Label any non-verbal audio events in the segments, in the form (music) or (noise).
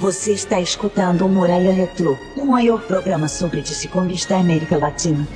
Você está escutando o Muralha Retro, o maior programa sobre Comics da América Latina.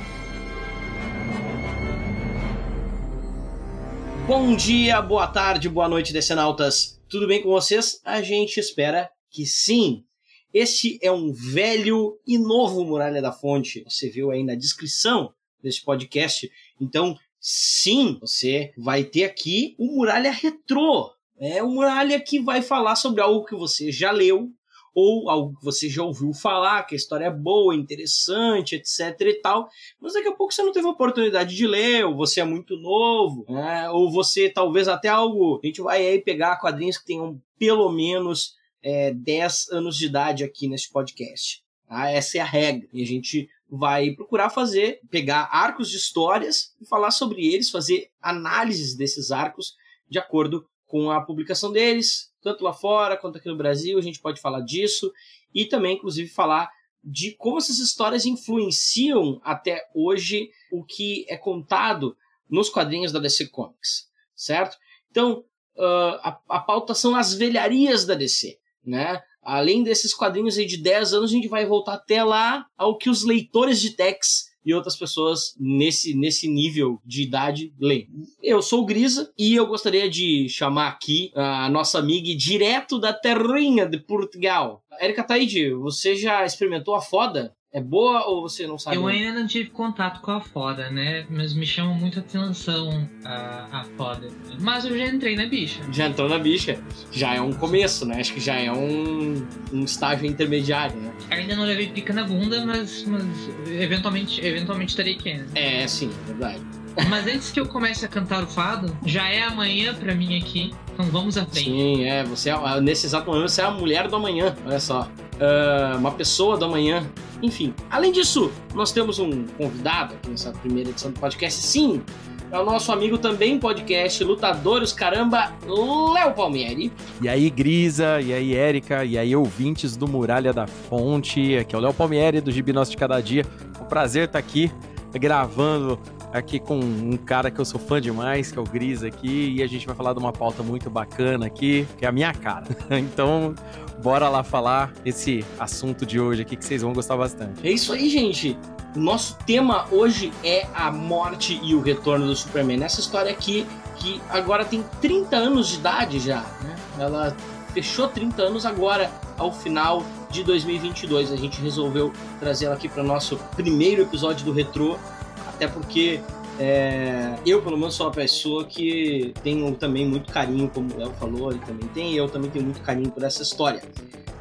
Bom dia, boa tarde, boa noite, decenautas. Tudo bem com vocês? A gente espera que sim. Este é um velho e novo Muralha da Fonte. Você viu aí na descrição desse podcast. Então, sim, você vai ter aqui o Muralha Retrô. É o Muralha que vai falar sobre algo que você já leu, ou algo que você já ouviu falar, que a história é boa, interessante, etc e tal, mas daqui a pouco você não teve oportunidade de ler, ou você é muito novo, né? ou você talvez até algo. A gente vai aí pegar quadrinhos que tenham pelo menos é, 10 anos de idade aqui nesse podcast. Tá? Essa é a regra. E a gente vai procurar fazer, pegar arcos de histórias e falar sobre eles, fazer análises desses arcos de acordo com a publicação deles, tanto lá fora quanto aqui no Brasil, a gente pode falar disso e também, inclusive, falar de como essas histórias influenciam até hoje o que é contado nos quadrinhos da DC Comics, certo? Então, uh, a, a pauta são as velharias da DC, né? Além desses quadrinhos aí de 10 anos, a gente vai voltar até lá ao que os leitores de Tex e outras pessoas nesse, nesse nível de idade leem. Eu sou o Grisa e eu gostaria de chamar aqui a nossa amiga direto da terrinha de Portugal. Erika Taide, você já experimentou a foda? É boa ou você não sabe? Eu ainda não tive contato com a foda, né? Mas me chama muito atenção a, a foda. Mas eu já entrei na bicha. Já entrou na bicha. Já é um começo, né? Acho que já é um, um estágio intermediário, né? Ainda não levei pica na bunda, mas, mas eventualmente, eventualmente terei que. Né? É, sim, é verdade. Mas antes que eu comece a cantar o fado, já é amanhã pra mim aqui. Então vamos à frente. Sim, é. Você é, nesse exato momento você é a mulher do amanhã. Olha só. Uh, uma pessoa do amanhã. Enfim. Além disso, nós temos um convidado aqui nessa primeira edição do podcast. Sim, é o nosso amigo também podcast Lutadores Caramba, Léo Palmieri. E aí, Grisa, e aí, Érica, e aí, ouvintes do Muralha da Fonte. Aqui é o Léo Palmieri do Gibi Nosso de Cada Dia. É um prazer estar aqui gravando aqui com um cara que eu sou fã demais, que é o Gris aqui, e a gente vai falar de uma pauta muito bacana aqui, que é a minha cara. (laughs) Então, bora lá falar esse assunto de hoje aqui que vocês vão gostar bastante. É isso aí, gente. O nosso tema hoje é a morte e o retorno do Superman. Essa história aqui, que agora tem 30 anos de idade já, né? Ela fechou 30 anos agora, ao final de 2022. A gente resolveu trazer ela aqui para nosso primeiro episódio do Retrô até porque é, eu, pelo menos, sou uma pessoa que tenho também muito carinho, como o Léo falou, ele também tem, eu também tenho muito carinho por essa história.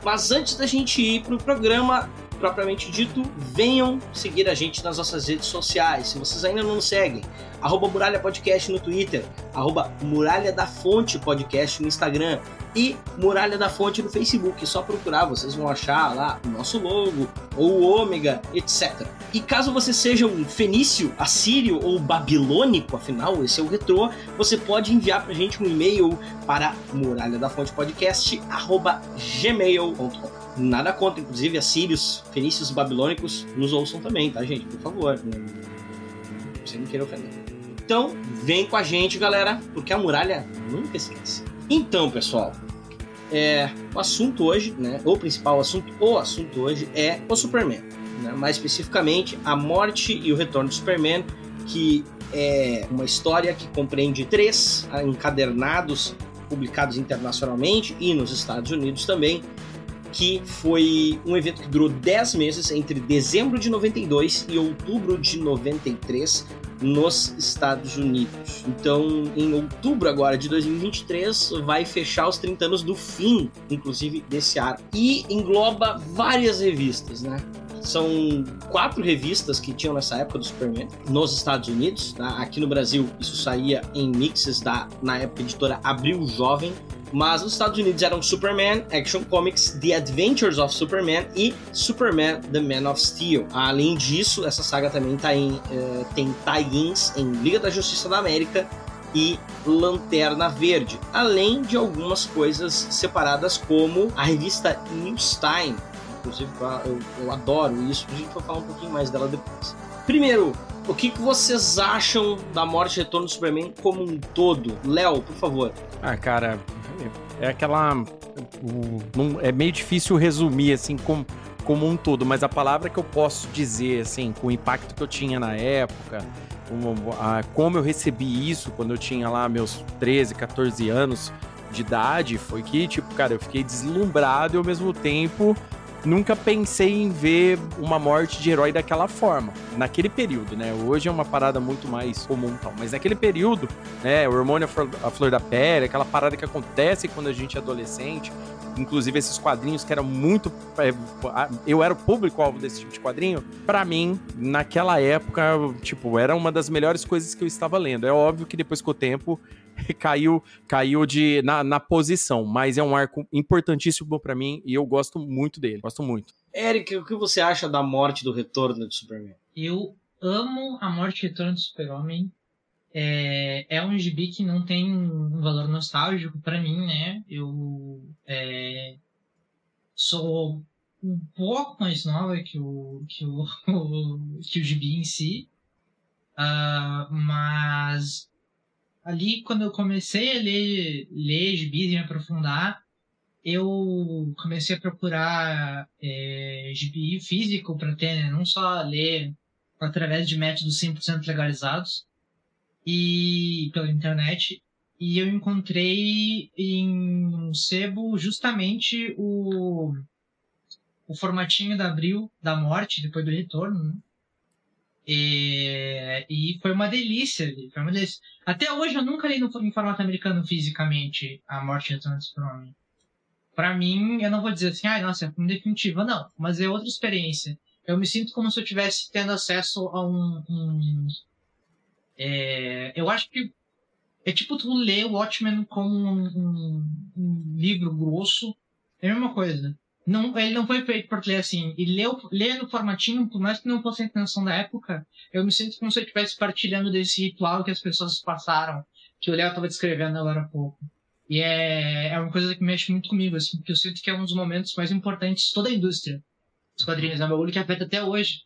Mas antes da gente ir para o programa propriamente dito, venham seguir a gente nas nossas redes sociais. Se vocês ainda não nos seguem, arroba Muralha Podcast no Twitter, arroba Muralha da Fonte Podcast no Instagram e Muralha da Fonte no Facebook. É só procurar, vocês vão achar lá o nosso logo, ou o ômega, etc. E caso você seja um fenício, assírio ou babilônico, afinal, esse é o retrô, você pode enviar pra gente um e-mail para muralha da fonte podcast gmail.com. Nada contra, inclusive, assírios, fenícios babilônicos nos ouçam também, tá, gente? Por favor. Você não queira ofender. Então, vem com a gente, galera, porque a muralha nunca esquece. Então, pessoal, é, o assunto hoje, né, o principal assunto, o assunto hoje é o Superman. Né, mais especificamente, a morte e o retorno do Superman, que é uma história que compreende três encadernados publicados internacionalmente e nos Estados Unidos também, que foi um evento que durou 10 meses entre dezembro de 92 e outubro de 93 nos Estados Unidos. Então, em outubro agora de 2023, vai fechar os 30 anos do fim, inclusive, desse ar. E engloba várias revistas, né? São quatro revistas que tinham nessa época do Superman nos Estados Unidos. Tá? Aqui no Brasil, isso saía em mixes da, na época, editora Abril Jovem. Mas nos Estados Unidos eram Superman, Action Comics, The Adventures of Superman e Superman, The Man of Steel. Além disso, essa saga também tá em, uh, tem tie-ins em Liga da Justiça da América e Lanterna Verde, além de algumas coisas separadas como a revista News Time, inclusive, eu, eu adoro isso, a gente vai falar um pouquinho mais dela depois. Primeiro, o que, que vocês acham da morte e retorno do Superman como um todo? Léo, por favor. Ah, cara, é aquela. é meio difícil resumir assim como, como um todo, mas a palavra que eu posso dizer, assim, com o impacto que eu tinha na época, como, como eu recebi isso quando eu tinha lá meus 13, 14 anos de idade, foi que, tipo, cara, eu fiquei deslumbrado e ao mesmo tempo nunca pensei em ver uma morte de herói daquela forma, naquele período, né? Hoje é uma parada muito mais comum tal, mas naquele período, né, o hormônio a flor da pele, aquela parada que acontece quando a gente é adolescente, inclusive esses quadrinhos que eram muito. É, eu era o público-alvo desse tipo de quadrinho. Para mim, naquela época, tipo, era uma das melhores coisas que eu estava lendo. É óbvio que depois com o tempo (laughs) caiu caiu de na, na posição, mas é um arco importantíssimo para mim e eu gosto muito dele. Gosto muito. Eric, o que você acha da morte do retorno de Superman? Eu amo a morte e retorno do Super-Homem é, é um gibi que não tem um valor nostálgico para mim, né? Eu é, sou um pouco mais nova que o, que o, (laughs) que o gibi em si, uh, mas ali quando eu comecei a ler, ler gibis e me aprofundar, eu comecei a procurar é, gibi físico para ter, né? não só ler através de métodos 100% legalizados, e pela internet e eu encontrei em um sebo justamente o o formatinho da Abril da morte depois do retorno né? E, e foi uma delícia ali foi uma delícia. até hoje eu nunca li no, em formato americano fisicamente a morte e do Superman para mim eu não vou dizer assim ah nossa é definitiva não mas é outra experiência eu me sinto como se eu estivesse tendo acesso a um, um é, eu acho que é tipo tu ler Watchmen como um, um, um, livro grosso. É a mesma coisa. Não, ele não foi feito para ler assim. E ler, ler no formatinho, por mais que não fosse a intenção da época, eu me sinto como se eu estivesse partilhando desse ritual que as pessoas passaram, que o Léo estava descrevendo agora há pouco. E é, é uma coisa que mexe muito comigo, assim, porque eu sinto que é um dos momentos mais importantes de toda a indústria dos quadrinhos. É um bagulho que afeta até hoje.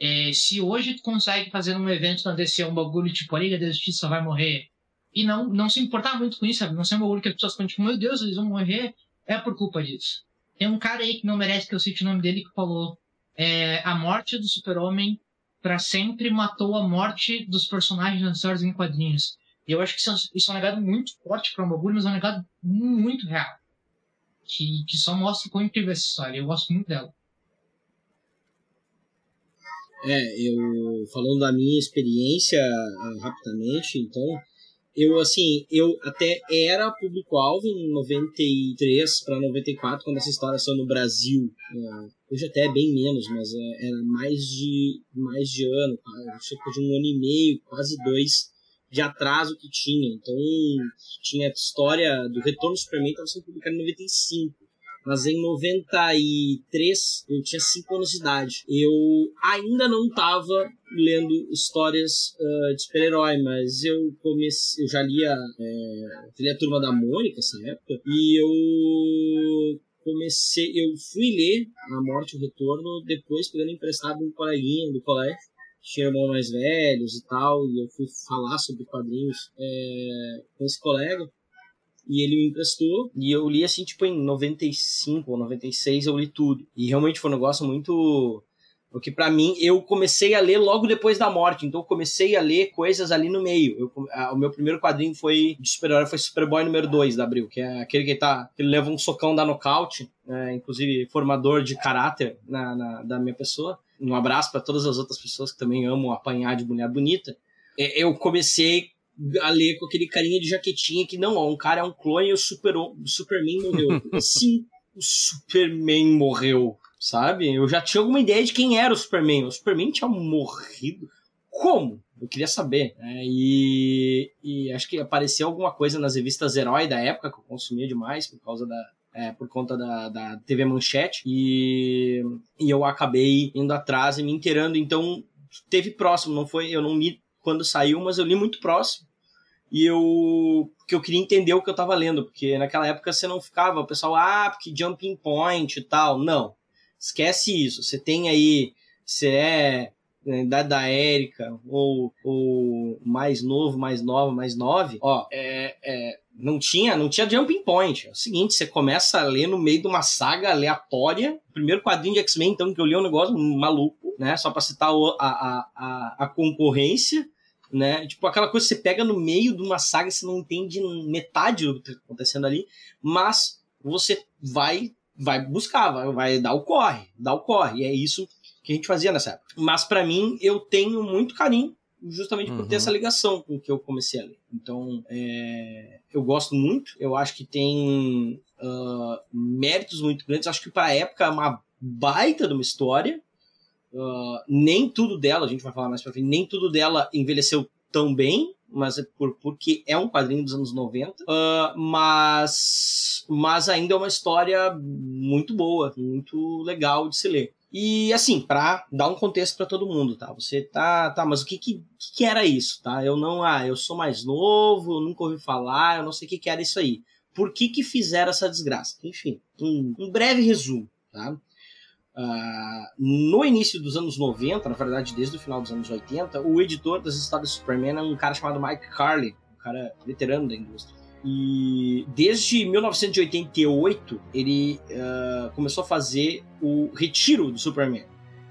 É, se hoje tu consegue fazer um evento na DC um bagulho tipo a Liga da Justiça vai morrer e não, não se importar muito com isso, sabe? Não ser um bagulho que as pessoas ficam tipo, meu Deus, eles vão morrer, é por culpa disso. Tem um cara aí que não merece que eu cite o nome dele que falou é, a morte do super-homem para sempre matou a morte dos personagens nas histórias em quadrinhos. E eu acho que isso, é isso é um legado muito forte para um bagulho, mas é um legado muito real. Que, que só mostra quão incrível essa história. Eu gosto muito dela. É, eu falando da minha experiência ah, rapidamente, então, eu assim, eu até era público-alvo em 93 para 94, quando essa história saiu no Brasil. É, hoje até é bem menos, mas é, era mais de mais de ano, cerca de um ano e meio, quase dois de atraso que tinha. Então, tinha a história do Retorno do Superman, estava sendo publicado em 95 mas em 93 eu tinha 5 anos de idade. Eu ainda não estava lendo histórias uh, de super-herói, mas eu comecei, eu já lia, é, a Turma da Mônica nessa época, e eu comecei, eu fui ler A Morte e o Retorno depois pegando emprestado um coleguinha do colégio tinha irmãos mais velhos e tal, e eu fui falar sobre quadrinhos é, com esse colega. E ele me emprestou. E eu li assim, tipo, em 95 ou 96 eu li tudo. E realmente foi um negócio muito. Porque para mim, eu comecei a ler logo depois da morte. Então eu comecei a ler coisas ali no meio. Eu, a, o meu primeiro quadrinho foi de super-herói, foi Superboy número 2 da Abril, que é aquele que tá. Que leva um socão da nocaute, é, inclusive formador de caráter na, na da minha pessoa. Um abraço para todas as outras pessoas que também amam apanhar de mulher bonita. É, eu comecei a ler com aquele carinha de jaquetinha que não, ó, um cara é um clone e o, super, o Superman morreu. (laughs) Sim, o Superman morreu, sabe? Eu já tinha alguma ideia de quem era o Superman. O Superman tinha morrido. Como? Eu queria saber. Né? E, e acho que apareceu alguma coisa nas revistas Herói da época que eu consumia demais por causa da, é, por conta da, da TV Manchete e, e eu acabei indo atrás e me inteirando. Então teve próximo, não foi? Eu não li quando saiu, mas eu li muito próximo e eu que eu queria entender o que eu estava lendo, porque naquela época você não ficava, o pessoal, ah, porque jumping point e tal. Não. Esquece isso. Você tem aí, você é né, da, da Érica, ou, ou mais novo, mais nova, mais nove, ó, é, é, não tinha, não tinha jumping point. É o seguinte, você começa a ler no meio de uma saga aleatória. O primeiro quadrinho de X-Men, então, que eu li é um negócio maluco, né? Só pra citar a, a, a, a, concorrência, né? Tipo, aquela coisa que você pega no meio de uma saga e você não entende metade do que tá acontecendo ali, mas você vai vai buscar, vai, vai dar o corre, dar o corre. E é isso que a gente fazia nessa época. Mas para mim, eu tenho muito carinho justamente por ter uhum. essa ligação com o que eu comecei a ler. Então, é, eu gosto muito, eu acho que tem uh, méritos muito grandes, acho que para a época é uma baita de uma história. Uh, nem tudo dela, a gente vai falar mais pra frente, nem tudo dela envelheceu tão bem, mas é por, porque é um quadrinho dos anos 90, uh, ah, mas, mas ainda é uma história muito boa, muito legal de se ler. E assim, para dar um contexto para todo mundo, tá? Você tá, tá, mas o que, que que era isso, tá? Eu não, ah, eu sou mais novo, eu nunca ouvi falar, eu não sei o que que era isso aí. Por que que fizeram essa desgraça? Enfim, um, um breve resumo, tá? Uh, no início dos anos 90, na verdade desde o final dos anos 80, o editor das histórias do Superman é um cara chamado Mike Carley, um cara veterano da indústria. E desde 1988 ele uh, começou a fazer o Retiro do Superman.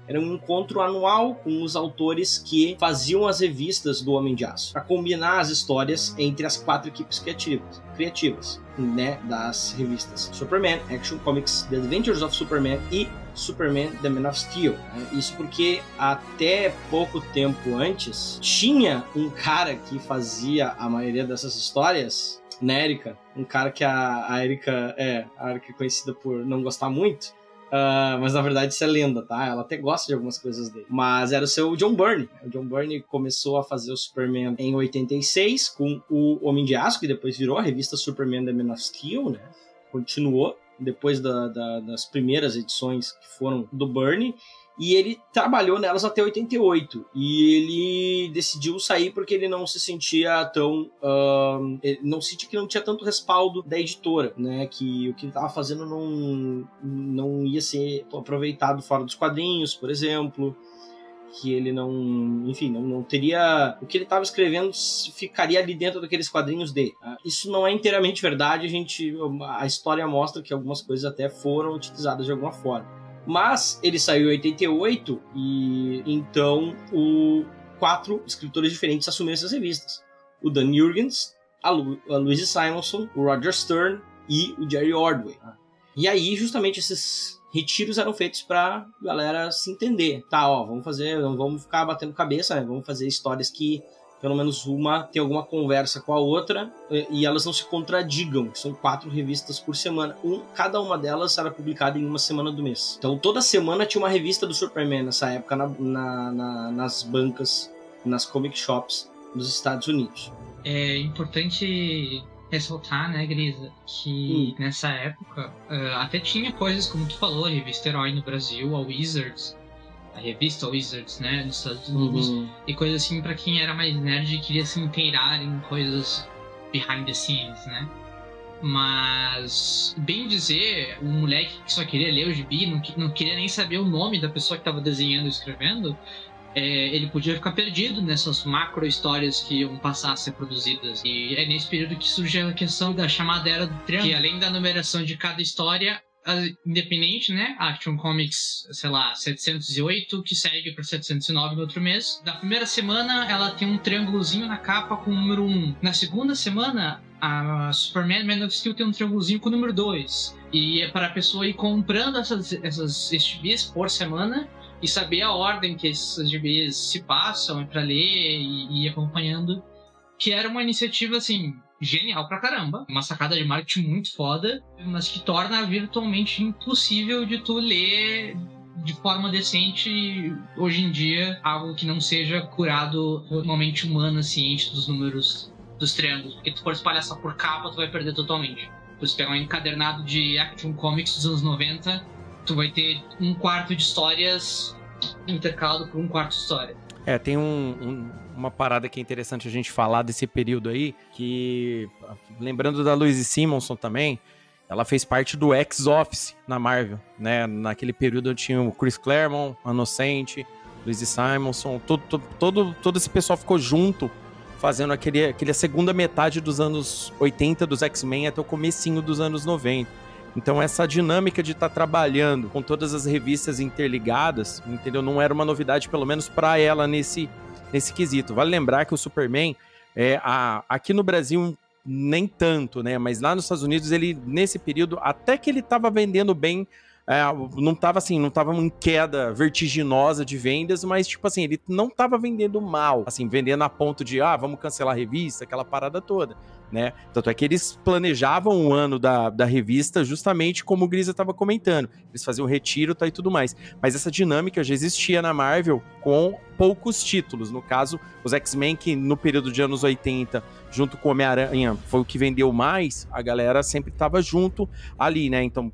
Era um encontro anual com os autores que faziam as revistas do Homem de Aço, para combinar as histórias entre as quatro equipes criativas, criativas né, das revistas Superman, Action Comics, The Adventures of Superman e Superman The Man of Steel. Né? Isso porque até pouco tempo antes tinha um cara que fazia a maioria dessas histórias né, Erika? Um cara que a, a Erika é, a Erika é conhecida por não gostar muito. Uh, mas na verdade isso é lenda, tá? Ela até gosta de algumas coisas dele. Mas era o seu John Byrne. O John Byrne começou a fazer o Superman em 86 com o Homem de Aço, que depois virou a revista Superman The Man of Steel, né? Continuou depois da, da, das primeiras edições que foram do Byrne. E ele trabalhou nelas até 88. E ele decidiu sair porque ele não se sentia tão. Uh, não sentia que não tinha tanto respaldo da editora, né? Que o que ele estava fazendo não, não ia ser aproveitado fora dos quadrinhos, por exemplo que ele não, enfim, não, não teria. O que ele estava escrevendo ficaria ali dentro daqueles quadrinhos dele. Tá? Isso não é inteiramente verdade, a gente. A história mostra que algumas coisas até foram utilizadas de alguma forma. Mas ele saiu em 88 e então o quatro escritores diferentes assumiram essas revistas. O Dan Jurgens, a, a Louise Simonson, o Roger Stern e o Jerry Ordway. E aí, justamente, esses retiros eram feitos pra galera se entender. Tá, ó, vamos fazer, não vamos ficar batendo cabeça, né? Vamos fazer histórias que pelo menos uma tem alguma conversa com a outra e elas não se contradigam. São quatro revistas por semana. Um, cada uma delas era publicada em uma semana do mês. Então toda semana tinha uma revista do Superman nessa época na, na, na, nas bancas, nas comic shops dos Estados Unidos. É importante ressaltar, né, Grisa, que hum. nessa época uh, até tinha coisas como tu falou, a revista Herói no Brasil, a Wizards, a revista Wizards, né, nos Estados Unidos, uhum. e coisas assim para quem era mais nerd e queria se inteirar em coisas behind the scenes, né? Mas, bem dizer, um moleque que só queria ler o gibi, não, não queria nem saber o nome da pessoa que estava desenhando e escrevendo, é, ele podia ficar perdido nessas macro histórias que iam passar a ser produzidas. E é nesse período que surge a questão da chamada Era do Triângulo, que além da numeração de cada história, independente, né? Action Comics, sei lá, 708, que segue para 709 no outro mês. Da primeira semana, ela tem um triângulozinho na capa com o número 1. Na segunda semana, a Superman Man of Steel tem um triângulozinho com o número 2. E é para a pessoa ir comprando essas, essas GBs por semana e saber a ordem que esses GBs se passam, para ler e, e acompanhando. Que era uma iniciativa, assim, genial pra caramba. Uma sacada de marketing muito foda, mas que torna virtualmente impossível de tu ler de forma decente hoje em dia algo que não seja curado uma mente humana ciente dos números dos triângulos. Porque tu for espalhar só por capa, tu vai perder totalmente. Se pegar um encadernado de Action Comics dos anos 90, tu vai ter um quarto de histórias intercalado por um quarto de história. É, tem um, um, uma parada que é interessante a gente falar desse período aí, que lembrando da Louise Simonson também, ela fez parte do X-Office na Marvel, né? Naquele período tinha o Chris Claremont, Inocente, Luiz Simonson, todo, todo, todo, todo esse pessoal ficou junto fazendo aquele, aquele segunda metade dos anos 80 dos X-Men até o comecinho dos anos 90. Então essa dinâmica de estar tá trabalhando com todas as revistas interligadas, entendeu? Não era uma novidade, pelo menos para ela nesse, nesse quesito. Vale lembrar que o Superman, é, a, aqui no Brasil nem tanto, né? Mas lá nos Estados Unidos ele nesse período até que ele estava vendendo bem é, não tava assim, não tava em queda vertiginosa de vendas, mas tipo assim, ele não tava vendendo mal, assim, vendendo a ponto de, ah, vamos cancelar a revista, aquela parada toda, né? Tanto é que eles planejavam o ano da, da revista justamente como o Grisa tava comentando. Eles faziam retiro tá, e tudo mais. Mas essa dinâmica já existia na Marvel com poucos títulos. No caso, os X-Men, que no período de anos 80, junto com Homem-Aranha, foi o que vendeu mais, a galera sempre tava junto ali, né? Então,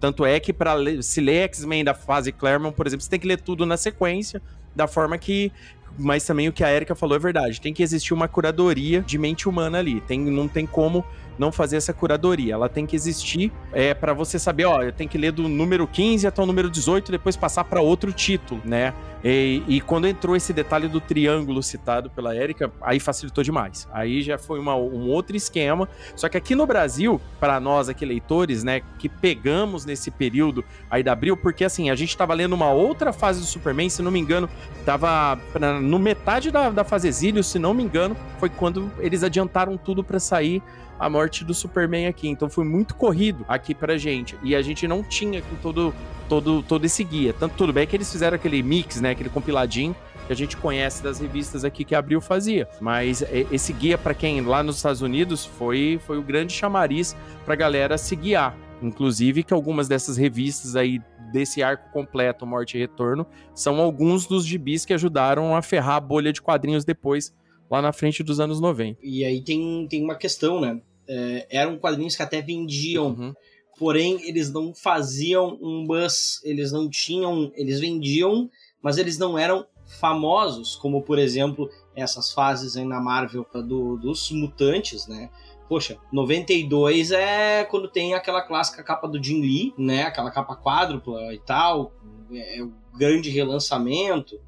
tanto é que para se ler X-Men da fase Claremont, por exemplo, você tem que ler tudo na sequência, da forma que mas também o que a Erika falou é verdade. Tem que existir uma curadoria de mente humana ali. Tem, não tem como não fazer essa curadoria. Ela tem que existir é, para você saber, ó, eu tenho que ler do número 15 até o número 18 e depois passar para outro título, né? E, e, quando entrou esse detalhe do triângulo citado pela Érica, aí facilitou demais. Aí já foi uma, um outro esquema. Só que aqui no Brasil, para nós aqui leitores, né, que pegamos nesse período aí da Abril, porque assim, a gente estava lendo uma outra fase do Superman, se não me engano, tava pra, no metade da, da fase Exílio, se não me engano, foi quando eles adiantaram tudo para sair a morte do Superman aqui. Então foi muito corrido aqui pra gente. E a gente não tinha todo, todo, todo esse guia. Tanto tudo bem que eles fizeram aquele mix, né? Aquele compiladinho que a gente conhece das revistas aqui que a Abril fazia. Mas esse guia, para quem lá nos Estados Unidos, foi, foi o grande chamariz pra galera se guiar. Inclusive que algumas dessas revistas aí desse arco completo, Morte e Retorno, são alguns dos gibis que ajudaram a ferrar a bolha de quadrinhos depois, lá na frente dos anos 90. E aí tem, tem uma questão, né? É, eram quadrinhos que até vendiam, uhum. porém eles não faziam um buzz, eles não tinham, eles vendiam, mas eles não eram famosos, como por exemplo essas fases aí na Marvel do, dos mutantes, né? Poxa, 92 é quando tem aquela clássica capa do Jim Lee, né? Aquela capa quádrupla e tal, é, é o grande relançamento,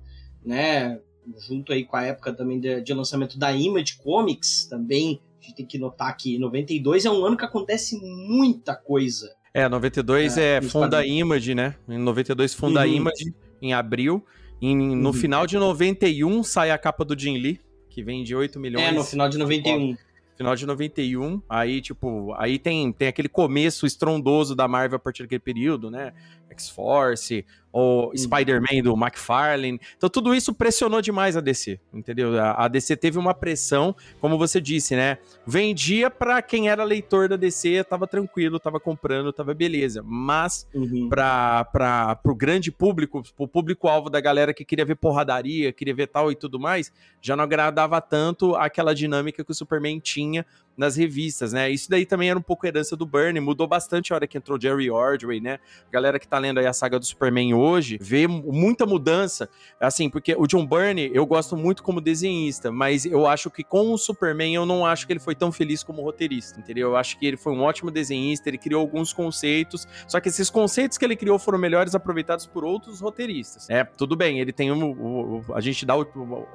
né? Junto aí com a época também de, de lançamento da Image Comics, também gente tem que notar que 92 é um ano que acontece muita coisa. É, 92 é, é funda a Image, né? Em 92 funda a uhum. Image, em abril. Em, no uhum. final de 91 sai a capa do Jim Lee, que vende 8 milhões. É, no final de 91 final de 91. Aí, tipo, aí tem, tem aquele começo estrondoso da Marvel a partir daquele período, né? X-Force, o uhum. Spider-Man do McFarlane. Então tudo isso pressionou demais a DC, entendeu? A, DC teve uma pressão, como você disse, né? Vendia para quem era leitor da DC, tava tranquilo, tava comprando, tava beleza. Mas uhum. para para pro grande público, pro público-alvo da galera que queria ver porradaria, queria ver tal e tudo mais, já não agradava tanto aquela dinâmica que o Superman tinha nas revistas, né? Isso daí também era um pouco herança do Bernie, mudou bastante a hora que entrou Jerry Ordway, né? galera que tá lendo aí a saga do Superman hoje, vê muita mudança, assim, porque o John Byrne eu gosto muito como desenhista, mas eu acho que com o Superman eu não acho que ele foi tão feliz como roteirista, entendeu? Eu acho que ele foi um ótimo desenhista, ele criou alguns conceitos, só que esses conceitos que ele criou foram melhores aproveitados por outros roteiristas. É, tudo bem, ele tem um, o, a gente dá o,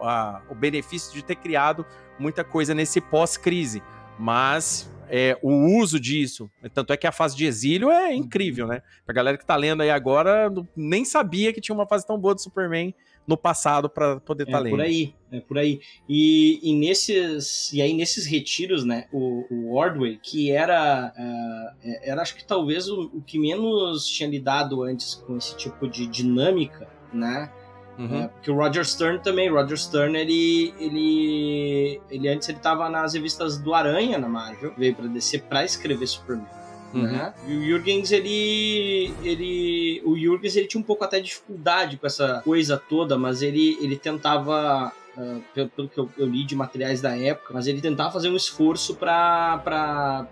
a, o benefício de ter criado muita coisa nesse pós-crise, mas é, o uso disso, tanto é que a fase de exílio é incrível, né? Pra galera que tá lendo aí agora, nem sabia que tinha uma fase tão boa do Superman no passado para poder estar tá lendo. É por aí, é por aí. E, e, nesses e aí nesses retiros, né, o, o Ordway, que era uh, era acho que talvez o, o que menos tinha lidado antes com esse tipo de dinâmica, né? Uhum. É, porque o Roger Stern também, Roger Stern, ele, ele, ele antes ele tava nas revistas do Aranha na Marvel, veio para descer para escrever Superman. Uhum. Né? E o Jurgens, ele, ele. O Jurgens ele tinha um pouco até dificuldade com essa coisa toda, mas ele, ele tentava Uh, pelo, pelo, que eu, eu, li de materiais da época, mas ele tentava fazer um esforço para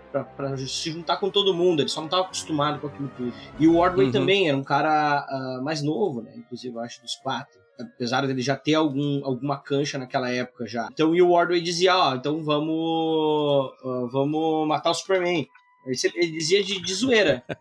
se juntar com todo mundo, ele só não estava acostumado com aquilo tudo. E o Ordway uhum. também era um cara uh, mais novo, né? Inclusive, eu acho, dos quatro. Apesar dele já ter algum, alguma cancha naquela época já. Então, e o Ordway dizia, ó, oh, então vamos, uh, vamos matar o Superman. Ele, ele dizia de, de zoeira. (laughs)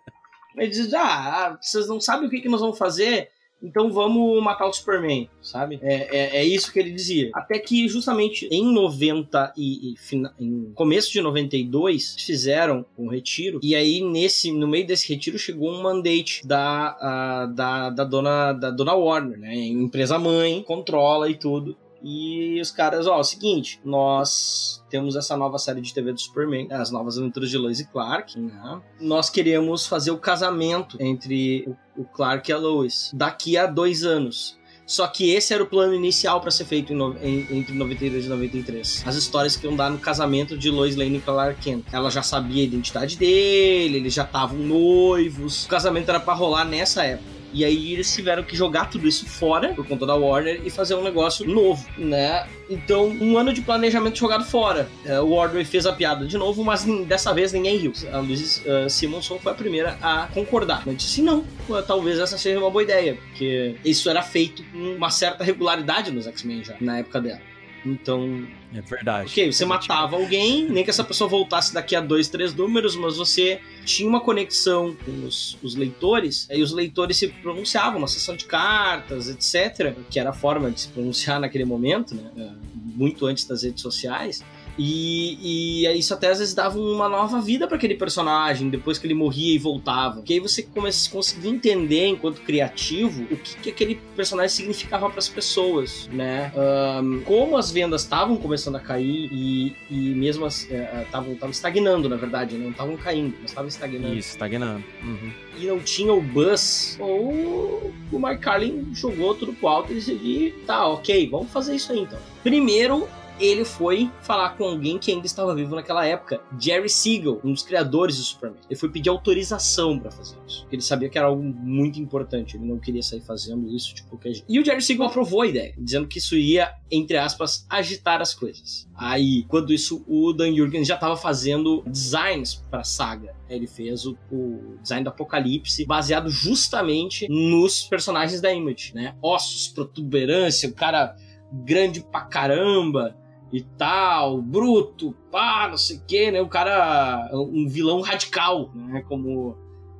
Ele dizia, ah, vocês não sabem o que, que nós vamos fazer, então vamos matar o Superman, sabe? É, é, é isso que ele dizia. Até que justamente em 90 e, e fina- em começo de 92 fizeram um retiro e aí nesse no meio desse retiro chegou um mandate da, ah, da, da dona da dona Warner, né? Empresa mãe, controla e tudo. E os caras, ó, é o seguinte, nós temos essa nova série de TV do Superman, as novas aventuras de Lois e Clark, né? Nós queremos fazer o casamento entre o, Clark e a Lois daqui a dois anos. Só que esse era o plano inicial para ser feito em- entre 92 e 93. As histórias que iam dar no casamento de Lois Lane e Clark Kent. Ela já sabia a identidade dele, eles já estavam noivos. O casamento era para rolar nessa época. E aí eles tiveram que jogar tudo isso fora, por conta da Warner, e fazer um negócio novo, né? Então, um ano de planejamento jogado fora. É, o Warner fez a piada de novo, mas dessa vez ninguém riu. A Louise uh, Simonson foi a primeira a concordar. Mas disse, não, uh, talvez essa seja uma boa ideia, porque isso era feito com uma certa regularidade nos X-Men já, na época dela. Então, É verdade. Ok, você matava alguém, nem que essa pessoa voltasse daqui a dois, três números, mas você tinha uma conexão com os, os leitores, e os leitores se pronunciavam na sessão de cartas, etc., que era a forma de se pronunciar (laughs) naquele momento, né? eh, muito antes das redes sociais. E, e isso até às vezes dava uma nova vida para aquele personagem depois que ele morria e voltava. Que aí você começa, conseguia entender, enquanto criativo, o que, que aquele personagem significava para as pessoas, né? Ahn, como as vendas estavam começando a cair e, e mesmo estavam estagnando, na verdade, né? não estavam caindo, mas estavam estagnando. Isso, estagnando. Uhum. E não tinha o buzz, ou o Mark Carlin jogou tudo pro alto e decidiu, tá, ok, vamos fazer isso aí então. Primeiro, ele foi falar com alguém que ainda estava vivo naquela época, Jerry Siegel, um dos criadores do Superman. Ele foi pedir autorização para fazer isso, porque ele sabia que era algo muito importante, ele não queria sair fazendo isso de qualquer jeito. E o Jerry Siegel aprovou a ideia, dizendo que isso ia, entre aspas, agitar as coisas. Aí, quando isso, o Dan Jurgens já estava fazendo designs para a saga. Ele fez o, o design do Apocalipse baseado justamente nos personagens da Image, né? Ossos, protuberância, o cara grande pra caramba e tal, bruto, pá, não sei o que, né? O cara, um vilão radical, né? Como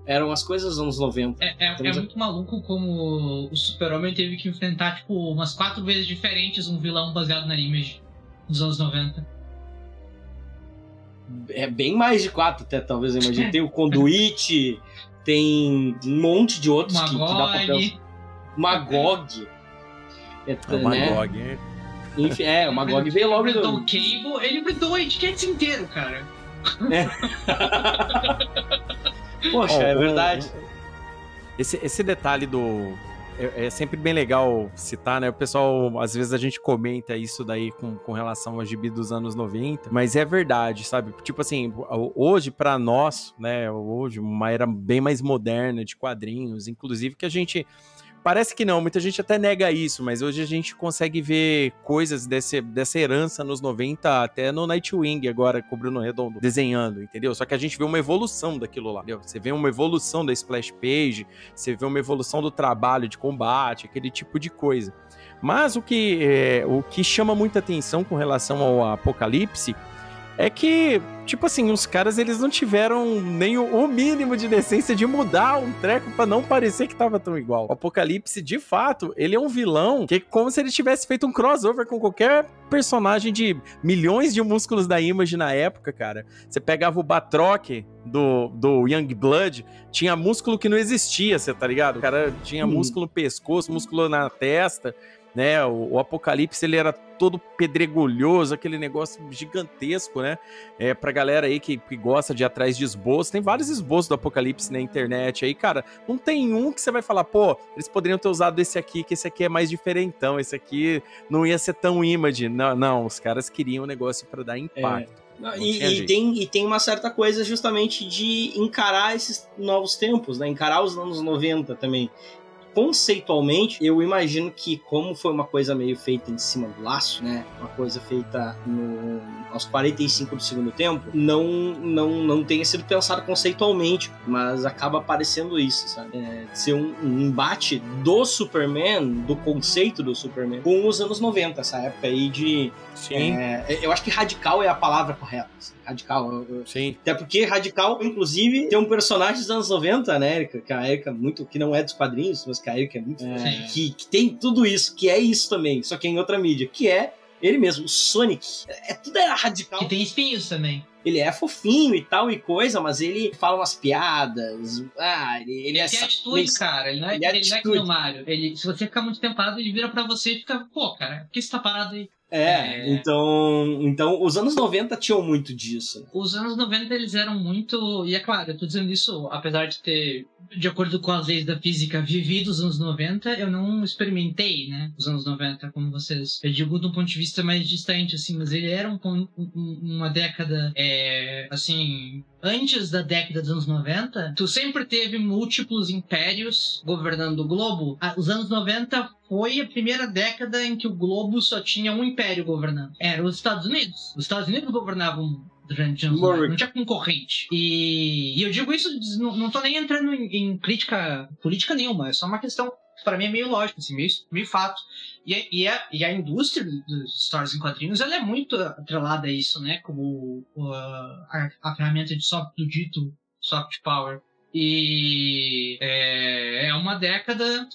eram as coisas dos anos 90. É, é- é Estamos a- muito maluco como o Super-Homem teve que enfrentar, tipo, umas quatro vezes diferentes um vilão baseado na Image dos anos 90. É bem mais de quatro, até talvez, eu imagino. Tem o Conduit, (laughs) tem um monte de outros que, que dá papel. Magog. Magog. É, É o né? Magog. hein? Enfim, é, o Magog veio logo inventou o Cable, ele inventou o Etiquetes inteiro, cara. (laughs) Poxa, Ó, é um- verdade. Esse, esse detalhe do. É, é sempre bem legal citar, né? O pessoal, às vezes a gente comenta isso daí com, com relação ao gibi dos anos 90, mas é verdade, sabe? Tipo assim, hoje pra nós, né? Hoje, uma era bem mais moderna de quadrinhos, inclusive que a gente. Parece que não, muita gente até nega isso, mas hoje a gente consegue ver coisas desse, dessa herança nos 90, até no Nightwing agora, com o Bruno Redondo desenhando, entendeu? Só que a gente vê uma evolução daquilo lá, entendeu? Você vê uma evolução da splash page, você vê uma evolução do trabalho de combate, aquele tipo de coisa. Mas o que, é, o que chama muita atenção com relação ao Apocalipse é que, tipo assim, os caras eles não tiveram nem o, mínimo de decência de mudar um treco pra não parecer que tava tão igual. O Apocalipse, de fato, ele é um vilão que é como se ele tivesse feito um crossover com qualquer personagem de milhões de músculos da Image na época, cara. Você pegava o Batroc do, do Young Blood, tinha músculo que não existia, você tá ligado? O cara tinha Hum. músculo no pescoço, músculo na testa né? O, o, Apocalipse ele era todo pedregulhoso, aquele negócio gigantesco, né? É, pra galera aí que, que gosta de ir atrás de esboços, tem vários esboços do Apocalipse na internet aí, cara. Não tem um que você vai falar, pô, eles poderiam ter usado esse aqui, que esse aqui é mais diferentão, esse aqui não ia ser tão image. Não, não os caras queriam um negócio para dar impacto. É. Não, e, e, tem, e tem uma certa coisa justamente de encarar esses novos tempos, né? Encarar os anos 90 também conceitualmente, eu imagino que como foi uma coisa meio feita em cima do laço, né? Uma coisa feita no, aos 45 do segundo tempo, não, não, não tenha sido pensado conceitualmente, mas acaba aparecendo isso, sabe? É, ser um, um, embate do Superman, do conceito do Superman, com os anos 90, essa época aí de. Sim. É, eu acho que radical é a palavra correta. Assim, radical. Sim. Até porque radical, inclusive, tem um personagem dos anos 90, né, Erika? Que a Erika muito. que não é dos quadrinhos, mas que é muito. É, que, que tem tudo isso, que é isso também, só que é em outra mídia, que é ele mesmo, o Sonic. É, é tudo era radical. Que tem espinhos também. Ele é fofinho e tal e coisa, mas ele fala umas piadas. Ah, ele, ele, ele é. tem atitude, cara. Ele não é, ele, ele não é que no Mario. Ele, se você ficar muito tempo parado, ele vira pra você e fica, pô, cara, por que você tá parado aí? É, é, então, então os anos 90 tinham muito disso. Né? Os anos 90 eles eram muito, e é claro, eu tô dizendo isso apesar de ter, de acordo com as leis da física, vivido os anos 90, eu não experimentei, né, os anos 90 como vocês. Eu digo de um ponto de vista mais distante, assim, mas ele era um, um, uma década, é, assim, antes da década dos anos 90, tu sempre teve múltiplos impérios governando o globo. Os anos 90 foi a primeira década em que o globo só tinha um império governando. Era os Estados Unidos. Os Estados Unidos governavam durante anos 90. Não tinha concorrente. E, e eu digo isso, não, não tô nem entrando em, em crítica política nenhuma, é só uma questão para mim é meio lógico, assim, meio, meio fato. E, é, e, a, é, e a indústria dos histórias em quadrinhos ela é muito atrelada a isso, né? Como uh, a, a, ferramenta de soft, do dito soft power. E é, é uma década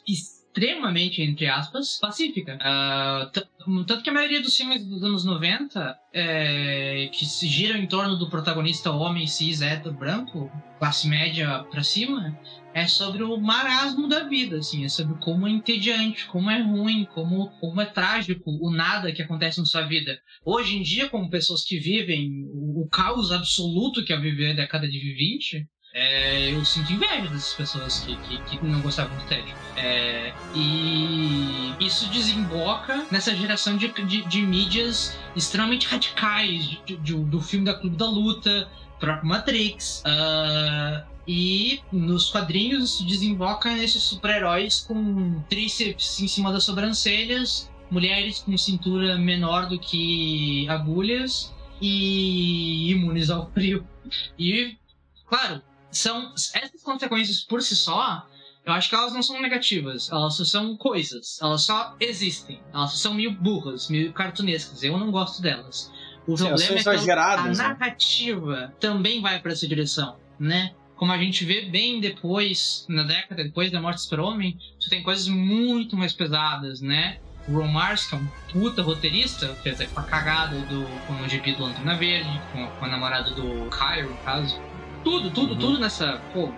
extremamente, entre aspas, pacífica. Uh, tanto que a maioria dos filmes dos anos 90, é, que se giram em torno do protagonista homem cis, hétero, branco, classe média pra cima, é sobre o marasmo da vida, assim, é sobre como é entediante, como é ruim, como, como é trágico o nada que acontece na sua vida. Hoje em dia, como pessoas que vivem o, o caos absoluto que é viver a década de 20, é, eu sinto inveja dessas pessoas que, que, que não gostavam do tédio. É, e isso desemboca nessa geração de, de, de mídias extremamente radicais, de, de, do filme da Clube da Luta, próprio Matrix. Uh, e nos quadrinhos desemboca nesses super-heróis com tríceps em cima das sobrancelhas, mulheres com cintura menor do que agulhas e imunes ao frio. E, claro, são essas consequências por si só, eu acho que elas não são negativas, elas só são coisas, elas só existem, elas só são meio burras, meio cartunescas, eu não gosto delas. O Sim, problema é que a né? narrativa também vai para essa direção, né? Como a gente vê bem depois, na década depois da morte do Super-Homem, tu tem coisas muito mais pesadas, né? O Ron Mars, que é um puta roteirista, fez a cagada do, com o GP do Lanterna Verde, com, com a namorada do Cairo, no caso tudo, tudo, uhum. tudo nessa. Pô,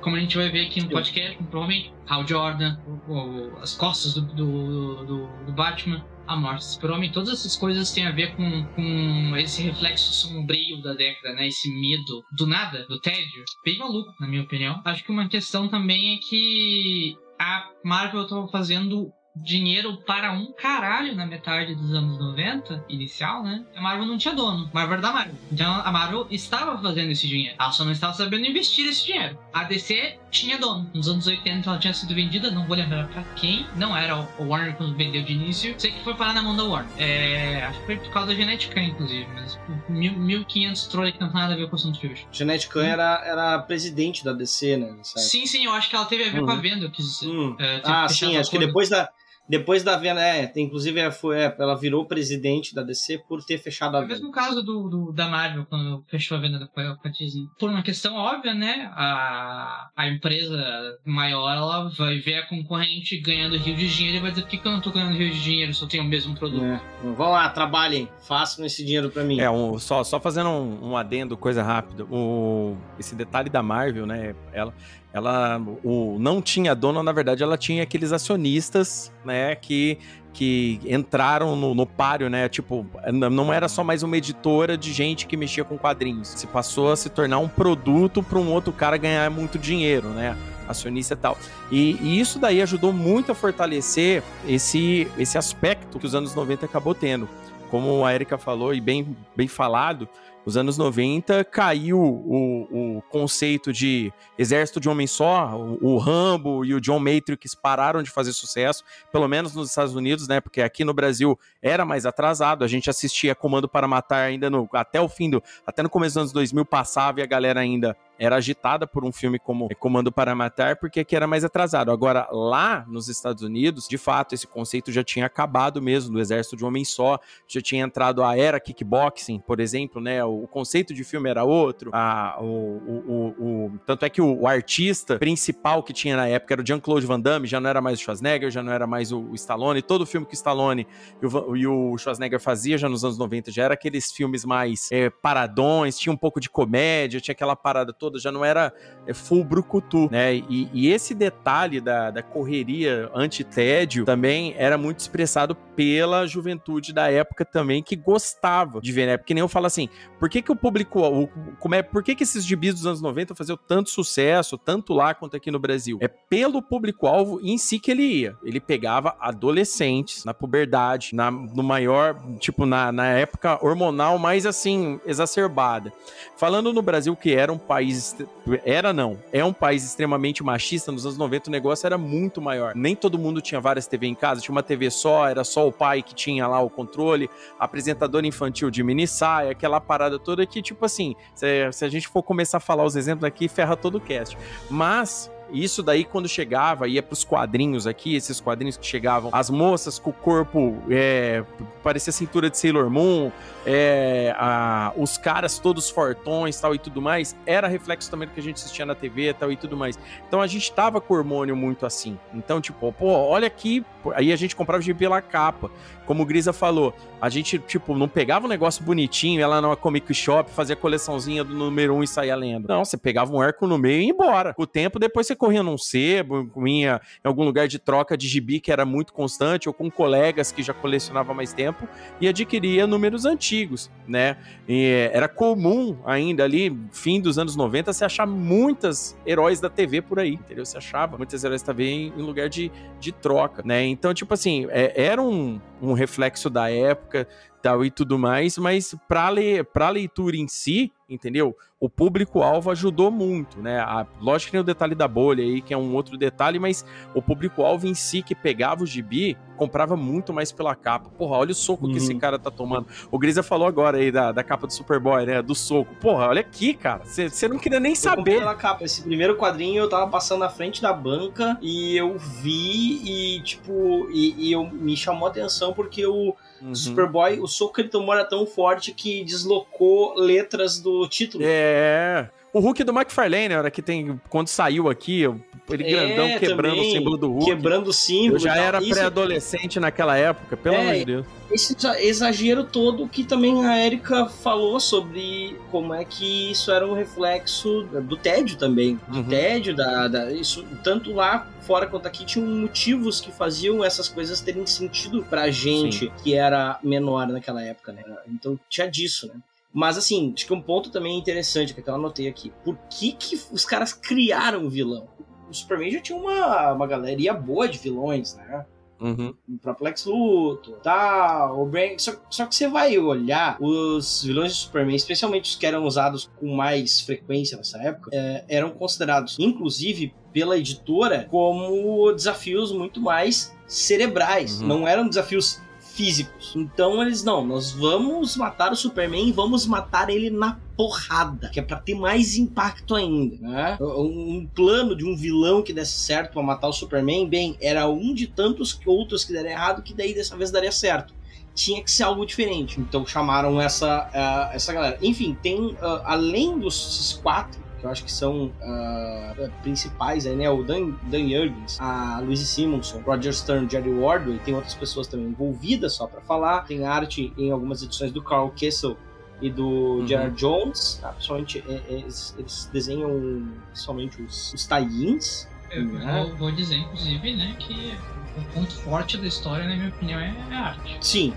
como a gente vai ver aqui no podcast, provavelmente Hal Jordan, o, o, as costas do, do, do, do Batman, a morte do super-homem, todas essas coisas têm a ver com, com esse reflexo sombrio da década, né? Esse medo do nada, do tédio. Bem maluco, na minha opinião. Acho que uma questão também é que a Marvel estava fazendo dinheiro para um caralho na metade dos anos 90, inicial, né? A Marvel não tinha dono. Marvel era da Marvel. Então a Marvel estava fazendo esse dinheiro. Ela só não estava sabendo investir esse dinheiro. A DC tinha dono. Nos anos 80 ela tinha sido vendida, não vou lembrar pra quem. Não era o Warner quando vendeu de início. Sei que foi parar na mão da Warner. É, acho que foi por causa da Genetica, inclusive. Mas 1500 trolls que não tem nada a ver com o assunto de hoje. Genetica hum. era, era presidente da DC, né? Sim, sim, eu acho que ela teve a ver com a venda. Quis, hum. ah, sim, acho que depois da depois da venda, é, inclusive ela, foi, é, ela virou presidente da DC por ter fechado a venda. É o mesmo caso do, do, da Marvel, quando fechou a venda da, Disney. Por uma questão óbvia, né? A, a empresa maior ela vai ver a concorrente ganhando rio de dinheiro e vai dizer: por que, que eu não tô ganhando rio de dinheiro se eu tenho o mesmo produto? É. Vão lá, trabalhem, façam esse dinheiro para mim. É, um, só, só fazendo um, um adendo, coisa rápida. O, esse detalhe da Marvel, né? Ela, ela o, não tinha dono, na verdade, ela tinha aqueles acionistas, né, que, que entraram no, no páreo, né? Tipo, não era só mais uma editora de gente que mexia com quadrinhos. Se passou a se tornar um produto para um outro cara ganhar muito dinheiro, né? Acionista e tal. E, e, isso daí ajudou muito a fortalecer esse, esse aspecto que os anos 90 acabou tendo. Como a Erika falou, e bem, bem falado, Os anos 90 caiu o, o conceito de exército de homem só, o, o Rambo e o John Matrix pararam de fazer sucesso, pelo menos nos Estados Unidos, né? Porque aqui no Brasil era mais atrasado, a gente assistia Comando para Matar ainda no, até o fim do, até no começo dos anos 2000 passava e a galera ainda era agitada por um filme como Comando para Matar, porque aqui era mais atrasado. Agora, lá nos Estados Unidos, de fato, esse conceito já tinha acabado mesmo, do exército de um homem só, já tinha entrado a era kickboxing, por exemplo, né? O, conceito de filme era outro, a, o, o, o, tanto é que o, artista principal que tinha na época era o Jean-Claude Van Damme, já não era mais o Schwarzenegger, já não era mais o, Stallone, todo filme que o Stallone e o, e o Schwarzenegger fazia já nos anos 90 já era aqueles filmes mais é, paradões, tinha um pouco de comédia, tinha aquela parada toda toda, já não era é, full brucutu, né? E, e esse detalhe da, da correria anti-tédio também era muito expressado pela juventude da época também, que gostava de ver, né? Porque nem eu falo assim, por que que o público, o, como é, por que que esses gibis dos anos 90 faziam tanto sucesso, tanto lá quanto aqui no Brasil? É pelo público-alvo em si que ele ia. Ele pegava adolescentes na puberdade, na, no maior, tipo, na, na época hormonal mais assim, exacerbada. Falando no Brasil, que era um país país. Era não. É um país extremamente machista. Nos anos 90 o negócio era muito maior. Nem todo mundo tinha várias TV em casa, tinha uma TV só, era só o pai que tinha lá o controle, apresentador infantil de mini saia, aquela parada toda que, tipo assim, se, se a gente for começar a falar os exemplos aqui, ferra todo o cast. Mas isso daí, quando chegava, ia pros quadrinhos aqui, esses quadrinhos que chegavam, as moças com o corpo, é, parecia cintura de Sailor Moon, é, a, os caras todos fortões tal e tudo mais, era reflexo também do que a gente assistia na TV tal e tudo mais. Então a gente tava com o hormônio muito assim. Então, tipo, pô, olha aqui, aí a gente comprava de pela capa. Como o Grisa falou, a gente, tipo, não pegava um negócio bonitinho, ela numa Comic Shop, fazia coleçãozinha do número 1 um e saía lendo. Não, você pegava um arco no meio e ia embora. O tempo, depois você corria num sebo, ia em algum lugar de troca de gibi que era muito constante, ou com colegas que já colecionavam mais tempo, e adquiria números antigos, né? E era comum ainda ali, fim dos anos 90, se achar muitas heróis da TV por aí, entendeu? Você achava muitas heróis da TV em, em lugar de, de troca, né? Então, tipo assim, é, era um, um reflexo da época tal e tudo mais, mas para le leitura em si, entendeu? O público-alvo ajudou muito, né? A, lógico que tem o detalhe da bolha aí, que é um outro detalhe, mas o público-alvo em si, que pegava o gibi, comprava muito mais pela capa. Porra, olha o soco uhum. que esse uhum. cara tá tomando. O Grisa falou agora aí da, da capa do Superboy, né? Do soco. Porra, olha aqui, cara. Você não queria nem eu saber. Pela capa. Esse primeiro quadrinho eu tava passando na frente da banca e eu vi e, tipo, e, e eu, me chamou a atenção porque o Uhum. Superboy, o soco que ele tomou era tão forte que deslocou letras do título. É. O Hulk do McFarlane, a hora que tem. Quando saiu aqui, ele é, grandão quebrando também, o símbolo do Hulk. Quebrando o símbolo. Eu já era pré-adolescente naquela época, pelo é, amor de Deus. Esse exagero todo que também a Erika falou sobre como é que isso era um reflexo do tédio também. Do uhum. tédio, da, da, isso, tanto lá fora quanto aqui tinham motivos que faziam essas coisas terem sentido pra gente Sim. que era menor naquela época, né? Então tinha disso, né? Mas assim, acho que um ponto também interessante que eu anotei aqui. Por que, que os caras criaram o vilão? O Superman já tinha uma, uma galeria boa de vilões, né? Uhum. O próprio Lex Luthor, tal, o Brain. Só, só que você vai olhar os vilões de Superman, especialmente os que eram usados com mais frequência nessa época, é, eram considerados, inclusive pela editora, como desafios muito mais cerebrais. Uhum. Não eram desafios físicos. Então eles, não, nós vamos matar o Superman e vamos matar ele na porrada, que é para ter mais impacto ainda, né? Um plano de um vilão que desse certo para matar o Superman, bem, era um de tantos outros que deram errado que daí dessa vez daria certo tinha que ser algo diferente. Então chamaram essa, uh, essa galera. Enfim, tem, uh, além dos quatro, que eu acho que são uh, principais aí, né? O Dan, Dan Jurgens, a Louise Simonson, Roger Stern, Jerry Wardway, tem outras pessoas também envolvidas só para falar. Tem arte em algumas edições do Carl Kessel e do uhum. Gerard Jones, tá? principalmente é, é, eles, eles, desenham principalmente os, os tie-ins. Eu né? vou, vou, dizer, inclusive, né, que o ponto forte da história, na minha opinião, é a arte. Sim,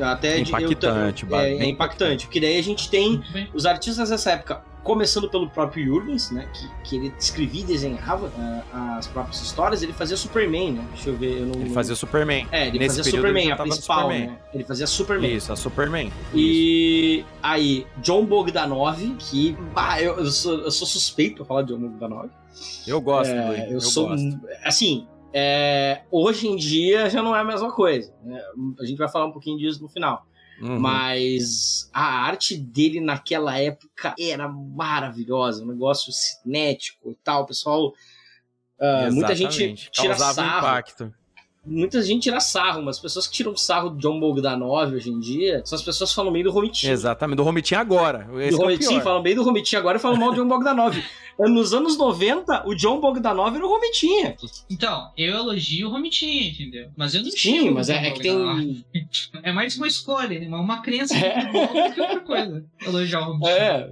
até impactante, eu, é, é impactante, porque daí a gente tem os artistas dessa época começando pelo próprio Jurgens, né? Que, que ele escrevia e desenhava uh, as próprias histórias, ele fazia Superman, né? Deixa eu ver. Eu não, ele fazia Superman. É, ele Nesse fazia Superman, a principal, Superman. né? Ele fazia Superman. Isso, a Superman. E Isso. aí, John Bogdanov, que. Ah, eu, eu, sou, eu sou suspeito pra falar de John Bogdanov. Eu gosto, é, eu, eu, sou. Gosto. Assim, é, hoje em dia já não é a mesma coisa. Né? A gente vai falar um pouquinho disso no final. Uhum. Mas a arte dele naquela época era maravilhosa, um negócio cinético e tal. O pessoal. Uh, muita gente tira Causava sarro. impacto muita gente tira sarro, mas as pessoas que tiram sarro do John Bogdanov hoje em dia são as pessoas que falam meio do Romitinho. Exatamente, do Romitinho agora. Esse do é Romitinho, falam meio do Romitinho agora e falam mal do John Bogdanov. (laughs) Nos anos 90, o John Bogdanov era o Romitinha. Então, eu elogio o Romitinha, entendeu? Mas eu não Sim, mas é, é, que tem. É mais uma escolha, né? uma crença é. do que outra coisa. Elogiar o Romitinha. É,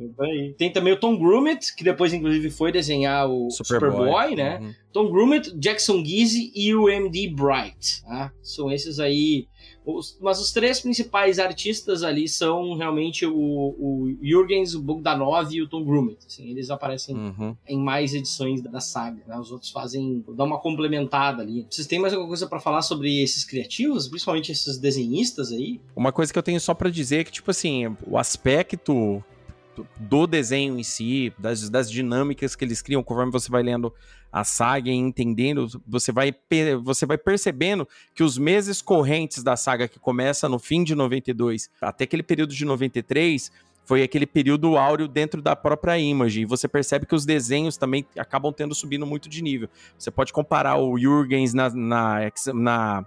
tem também o Tom Grummett, que depois, inclusive, foi desenhar o Superboy, Superboy né? Uhum. Tom Grummett, Jackson Gizzi e o MD Bright. Tá? São esses aí os, mas os três principais artistas ali são realmente o, o Jürgens, o Bogdanov e o Tom Grummett. Assim, eles aparecem uhum. em mais edições da saga. Né? Os outros fazem, dão uma complementada ali. Vocês têm mais alguma coisa para falar sobre esses criativos, principalmente esses desenhistas aí? Uma coisa que eu tenho só para dizer é que, tipo assim, o aspecto do desenho em si, das, das dinâmicas que eles criam, conforme você vai lendo a saga e entendendo, você vai, você vai percebendo que os meses correntes da saga que começa no fim de 92 até aquele período de 93 foi aquele período áureo dentro da própria Image. E você percebe que os desenhos também acabam tendo subindo muito de nível. Você pode comparar o Jurgens na, na, na,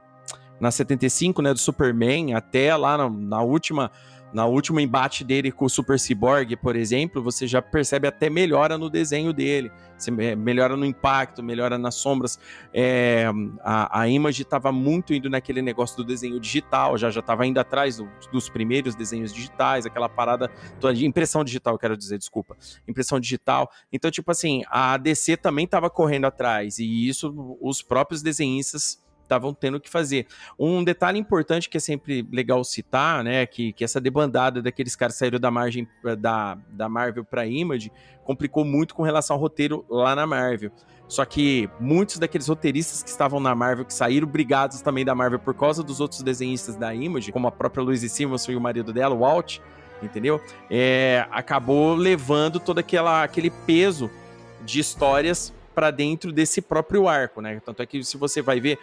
na 75, né, do Superman, até lá na, na última na último embate dele com o Super Cyborg, por exemplo, você já percebe até melhora no desenho dele. Você melhora no impacto, melhora nas sombras. É, a, a Image estava muito indo naquele negócio do desenho digital, já já estava indo atrás do, dos primeiros desenhos digitais, aquela parada toda de impressão digital, quero dizer, desculpa. Impressão digital. Então, tipo assim, a DC também estava correndo atrás, e isso os próprios desenhistas estavam tendo que fazer. Um detalhe importante que é sempre legal citar, né, que, que essa debandada daqueles caras saíram da margem eh, da, da Marvel para Image complicou muito com relação ao roteiro lá na Marvel. Só que muitos daqueles roteiristas que estavam na Marvel, que saíram brigados também da Marvel por causa dos outros desenhistas da Image, como a própria Louise Simonson e o marido dela, o Walt, entendeu? É, acabou levando todo aquela, aquele peso de histórias para dentro desse próprio arco, né? Tanto é que se você vai ver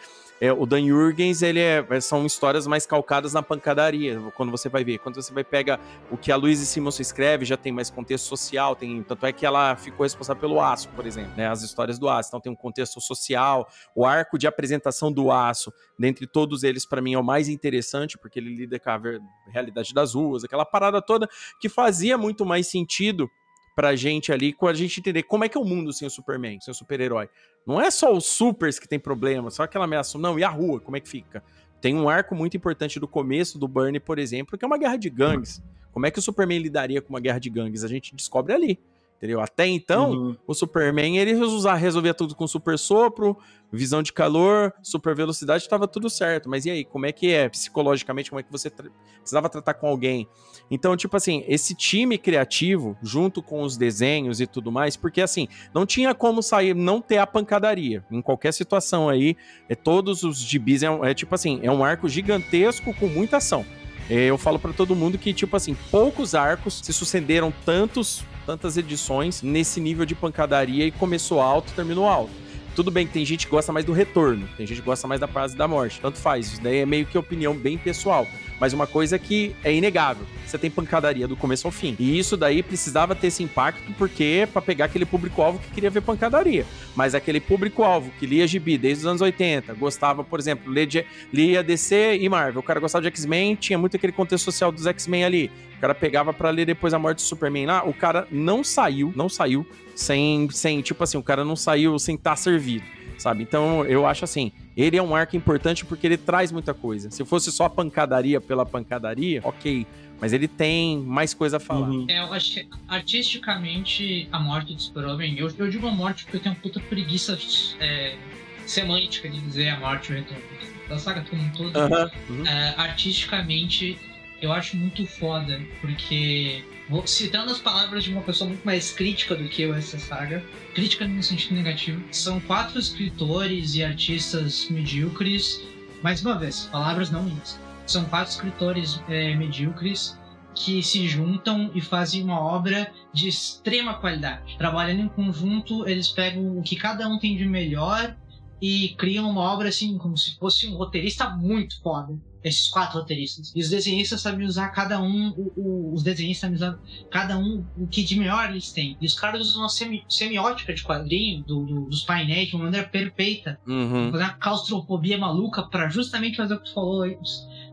é, o Dan Jurgens, ele é, é, são histórias mais calcadas na pancadaria, quando você vai ver. Quando você vai pegar o que a Louise Simonson escreve, já tem mais contexto social, tem, tanto é que ela ficou responsável pelo Aço, por exemplo, né, as histórias do Aço. Então tem um contexto social, o arco de apresentação do Aço, dentre todos eles, para mim, é o mais interessante, porque ele lida com a realidade das ruas, aquela parada toda que fazia muito mais sentido pra gente ali, com a gente entender como é que é o mundo sem o Superman, sem o super-herói. Não é só os supers que tem problema, só aquela ameaça. Não, e a rua, como é que fica? Tem um arco muito importante do começo do Burnie, por exemplo, que é uma guerra de gangues. Como é que o Superman lidaria com uma guerra de gangues? A gente descobre ali. Entendeu? Até então, uhum. o Superman ele resolvia tudo com super sopro, visão de calor, super velocidade, estava tudo certo. Mas e aí, como é que é psicologicamente? Como é que você tra precisava tratar com alguém? Então, tipo assim, esse time criativo, junto com os desenhos e tudo mais, porque assim, não tinha como sair, não ter a pancadaria. Em qualquer situação aí, é, todos os gibis, é, é tipo assim, é um arco gigantesco com muita ação. É, eu falo para todo mundo que, tipo assim, poucos arcos se sucederam tantos tantas edições nesse nível de pancadaria e começou alto, terminou alto. Tudo bem que tem gente que gosta mais do retorno, tem gente que gosta mais da fase da morte, tanto faz. Isso daí é meio que opinião bem pessoal. Mas uma coisa que é inegável: você tem pancadaria do começo ao fim. E isso daí precisava ter esse impacto, porque para pegar aquele público-alvo que queria ver pancadaria. Mas aquele público-alvo que lia gibi desde os anos 80, gostava, por exemplo, lia, lia DC e Marvel. O cara gostava de X-Men, tinha muito aquele contexto social dos X-Men ali. O cara pegava para ler depois a morte do Superman lá. O cara não saiu, não saiu sem, sem, tipo assim, o cara não saiu sem estar tá servido, sabe? Então eu acho assim, ele é um arco importante porque ele traz muita coisa. Se fosse só pancadaria pela pancadaria, ok. Mas ele tem mais coisa a falar. Uhum. É, eu acho que artisticamente a morte do Super-Homem, eu, eu digo a morte porque eu tenho uma puta preguiça é, semântica de dizer a morte o retorno da saga como um todo. Uhum. Uhum. É, artisticamente eu acho muito foda, porque, vou, citando as palavras de uma pessoa muito mais crítica do que eu essa saga, crítica no sentido negativo, são quatro escritores e artistas medíocres, mais uma vez, palavras não minhas, são quatro escritores é, medíocres que se juntam e fazem uma obra de extrema qualidade. Trabalhando em conjunto, eles pegam o que cada um tem de melhor e criam uma obra assim, como se fosse um roteirista muito foda. Esses quatro roteiristas. E os desenhistas sabem usar cada um, o, o, os desenhistas sabem usar cada um o que de melhor eles têm. E os caras usam uma semi, semiótica de quadrinho do, do, dos painéis de uma maneira perfeita. Uhum. Fazer uma claustrofobia maluca para justamente fazer o que tu falou aí,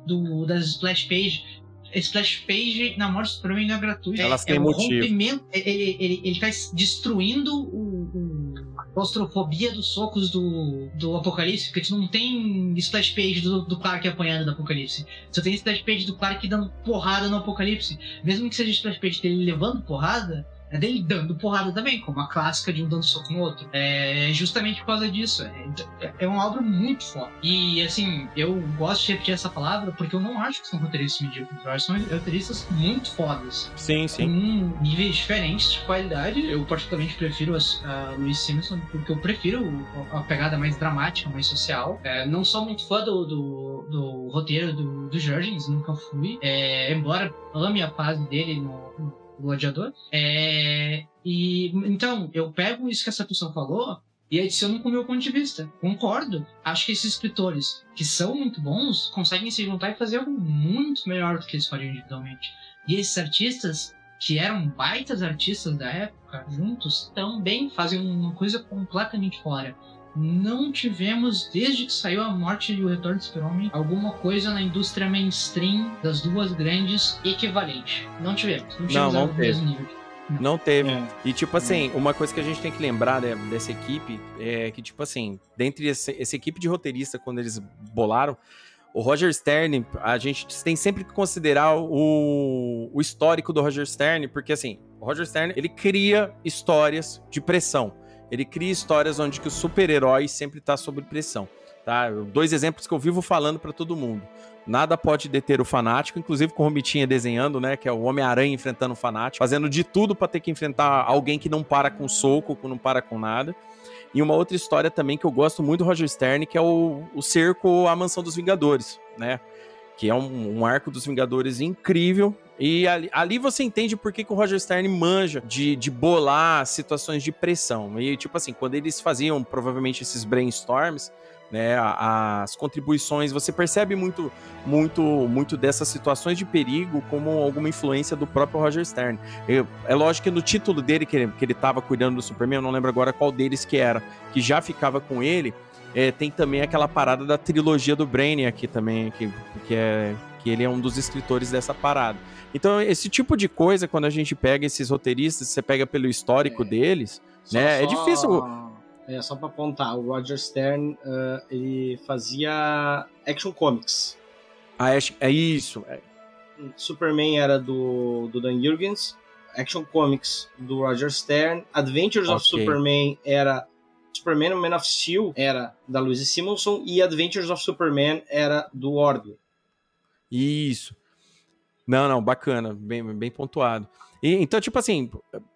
do, das splash page splash page na morte do Superman não é gratuito. Elas é, têm é um motivo. rompimento. Ele, ele, ele tá destruindo o, o, claustrofobia dos socos do, do Apocalipse, porque tu não tem splash page do, do Clark apanhando do Apocalipse. Você tem splash page do Clark dando porrada no Apocalipse. Mesmo que seja splash page dele levando porrada, é dele dando porrada também, como a clássica de um dando soco no outro. É justamente por causa disso. É, é uma obra muito foda. E assim, eu gosto de repetir essa palavra porque eu não acho que são roteiristas medíocres. Eu acho que são roteiristas muito fodas. Sim, sim. Com níveis diferentes de qualidade. Eu particularmente prefiro a, a Louis Simpson porque eu prefiro a pegada mais dramática, mais social. É, não sou muito fã do, do, do roteiro do, do Jurgens, nunca fui. É, embora ame a fase dele no gladiador. É, e então, eu pego isso que essa pessoa falou e adiciono com o meu ponto de vista. Concordo. Acho que esses escritores, que são muito bons, conseguem se juntar e fazer algo muito melhor do que eles fariam individualmente. E esses artistas, que eram baitas artistas da época, juntos, também fazem uma coisa completamente fora não tivemos, desde que saiu a morte e o retorno do Super-Homem, alguma coisa na indústria mainstream das duas grandes equivalente. Não tivemos. Não tivemos não do teve. mesmo nível. Não teve. É. E, tipo assim, uma coisa que a gente tem que lembrar né, dessa equipe é que, tipo assim, dentre esse- essa equipe de roteirista, quando eles bolaram, o Roger Stern, a gente tem sempre que considerar o, o histórico do Roger Stern, porque, assim, o Roger Stern, ele cria histórias de pressão. Ele cria histórias onde que o super-herói sempre está sob pressão. Tá? Dois exemplos que eu vivo falando para todo mundo. Nada pode deter o fanático, inclusive com o Romitinha desenhando, né? Que é o Homem-Aranha enfrentando o fanático, fazendo de tudo para ter que enfrentar alguém que não para com soco, que não para com nada. E uma outra história também que eu gosto muito do Roger Stern, que é o, o cerco à Mansão dos Vingadores, né? Que é um, um arco dos Vingadores incrível. E ali, ali você entende por que, que o Roger Stern manja de, de bolar situações de pressão. E, tipo assim, quando eles faziam provavelmente esses brainstorms, né, as contribuições, você percebe muito, muito, muito dessas situações de perigo como alguma influência do próprio Roger Stern. Eu- é lógico que no título dele, que ele, que ele tava cuidando do Superman, eu não lembro agora qual deles que era, que já ficava com ele, é, tem também aquela parada da trilogia do Brainiac também, que, que, é, que ele é um dos escritores dessa parada. Então, esse tipo de coisa, quando a gente pega esses roteiristas, você pega pelo histórico É. deles, Só- né, é só- difícil- É, só pra apontar, o Roger Stern, ah, ele fazia Action Comics. a Ash, é isso, é, Superman era do, do Dan Jurgens, Action Comics do Roger Stern, Adventures of Ok. Superman era Superman Man of Steel era da Louise Simonson e Adventures of Superman era do Ordway. Isso. Não, não, bacana, bem, bem pontuado. E, então, tipo assim,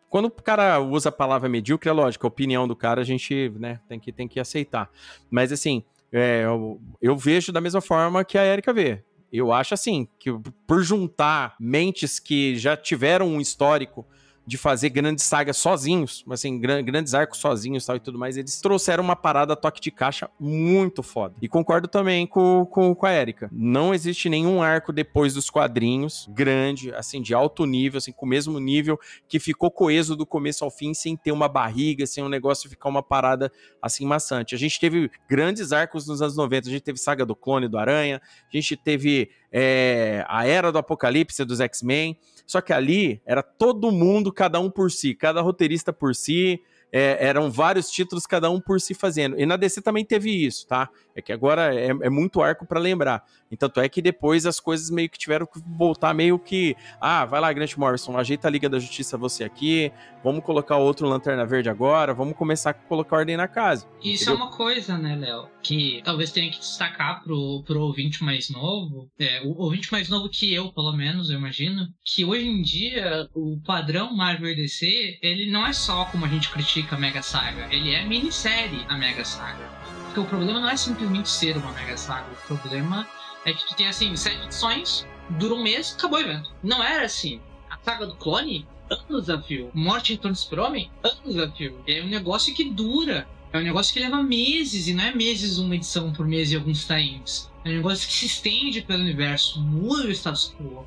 quando o cara usa a palavra medíocre, é lógico, a opinião do cara a gente né, tem, que, tem que aceitar. Mas assim, é, eu, eu vejo da mesma forma que a Erika vê. Eu acho assim, que por juntar mentes que já tiveram um histórico de fazer grandes sagas sozinhos, assim, gran- grandes arcos sozinhos tal, e tudo mais, eles trouxeram uma parada toque de caixa muito foda. E concordo também com, com, com a Erika. Não existe nenhum arco depois dos quadrinhos grande, assim, de alto nível, assim, com o mesmo nível que ficou coeso do começo ao fim, sem ter uma barriga, sem um negócio ficar uma parada assim maçante. A gente teve grandes arcos nos anos 90, a gente teve Saga do Clone do Aranha, a gente teve é, a Era do Apocalipse dos X-Men, só que ali era todo mundo, cada um por si, cada roteirista por si, é, eram vários títulos, cada um por si fazendo. E na DC também teve isso, tá? É que agora é, é muito arco para lembrar. Então, é que depois as coisas meio que tiveram que voltar meio que. Ah, vai lá, Grant Morrison, ajeita a Liga da Justiça você aqui, vamos colocar outro Lanterna Verde agora, vamos começar a colocar ordem na casa. Isso entendeu? é uma coisa, né, Léo? Que talvez tenha que destacar pro, pro ouvinte mais novo, é, o ouvinte mais novo que eu, pelo menos, eu imagino, que hoje em dia o padrão Marvel e DC, ele não é só como a gente critica a Mega Saga, ele é minissérie a Mega Saga. Porque o problema não é simplesmente ser uma Mega Saga, o problema é que tu tem assim, sete edições, dura um mês, acabou o evento. Não era assim. A saga do clone, anos a fio. Morte em Torno Super-Homem, anos a fio. É um negócio que dura. É um negócio que leva meses, e não é meses uma edição por mês e alguns times. É um negócio que se estende pelo universo, muda o status quo.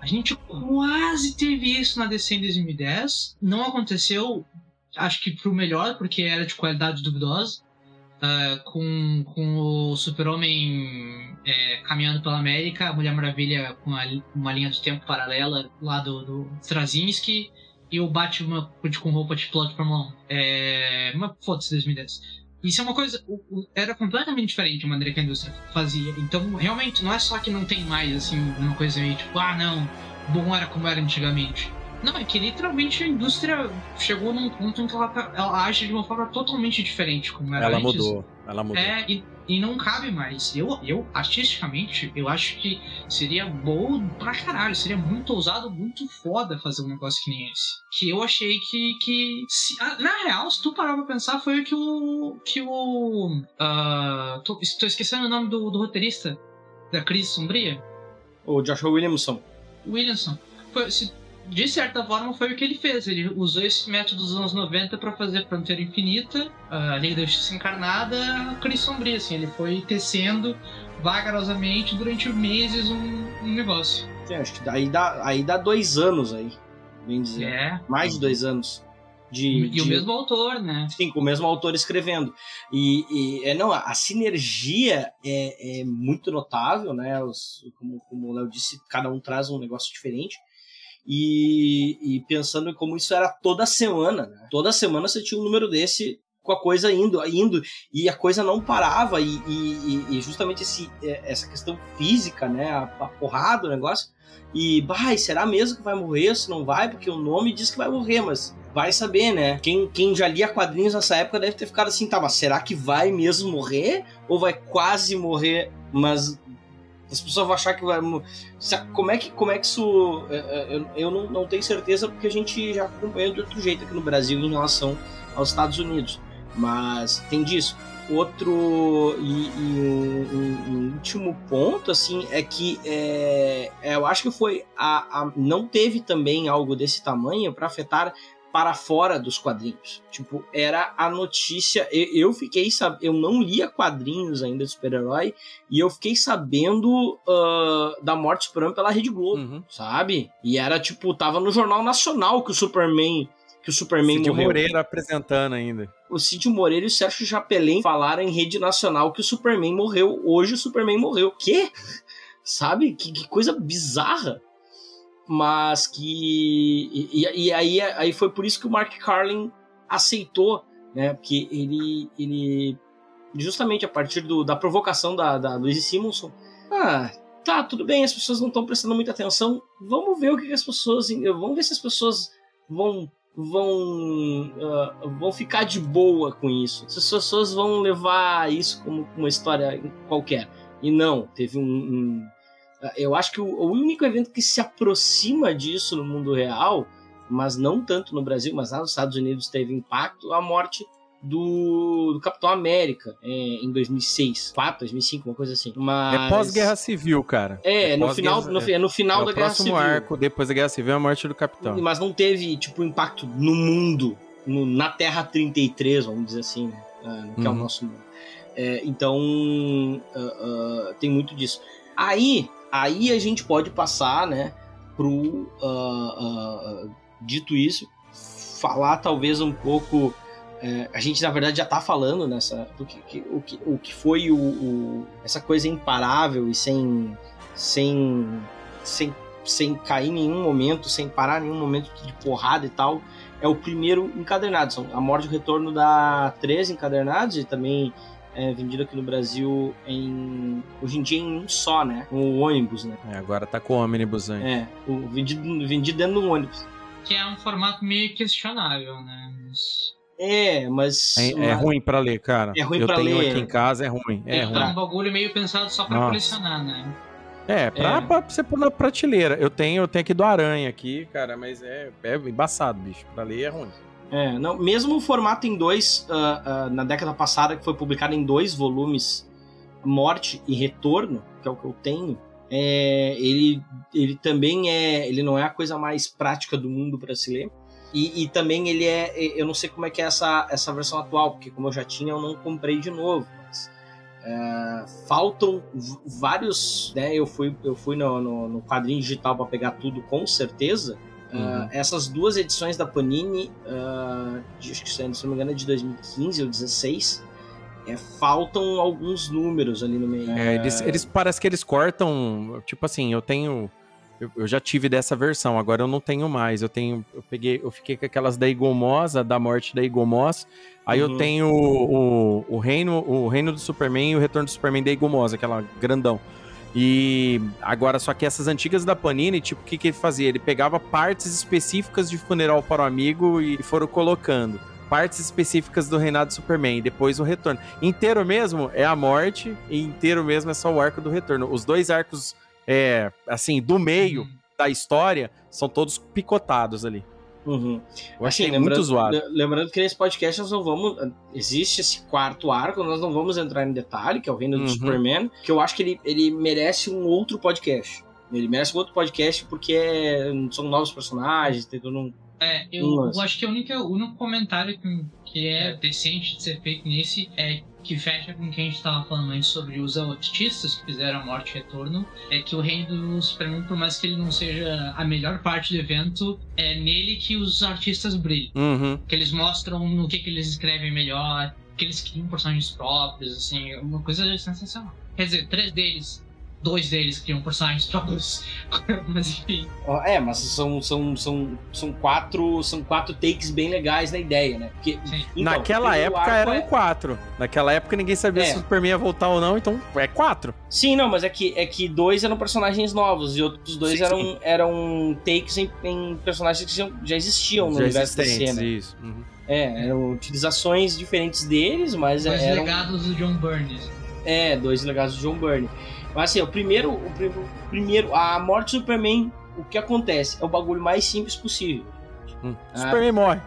A gente quase teve isso na DC em 2010. Não aconteceu, acho que pro melhor, porque era de qualidade duvidosa. Uh, com, com o Super-Homem é, caminhando pela América, a Mulher Maravilha com a, uma linha de tempo paralela lá do, do Straczynski e o Batman com roupa de Fórmula 1. É, uma foda-se 2010. Isso é uma coisa. Era completamente diferente a maneira que a indústria fazia. Então, realmente, não é só que não tem mais, assim, uma coisa meio tipo, ah, não, bom era como era antigamente. Não, é que literalmente a indústria chegou num ponto em que ela, tá, ela age de uma forma totalmente diferente como era ela antes. Mudou, ela mudou. É, e, e não cabe mais. Eu, eu, artisticamente, eu acho que seria bom pra caralho, seria muito ousado, muito foda fazer um negócio que nem esse. Que eu achei que. que se, ah, na real, se tu parar pra pensar, foi o que o. que o. Uh, tô, tô esquecendo o nome do, do roteirista da Crise Sombria. O Joshua Williamson. Williamson. Foi, se, de certa forma, foi o que ele fez. Ele usou esse método dos anos 90 para fazer Fronteira Infinita, a Liga da Justiça Encarnada, Cris Sombria. Assim, ele foi tecendo vagarosamente durante meses um, um negócio. É, acho que aí dá, aí dá dois anos aí, bem dizer. É. Mais de dois anos. De, e de... o mesmo autor, né? Sim, com o mesmo autor escrevendo. E, e é, não, a sinergia é, é muito notável, né? Os, como, como o Léo disse, cada um traz um negócio diferente. E, e pensando como isso era toda semana, né? Toda semana você tinha um número desse com a coisa indo, indo, e a coisa não parava, e, e, e justamente esse, é, essa questão física, né, a, a porrada do negócio, e, bah, será mesmo que vai morrer, se não vai, porque o nome diz que vai morrer, mas vai saber, né, quem, quem já lia quadrinhos nessa época deve ter ficado assim, tá, mas será que vai mesmo morrer, ou vai quase morrer, mas as pessoas vão achar que vai. Como é que, como é que isso. É, é, eu, não, não tenho certeza porque a gente já acompanha de outro jeito aqui no Brasil em relação aos Estados Unidos. Mas tem disso. Outro e, e um, um, um, último ponto assim é que é, é, eu acho que foi a, a não teve também algo desse tamanho para afetar para fora dos quadrinhos. Tipo, era a notícia. Eu, eu fiquei sabendo. Eu não lia quadrinhos ainda de super-herói. E eu fiquei sabendo uh, da morte do Superman pela Rede Globo, uhum. sabe? E era tipo, tava no Jornal Nacional que o Superman. Que o Superman Cid morreu. Moreira apresentando ainda. O Cid Moreira e o Sérgio Chapelin falaram em rede nacional que o Superman morreu. Hoje o Superman morreu. Quê? (laughs) Sabe? Que, que coisa bizarra mas que e, e, aí, aí foi por isso que o Mark Carlin aceitou, né? Porque ele, ele justamente a partir do, da provocação da, da Louise Simonson, ah, tá, tudo bem, as pessoas não estão prestando muita atenção, vamos ver o que, que, as pessoas, vamos ver se as pessoas vão vão uh, vão ficar de boa com isso, se as pessoas vão levar isso como uma história qualquer. E não, teve um, um eu acho que o, único evento que se aproxima disso no mundo real, mas não tanto no Brasil, mas lá nos Estados Unidos teve impacto, a morte do, do, Capitão América é, em 2006, 4, 2005, uma coisa assim. Mas... É pós-guerra civil, cara. É, é no final, no, é no final é da Guerra Civil. O próximo arco, depois da Guerra Civil, é a morte do Capitão. Mas não teve, tipo, impacto no mundo, no, na Terra 33, vamos dizer assim, né? Uh, que uhum. é o uhum. nosso mundo. É, então, uh, uh, tem muito disso. Aí, Aí a gente pode passar, né, pro uh, uh, dito isso, falar talvez um pouco. É, a gente na verdade já está falando nessa do que, que, o, que, o que foi o, o, essa coisa imparável e sem sem sem, sem cair em nenhum momento, sem parar em nenhum momento de porrada e tal, é o primeiro encadernado. São a morte e o retorno dá três encadernados e também é vendido aqui no Brasil em hoje em dia em um só, né? Um ônibus, né? É, agora tá com o ônibus aí. É, o, vendido, vendido dentro do ônibus. Que é um formato meio questionável, né? Mas... É, mas. É, é ruim pra ler, cara. É ruim Eu pra tenho ler. aqui em casa, é ruim. É É, ruim. é um bagulho meio pensado só pra Nossa. colecionar, né? É, pra, É. pra você pôr na prateleira. Eu tenho, eu tenho aqui do Aranha aqui, cara, mas é, é embaçado, bicho. Pra ler é ruim. É, não, mesmo o formato em dois, ah, ah, na década passada, que foi publicado em dois volumes, Morte e Retorno, que é o que eu tenho, é, ele, ele também é. Ele não é a coisa mais prática do mundo para se ler. E, e também ele é. Eu não sei como é que é essa, essa versão atual, porque como eu já tinha, eu não comprei de novo. É, faltam vários. Né, eu fui, eu fui no, no, no quadrinho digital para pegar tudo com certeza. Ah, essas duas edições da Panini, ah, de, acho que se não me engano é de 2015 ou 2016, é, faltam alguns números ali no meio. É, eles, eles parece que eles cortam. Tipo assim, eu tenho. Eu, eu já tive dessa versão, agora eu não tenho mais. Eu tenho. Eu peguei, eu fiquei com aquelas da Igomós, a da morte da Igomós. Aí eu Uhum. tenho o, o, o reino, o reino do Superman e o retorno do Superman da Igomós, aquela grandão. E agora, só que essas antigas da Panini, tipo, o que, que ele fazia? Ele pegava partes específicas de funeral para o amigo e foram colocando. Partes específicas do reinado do Superman, e depois o retorno. Inteiro mesmo é a morte, e inteiro mesmo é só o arco do retorno. Os dois arcos, é, assim, do meio Uhum. da história, são todos picotados ali. Uhum. Eu achei Assim, muito zoado. le- Lembrando que nesse podcast nós não vamos. Existe esse quarto arco, nós não vamos entrar em detalhe, que é o Reino Uhum. do Superman, que eu acho que ele, ele merece um outro podcast. Ele merece um outro podcast porque é- são novos personagens, tem todo um. É, eu, acho que a única, o único comentário que, que é decente de ser feito nesse é que fecha com o que a gente estava falando antes sobre os artistas que fizeram a Morte e Retorno, é que o reino do Superman, por mais que ele não seja a melhor parte do evento, é nele que os artistas brilham. Uhum. Que eles mostram no que, que eles escrevem melhor, que eles criam personagens próprios, assim, é uma coisa sensacional. Quer dizer, três deles, dois deles criam personagens próprios, mas enfim. É, mas são, são, são, são, quatro, são quatro takes bem legais na ideia, né? Porque, então, Naquela época eram é- quatro. Naquela época ninguém sabia É. se o Superman ia voltar ou não, então é quatro. Sim, não, mas é que, é que dois eram personagens novos e outros dois Sim, eram, sim. eram takes em, em personagens que já, já existiam no Já universo da existentes, cena. isso. Uhum. É, eram utilizações diferentes deles, mas Dois eram legados do John Burns. é, dois legados do John Byrne. Mas assim, o primeiro, o pri- o primeiro, a morte do Superman, o que acontece? É o bagulho mais simples possível. Hum. Ah. Superman morre.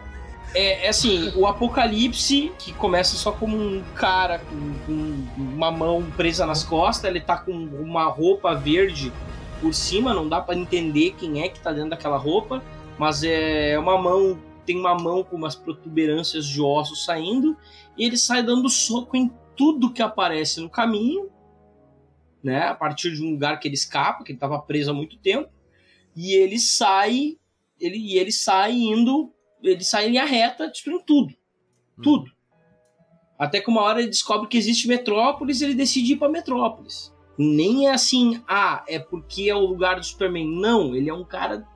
É, é assim, o apocalipse, que começa só como um cara com, com uma mão presa nas costas, ele tá com uma roupa verde por cima, não dá pra entender quem é que tá dentro daquela roupa, mas é uma mão, tem uma mão com umas protuberâncias de ossos saindo, e ele sai dando soco em tudo que aparece no caminho, né? A partir de um lugar que ele escapa, que ele tava preso há muito tempo, e ele sai, ele, e ele sai indo ele sai em linha reta, destruindo tudo. Tudo. Até que uma hora ele descobre que existe Metrópolis e ele decide ir pra Metrópolis. Nem é assim, ah, é porque é o lugar do Superman. Não, ele é um cara.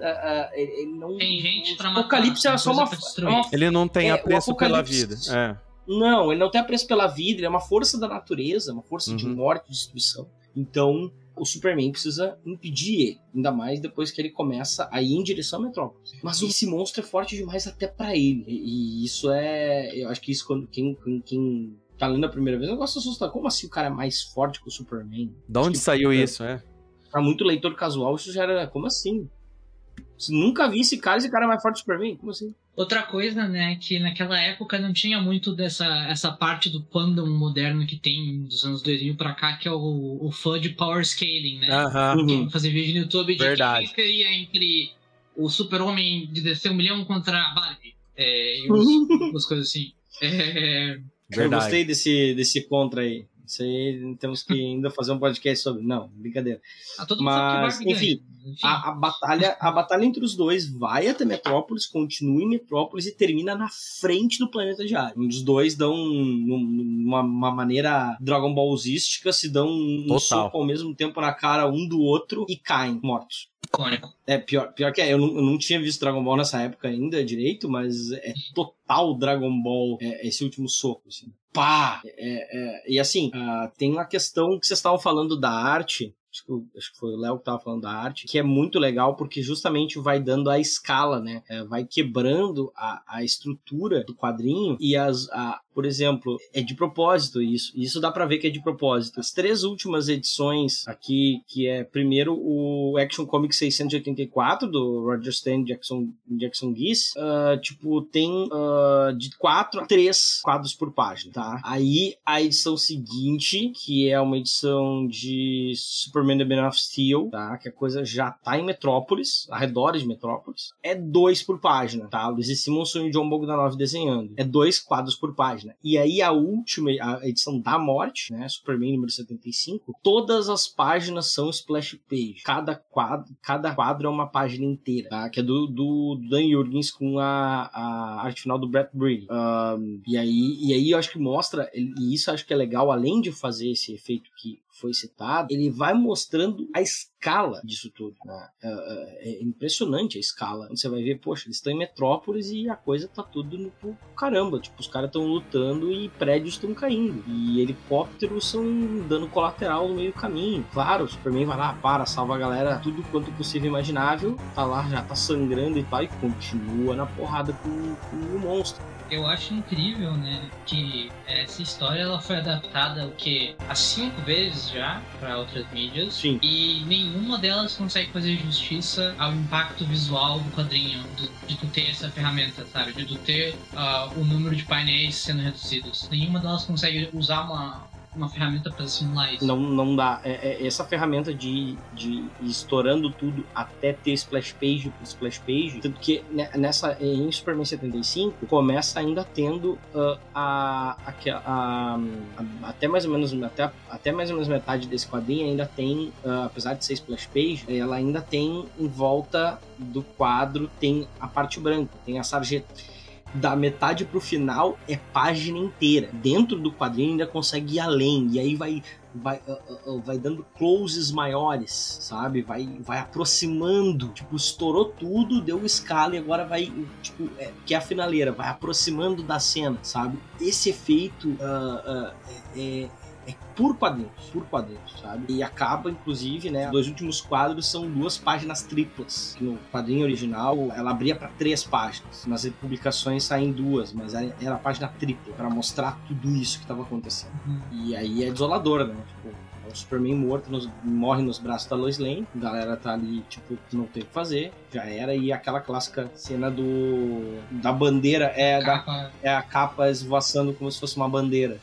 ah, ah, ele não. Tem gente matar, Apocalipse era só coisa uma. é uma- Ele não tem É, apreço pela vida. É. Não, ele não tem apreço pela vida, ele é uma força da natureza, uma força de Uhum. morte, de destruição. Então, o Superman precisa impedir ele, ainda mais depois que ele começa a ir em direção à Metrópolis. Mas esse monstro é forte demais até pra ele. E, isso é, eu acho que isso quando quem, quem, tá lendo a primeira vez, gosto de assustar. Como assim o cara é mais forte que o Superman? De onde que- saiu é. isso, é? Pra muito leitor casual, isso já era, como assim? Se nunca vi esse cara, esse cara é mais forte que o Superman? Como assim? Outra coisa, né, que naquela época não tinha muito dessa essa parte do fandom moderno que tem dos anos 2000 pra cá, que é o, o fã de power scaling, né? Aham. Uhum. Quem fazer vídeo no YouTube de Verdade. quem seria entre o super-homem de DC um milhão contra a Barbie. É, e uns- (laughs) umas coisas assim. É, Eu gostei desse, desse contra aí. Isso aí temos que ainda fazer um podcast sobre. Não, brincadeira. ah, todo mundo sabe que Mas, Barbie ganha. enfim, Enfim, A, a batalha, a batalha entre os dois vai até Metrópolis, continua em Metrópolis e termina na frente do planeta diário. Os dois dão numa uma maneira Dragon Ballzística, se dão um Total. soco ao mesmo tempo na cara um do outro e caem mortos. Icônico. É, pior, pior que é, eu não, eu não tinha visto Dragon Ball nessa época ainda direito, mas é total Dragon Ball é, esse último soco, assim. Pá! É, é, e assim, uh, tem uma questão que vocês estavam falando da arte, acho que, acho que foi o Léo que estava falando da arte, que é muito legal porque justamente vai dando a escala, né? É, vai quebrando a, a estrutura do quadrinho e as, a, por exemplo, é de propósito isso. Isso dá para ver que é de propósito. As três últimas edições aqui, que é primeiro o Action Comics 684 do Roger Stan Jackson Jackson Geese, uh, tipo tem uh, de quatro a três quadros por página, tá? Aí a edição seguinte, que é uma edição de Superman The Man of Steel, tá? Que a coisa já tá em Metrópolis, arredores de Metrópolis, é dois por página, tá? Luiz Simonson e John Bogdanov desenhando. É dois quadros por página página. E aí a última, a edição da morte, né, Superman número 75, todas as páginas são splash page. Cada quadro, cada quadro é uma página inteira, tá? Que é do, do, Dan Jurgens com a, a arte final do Brett Brady. Um, e aí, e aí eu acho que mostra, e isso acho que é legal, além de fazer esse efeito que foi citado, ele vai mostrando a escala disso tudo. Né? É, é, é, impressionante a escala. Você vai ver, poxa, eles estão em metrópolis e a coisa tá tudo no caramba. Tipo, os caras estão lutando e prédios estão caindo. E helicópteros são dando colateral no meio do caminho. Claro, o Superman vai lá, para, salva a galera, tudo quanto possível imaginável. Tá lá, já tá sangrando e tal, e continua na porrada com, com o monstro eu acho incrível, né, que essa história ela foi adaptada o que há cinco vezes já para outras mídias Sim. e nenhuma delas consegue fazer justiça ao impacto visual do quadrinho, de, de tu ter essa ferramenta, sabe, de tu ter uh, o número de painéis sendo reduzidos. Nenhuma delas consegue usar uma uma ferramenta para simular isso. Não, não dá. É, é, essa ferramenta de, de estourando tudo até ter splash page por splash page, tanto que nessa em Superman 75 começa ainda tendo uh, a, a, a, a, até mais ou menos até, até mais ou menos metade desse quadrinho ainda tem, uh, apesar de ser splash page, ela ainda tem em volta do quadro tem a parte branca, tem a sarjeta da metade pro final é página inteira. Dentro do quadrinho ainda consegue ir além. E aí vai vai, uh, uh, vai dando closes maiores, sabe? Vai, vai aproximando. Tipo, estourou tudo, deu escala e agora vai, tipo, é, que é a finaleira, vai aproximando da cena, sabe? Esse efeito uh, é, é por quadrinhos, por quadrinhos, sabe? E acaba, inclusive, né? Os dois últimos quadros são duas páginas triplas. No quadrinho original, ela abria para três páginas. Nas publicações saem duas, mas era a página tripla para mostrar tudo isso que estava acontecendo. Uhum. E aí é desolador, né? Tipo, é o Superman morto, nos, morre nos braços da Lois Lane. A galera tá ali, tipo, não tem o que fazer. Já era. E aquela clássica cena do. da bandeira. É, da, é a capa esvoaçando como se fosse uma bandeira.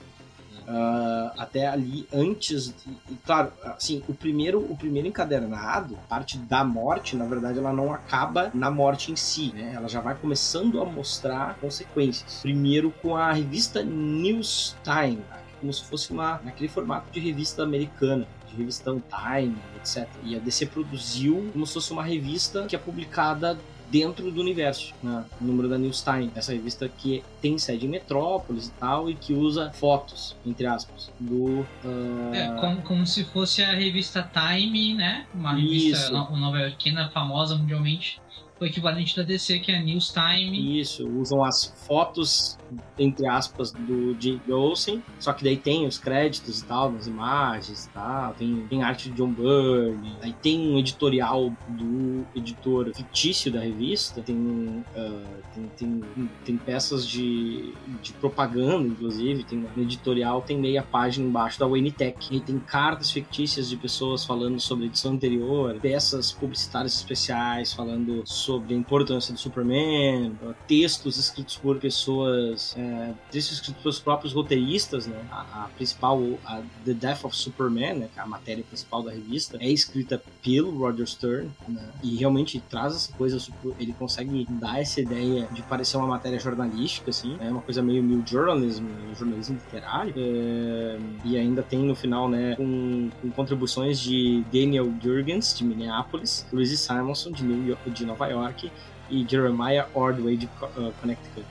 Uh, até ali antes de, claro assim o primeiro o primeiro encadernado parte da morte na verdade ela não acaba na morte em si né ela já vai começando a mostrar consequências primeiro com a revista News Time como se fosse uma naquele formato de revista americana de revistão Time, etc. E a DC produziu como se fosse uma revista que é publicada dentro do universo, né? o número da Newstime, essa revista que tem sede em Metrópolis e tal, e que usa fotos, entre aspas, do. Uh... É, como, como se fosse a revista Time, né? Uma revista nova-iorquina famosa mundialmente o equivalente da DC, que é a News Time. Isso, usam as fotos, entre aspas, do Jake Olsen, só que daí tem os créditos e tal, nas imagens e tal, tem, tem arte de John Byrne, aí tem um editorial do editor fictício da revista, tem, uh, tem, tem, tem, peças de, de propaganda, inclusive, tem no editorial, tem meia página embaixo da Wayne Tech, e tem cartas fictícias de pessoas falando sobre a edição anterior, peças publicitárias especiais falando sobre a importância do Superman, textos escritos por pessoas, é, textos escritos pelos próprios roteiristas, né? A, a principal, a The Death of Superman, né? É a matéria principal da revista, é escrita pelo Roger Stern, né? E realmente traz essa coisa, ele consegue dar essa ideia de parecer uma matéria jornalística, assim, é né? uma coisa meio new journalism, jornalismo literário, é, e ainda tem no final, né, com, com contribuições de Daniel Jurgens, de Minneapolis, Louise Simonson, de, New York, de Nova York e Jeremiah Ordway de uh, Connecticut.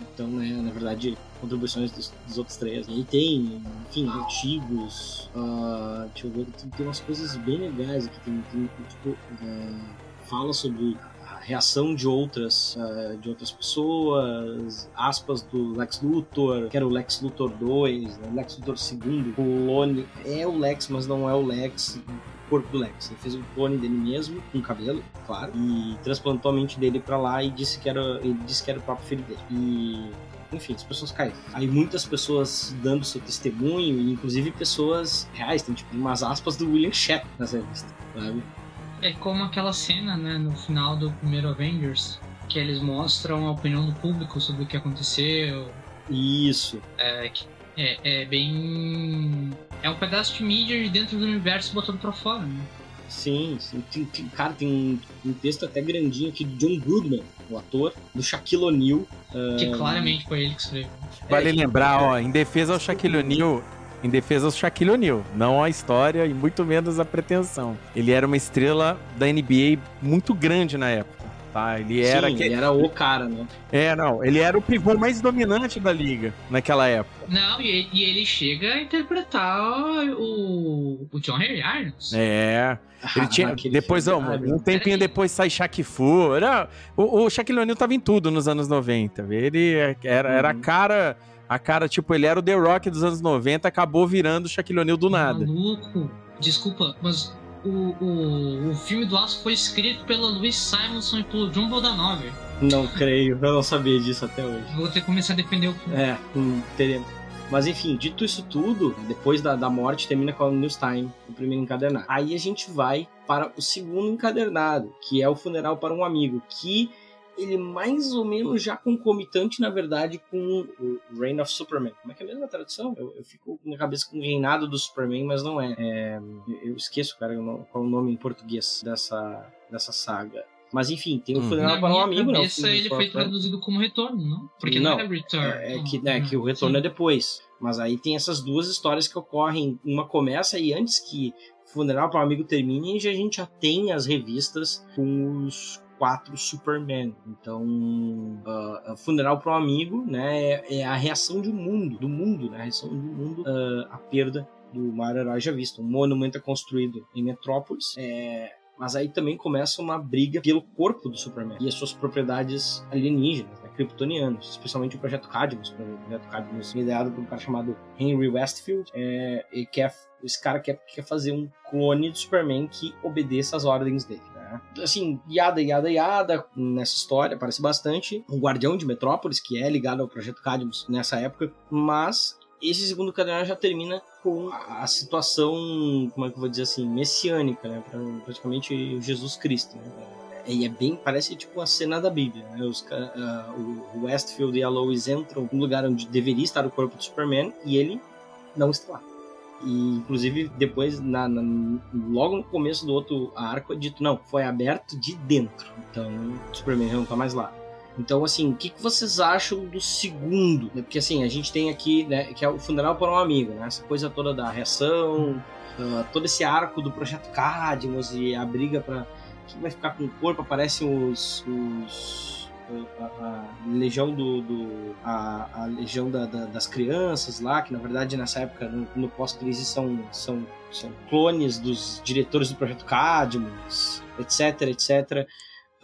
Então, né, na verdade, contribuições dos, dos outros três. E aí tem, enfim, artigos. Uh, deixa eu ver, tem, tem umas coisas bem legais aqui. Tem, tem tipo, uh, fala sobre reação de outras uh, de outras pessoas, aspas do Lex Luthor, que era o Lex Luthor 2, né? Lex Luthor 2, clone, é o Lex, mas não é o Lex corpo do Lex. Ele fez um clone dele mesmo, com cabelo, claro, e transplantou a mente dele para lá e disse que era, ele disse que era o próprio filho dele. E enfim, as pessoas caíram. Aí muitas pessoas dando seu testemunho, inclusive pessoas reais, tem tipo umas aspas do William Shatner nessa revista, sabe? É como aquela cena, né, no final do primeiro Avengers, que eles mostram a opinião do público sobre o que aconteceu. Isso. É, é, é bem. É um pedaço de mídia dentro do universo botando pra fora, né? Sim, sim. Tem, tem, cara, tem um, um, texto até grandinho aqui de John Goodman, o ator, do Shaquille O'Neal. Que uh... claramente foi ele que escreveu. Vale é, lembrar, ó, em defesa ao Shaquille O'Neal, em defesa do Shaquille O'Neal, não a história e muito menos a pretensão. Ele era uma estrela da NBA muito grande na época. Tá, ele era Sim, que... ele era o cara, né? É, não, ele era o pivô mais dominante da liga naquela época. Não, e, e ele chega a interpretar o, o John Henry Irons. É. Ele tinha, depois, ó, um tempinho depois sai Shaq Fu. Era, o, o Shaquille O'Neal tava em tudo nos anos 90. Ele era, era a uhum. cara a cara, tipo, ele era o The Rock dos anos 90, acabou virando o Shaquille O'Neal do nada. Maluco. Desculpa, mas o, o, o filme do Aço foi escrito pela Louis Simonson e pelo John Bodanove. Não creio, eu não sabia disso até hoje. Vou ter que começar a defender o filme. É, hum, teremos. Mas enfim, dito isso tudo, depois da, da morte termina com o Newstime, o primeiro encadernado. Aí a gente vai para o segundo encadernado, que é o funeral para um amigo, que ele mais ou menos já concomitante, na verdade, com o Reign of Superman. Como é que é a mesma tradução? Eu, eu fico na cabeça com o reinado do Superman, mas não é. é eu esqueço, cara, qual é o nome em português dessa, dessa saga. Mas enfim, tem o hum. funeral para um amigo, né? ele foi traduzido como retorno, não? Porque não, não é return. É, é que, né, que o retorno Sim. é depois. Mas aí tem essas duas histórias que ocorrem. Uma começa e antes que Funeral para um Amigo termine, a gente já tem as revistas com os quatro Superman. Então, uh, Funeral para um Amigo, né, é, é, a reação do mundo, do mundo, né, a reação do mundo uh, à perda do maior herói já visto. Um monumento é construído em Metrópolis, é, mas aí também começa uma briga pelo corpo do Superman e as suas propriedades alienígenas, né, especialmente o Projeto Cadmus, o Projeto Cadmus ideado por um cara chamado Henry Westfield, é, e quer, esse cara quer, quer fazer um clone do Superman que obedeça às ordens dele. Assim, yada, yada, yada nessa história, parece bastante. Um guardião de Metrópolis, que é ligado ao Projeto Cadmus nessa época, mas esse segundo caderno já termina com a situação, como é que eu vou dizer assim, messiânica, né? Praticamente Jesus Cristo, né? E é bem, parece tipo a cena da Bíblia, né? Os, uh, o Westfield e a Lois entram no lugar onde deveria estar o corpo do Superman e ele não está lá. E, inclusive, depois, na, na, logo no começo do outro arco, é dito, não, foi aberto de dentro. Então, o Superman não tá mais lá. Então, assim, o que, que vocês acham do segundo? Porque, assim, a gente tem aqui, né, que é o funeral para um amigo, né? Essa coisa toda da reação, uh, todo esse arco do Projeto Cadmus e a briga para quem vai ficar com o corpo, aparecem os, os a, a legião do, do a, a, legião da, da, das crianças lá que na verdade nessa época no, no pós-crise são, são são clones dos diretores do projeto Cadmus etc etc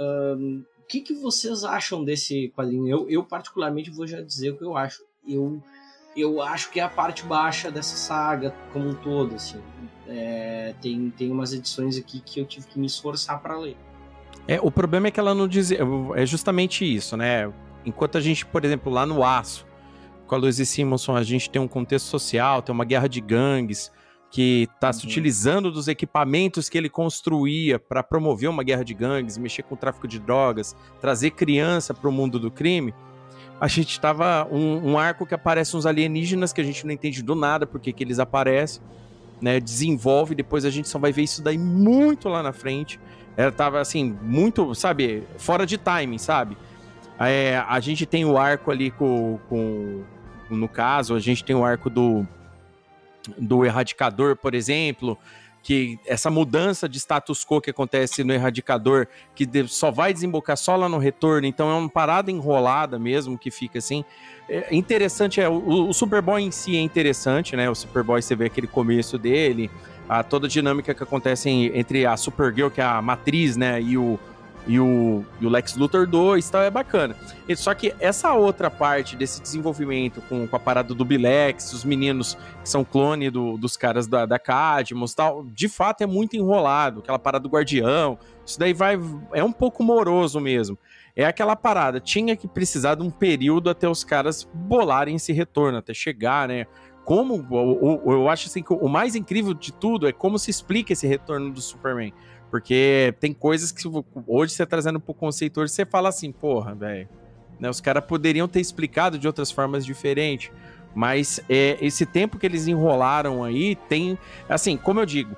um, o que, que vocês acham desse quadrinho? Eu, eu particularmente vou já dizer o que eu acho. Eu eu acho que é a parte baixa dessa saga como um todo assim. É, tem tem umas edições aqui que eu tive que me esforçar para ler é, o problema é que ela não diz. É justamente isso, né? Enquanto a gente, por exemplo, lá no Aço, com a Louise Simonson, a gente tem um contexto social, tem uma guerra de gangues, que está uhum. se utilizando dos equipamentos que ele construía para promover uma guerra de gangues, mexer com o tráfico de drogas, trazer criança para o mundo do crime. A gente estava um, um, arco que aparece uns alienígenas que a gente não entende do nada porque que eles aparecem, né? Desenvolve, depois a gente só vai ver isso daí muito lá na frente. Ela tava assim, muito, sabe, fora de timing, sabe? É, a gente tem o arco ali com, com. No caso, a gente tem o arco do. Do Erradicador, por exemplo. que essa mudança de status quo que acontece no Erradicador, que só vai desembocar só lá no retorno, então é uma parada enrolada mesmo que fica assim. É interessante, é, o, o Superboy em si é interessante, né? O Superboy, você vê aquele começo dele, a, toda a dinâmica que acontece entre a Supergirl, que é a matriz, né, e o, e o, e o Lex Luthor 2 tal, é bacana. E, só que essa outra parte desse desenvolvimento com, com a parada do Bilex, os meninos que são clone do, dos caras da, da Cadmus tal, de fato é muito enrolado, aquela parada do Guardião, isso daí vai é um pouco moroso mesmo. É aquela parada, tinha que precisar de um período até os caras bolarem esse retorno, até chegar, né? Como, eu acho assim que o mais incrível de tudo é como se explica esse retorno do Superman. Porque tem coisas que hoje você trazendo pro conceito, hoje você fala assim, porra, velho. Né, os caras poderiam ter explicado de outras formas diferentes. Mas é, esse tempo que eles enrolaram aí tem. Assim, como eu digo,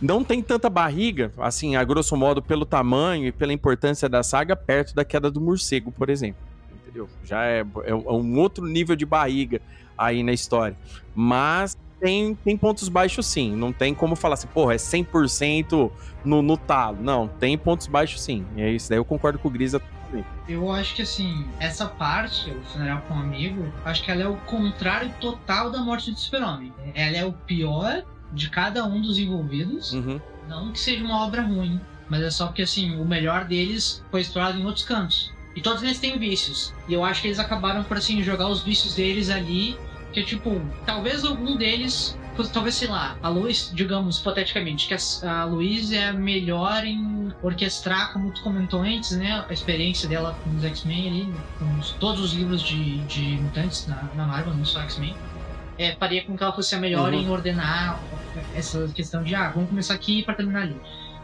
não tem tanta barriga, assim, a grosso modo, pelo tamanho e pela importância da saga, perto da queda do morcego, por exemplo. Entendeu? Já é, é um outro nível de barriga aí na história. Mas tem, tem pontos baixos sim. Não tem como falar assim, porra, é 100% no, no talo. Não, tem pontos baixos sim. E é isso daí eu concordo com o Grisa também. Eu acho que assim, essa parte, o funeral com um amigo, acho que ela é o contrário total da morte do super-homem. Ela é o pior de cada um dos envolvidos. Uhum. Não que seja uma obra ruim, mas é só porque assim, o melhor deles foi explorado em outros cantos. E todos eles têm vícios. E eu acho que eles acabaram por assim jogar os vícios deles ali que tipo, talvez algum deles, talvez sei lá, a Luiz, digamos hipoteticamente, que a, a Luiz é a melhor em orquestrar, como tu comentou antes, né? A experiência dela com os X-Men ali, com os, todos os livros de, de mutantes na, na Marvel, não só X-Men. É, faria com que ela fosse a melhor uhum. em ordenar essa questão de, ah, vamos começar aqui para terminar ali.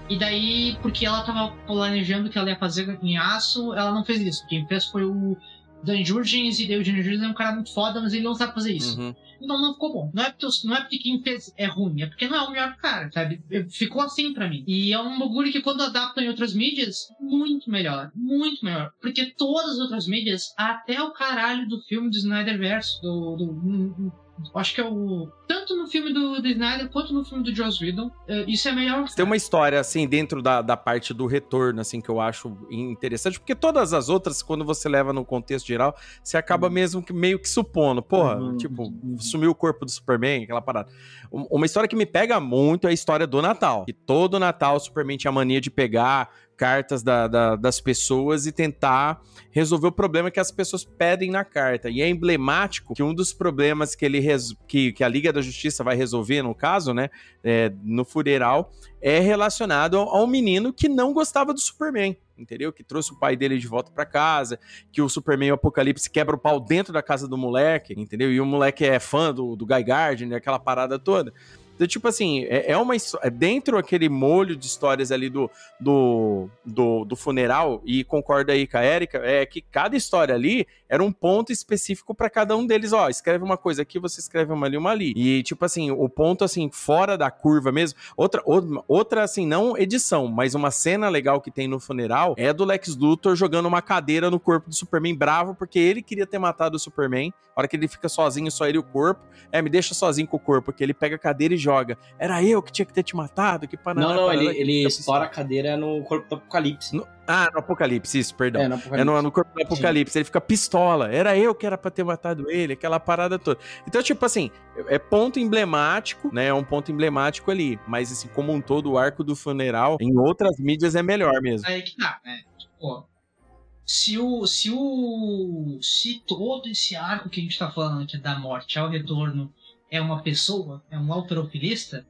E daí, porque ela tava planejando que ela ia fazer em aço, ela não fez isso. Quem fez foi o Dan Jurgens e David Dan Jurgens é um cara muito foda, mas ele não sabe fazer isso. Uhum. Então não ficou bom. Não é, porque, não é porque quem fez é ruim, é porque não é o melhor cara, sabe? Ficou assim para mim. E é um bagulho que quando adaptam em outras mídias, muito melhor. Muito melhor. Porque todas as outras mídias, até o caralho do filme do Snyderverse, do, do, Acho que é o. Tanto no filme do, do Snyder quanto no filme do Joss Whedon. É, isso é melhor. Tem uma história, assim, dentro da, da parte do retorno, assim, que eu acho interessante. Porque todas as outras, quando você leva no contexto geral, você acaba uhum. mesmo que meio que supondo. Porra, uhum. tipo, uhum. sumiu o corpo do Superman, aquela parada. Uma história que me pega muito é a história do Natal. Que todo Natal o Superman tinha a mania de pegar cartas da, da, das pessoas e tentar resolver o problema que as pessoas pedem na carta. E é emblemático que um dos problemas que, ele que, que a Liga da Justiça vai resolver, no caso, né, é, no funeral, é relacionado a um menino que não gostava do Superman. Entendeu? Que trouxe o pai dele de volta para casa, que o Superman e o Apocalipse quebra o pau dentro da casa do moleque, entendeu? E o moleque é fã do, do Guy Gardner, aquela parada toda. Então, tipo assim, é, é uma é dentro aquele molho de histórias ali do, do, do, do funeral, e concordo aí com a Erika, é que cada história ali era um ponto específico para cada um deles. Ó, escreve uma coisa aqui, você escreve uma ali, uma ali. E, tipo assim, o ponto, assim, fora da curva mesmo. Outra, outra assim, não edição, mas uma cena legal que tem no funeral é do Lex Luthor jogando uma cadeira no corpo do Superman bravo, porque ele queria ter matado o Superman. A hora que ele fica sozinho, só ele e o corpo. É, me deixa sozinho com o corpo, porque ele pega a cadeira e joga. Era eu que tinha que ter te matado, que para Não, não, ele, ele estoura a cadeira no corpo do Apocalipse. No, ah, no Apocalipse, isso, perdão. É, no, Apocalipse. é no, no corpo do Apocalipse. Sim. Ele fica pistola. Era eu que era pra ter matado ele, aquela parada toda. Então, tipo assim, é ponto emblemático, né? É um ponto emblemático ali. Mas, assim, como um todo, o arco do funeral em outras mídias é melhor mesmo. Aí que tá, né? Tipo, se o, se o. Se todo esse arco que a gente tá falando aqui da morte ao retorno é uma pessoa, é um alterofilista,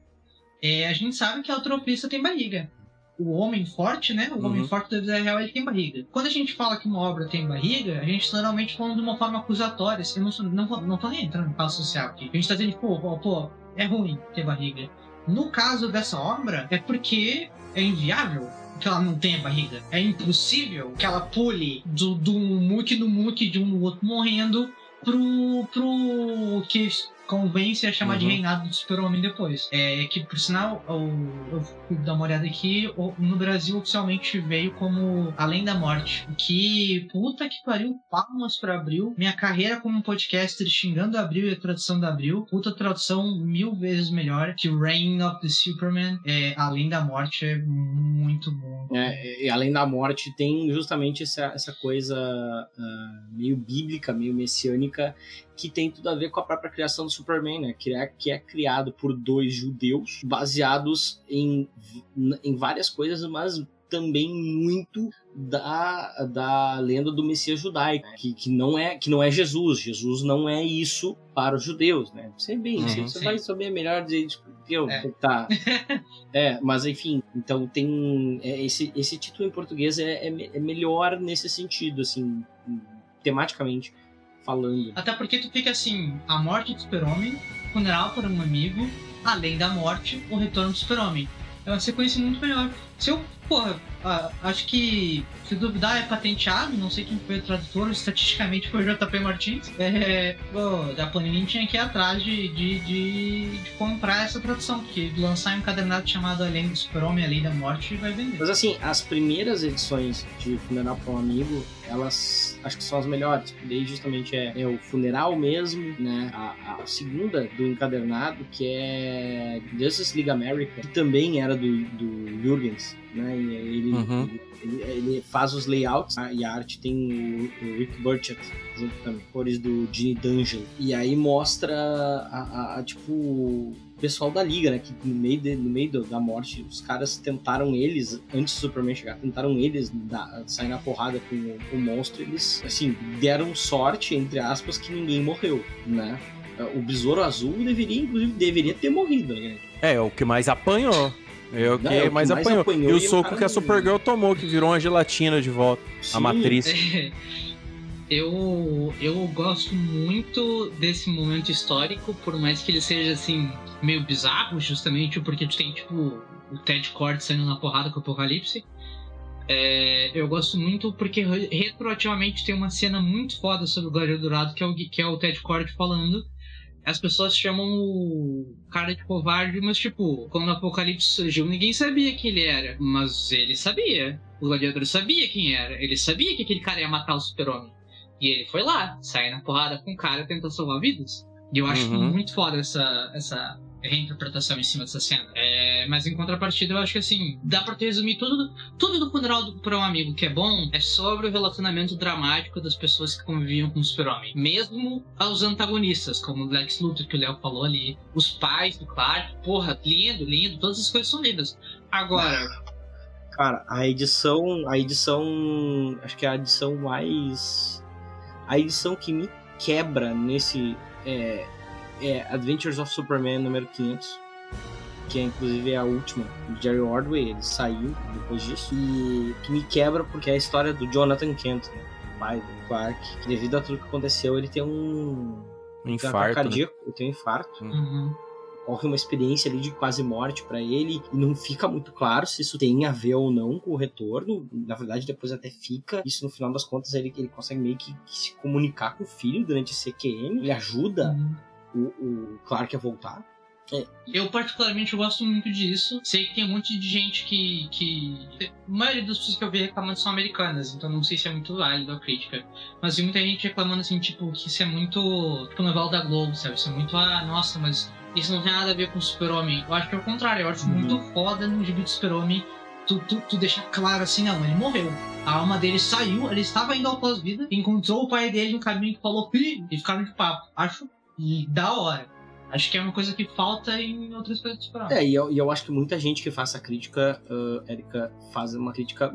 é, a gente sabe que a alterofilista tem barriga o homem forte, né? O uhum. homem forte da vida real ele tem barriga. Quando a gente fala que uma obra tem barriga, a gente normalmente fala de uma forma acusatória. Assim, eu não, não, não tô nem entrando no caso social aqui. A gente tá dizendo, pô, pô, pô, é ruim ter barriga. No caso dessa obra, é porque é inviável que ela não tenha barriga. É impossível que ela pule do, do muque no muque de um outro morrendo pro, pro que convence a chamar de Uhum. reinado do super-homem depois. É que, por sinal, o- eu fui dar uma olhada aqui, no Brasil oficialmente veio como Além da Morte. Que, puta que pariu, palmas pra Abril. Minha carreira como podcaster xingando Abril e a tradução da Abril. Puta tradução mil vezes melhor que Reign of the Superman. É, Além da Morte é muito bom. É, e além da morte, tem justamente essa, essa coisa ah, meio bíblica, meio messiânica, que tem tudo a ver com a própria criação do Superman, né? Que é, que é criado por dois judeus, baseados em, em várias coisas, mas também muito da, da lenda do Messias judaico, que, que, não é, que não é Jesus. Jesus não é isso para os judeus, né? Você, bem, Uhum. você, Sim. vai saber melhor dizer isso que eu. É. Tá. (laughs) É, mas enfim, então tem. é, esse, esse título em português é, é, é melhor nesse sentido, assim, tematicamente falando. Até porque tu fica assim, a morte do super-homem, funeral para um amigo, além da morte, o retorno do super-homem. É uma sequência muito melhor. Se eu, porra, acho que, se duvidar, é patenteado, não sei quem foi o tradutor, estatisticamente foi o JP Martins. É, pô, da Panini tinha que ir atrás de, de, de, de comprar essa tradução, porque lançar um encadernado chamado Além do Super-Homem, Além da Morte, vai vender. Mas assim, as primeiras edições de Funeral para um Amigo, elas acho que são as melhores. Daí justamente é, é o funeral mesmo, né? A, a segunda do encadernado, que é Justice League America, que também era do, do Jurgens, né? E ele, Uhum. ele, ele faz os layouts tá? e a arte tem o, o Rick Burchett junto também, cores do Gene D'Angelo. E aí mostra a, a- a, tipo o pessoal da liga, né? Que no meio, de- no meio do- da morte, os caras tentaram eles, antes do Superman chegar, tentaram eles dar, sair na porrada com o, o monstro. Eles, assim, deram sorte, entre aspas, que ninguém morreu, né? O Besouro Azul deveria, inclusive, deveria ter morrido, né? É, o que mais apanhou. É o que, Não, é o que mais, mais apanhou. apanhou E o soco cara que a Supergirl tomou, que virou uma gelatina de volta. A Sim, matriz. (laughs) Eu, eu gosto muito desse momento histórico, por mais que ele seja assim, meio bizarro, justamente porque tu tem tipo o Ted Cord saindo na porrada com o Apocalipse. É, eu gosto muito porque re- retroativamente tem uma cena muito foda sobre o Gladiador Dourado, que é o, que é o Ted Cord falando. As pessoas chamam o cara de covarde, mas tipo, quando o Apocalipse surgiu, ninguém sabia quem ele era. Mas ele sabia. O gladiador sabia quem era. Ele sabia que aquele cara ia matar o super-homem. E ele foi lá, sair na porrada com o cara tentar salvar vidas. E eu acho Uhum. muito foda essa, essa reinterpretação em cima dessa cena. É, mas em contrapartida, eu acho que assim, dá pra te resumir tudo, tudo do funeral do, pra um amigo que é bom é sobre o relacionamento dramático das pessoas que conviviam com o super-homem. Mesmo aos antagonistas, como o Lex Luthor, que o Léo falou ali, os pais do Clark, porra, lindo, lindo, todas as coisas são lindas. Agora, Cara, a edição. A edição. Acho que é a edição mais. A edição que me quebra nesse. É, é Adventures of Superman número 500. Que é inclusive a última do Jerry Ordway. Ele saiu depois disso. E que me quebra porque é a história do Jonathan Kent, né? O pai do Clark. Que devido a tudo que aconteceu, ele tem um. Um infarto. né? cardíaco. Ele tem um infarto uhum. ocorre uma experiência ali de quase morte pra ele e não fica muito claro se isso tem a ver ou não com o retorno. Na verdade, depois até fica. Isso no final das contas ele, ele consegue meio que, que se comunicar com o filho durante esse EQM. Ele ajuda Uhum. O, o Clark a voltar. Eu particularmente gosto muito disso. Sei que tem um monte de gente que, que. A maioria das pessoas que eu vi reclamando são americanas, então não sei se é muito válido a crítica. Mas vi muita gente reclamando assim, tipo, que isso é muito. Tipo, novela da Globo, sabe? Isso é muito, ah, nossa, mas isso não tem nada a ver com o Super-Homem. Eu acho que é o contrário, eu acho Uhum. muito foda no gibi do Super-Homem. Tu, tu, tu deixar claro assim, não, ele morreu. A alma dele saiu, ele estava indo ao pós-vida, encontrou o pai dele no caminho que falou, e ficaram de papo. Acho da hora. Acho que é uma coisa que falta em outras coisas do Super-Homem. É, e eu, e eu acho que muita gente que faz essa crítica, uh, Erika, faz uma crítica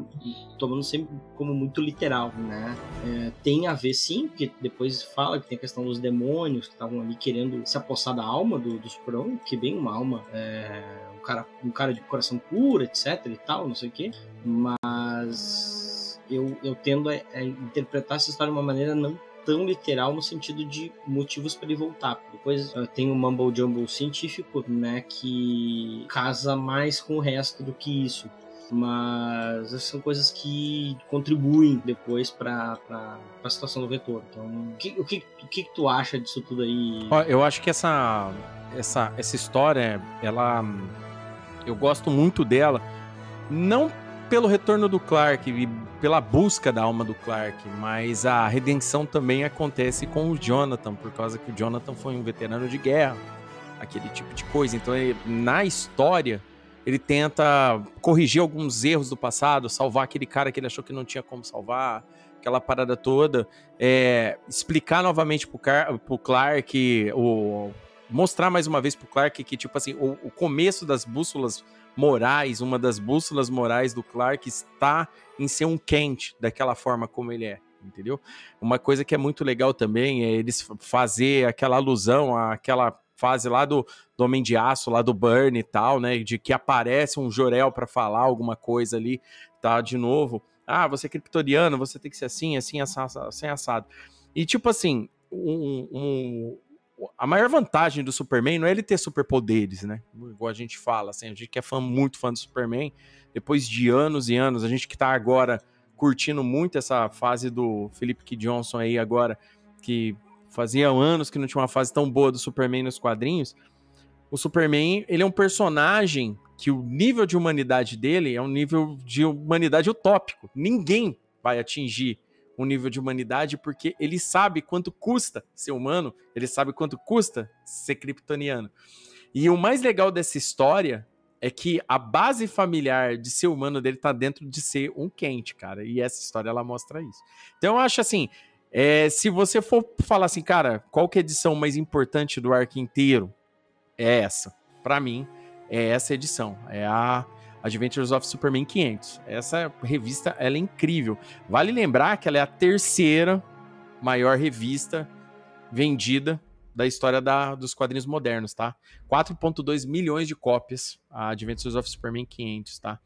tomando sempre como muito literal, né? É, tem a ver sim, porque depois fala que tem a questão dos demônios que estavam ali querendo se apossar da alma do, do Superman, que bem uma alma, é, um, cara, um cara de coração puro, etc e tal, não sei o quê, mas eu, eu tendo a, a interpretar essa história de uma maneira não tão literal no sentido de motivos para ele voltar. Depois uh, tem o mumble jumble científico, né, que casa mais com o resto do que isso. mas são coisas que contribuem depois para a situação do retorno. Então, o que, o, que, o que tu acha disso tudo aí? Eu acho que essa, essa, essa história, ela. Eu gosto muito dela, não pelo retorno do Clark e pela busca da alma do Clark, mas a redenção também acontece com o Jonathan, por causa que o Jonathan foi um veterano de guerra, aquele tipo de coisa. Então, ele, na história, ele tenta corrigir alguns erros do passado, salvar aquele cara que ele achou que não tinha como salvar, aquela parada toda, é, explicar novamente pro, Car pro Clark, o, mostrar mais uma vez pro Clark que, tipo assim, o, o começo das bússolas morais, uma das bússolas morais do Clark está em ser um Kent, daquela forma como ele é, entendeu? Uma coisa que é muito legal também é eles fazer aquela alusão àquela fase lá do, do Homem de Aço, lá do Burn e tal, né? De que aparece um Jorel para falar alguma coisa ali, tá? De novo. Ah, você é criptoriano, você tem que ser assim, assim, assado. Assim, assado. E tipo assim, um, um, a maior vantagem do Superman não é ele ter superpoderes, né? Igual a gente fala, assim, a gente que é fã, muito fã do Superman, depois de anos e anos, a gente que tá agora curtindo muito essa fase do Philip K. Johnson aí agora, que fazia anos que não tinha uma fase tão boa do Superman nos quadrinhos. O Superman, ele é um personagem que o nível de humanidade dele é um nível de humanidade utópico. Ninguém vai atingir um nível de humanidade, porque ele sabe quanto custa ser humano, ele sabe quanto custa ser kryptoniano. E o mais legal dessa história é que a base familiar de ser humano dele tá dentro de ser um quente, cara. E essa história ela mostra isso. Então eu acho assim, é, se você for falar assim, cara, qual que é a edição mais importante do arco inteiro? É essa. Para mim, é essa edição. É a Adventures of Superman 500. Essa revista ela é incrível. Vale lembrar que ela é a terceira maior revista vendida da história da, dos quadrinhos modernos, tá? 4.2 milhões de cópias a Adventures of Superman 500, tá?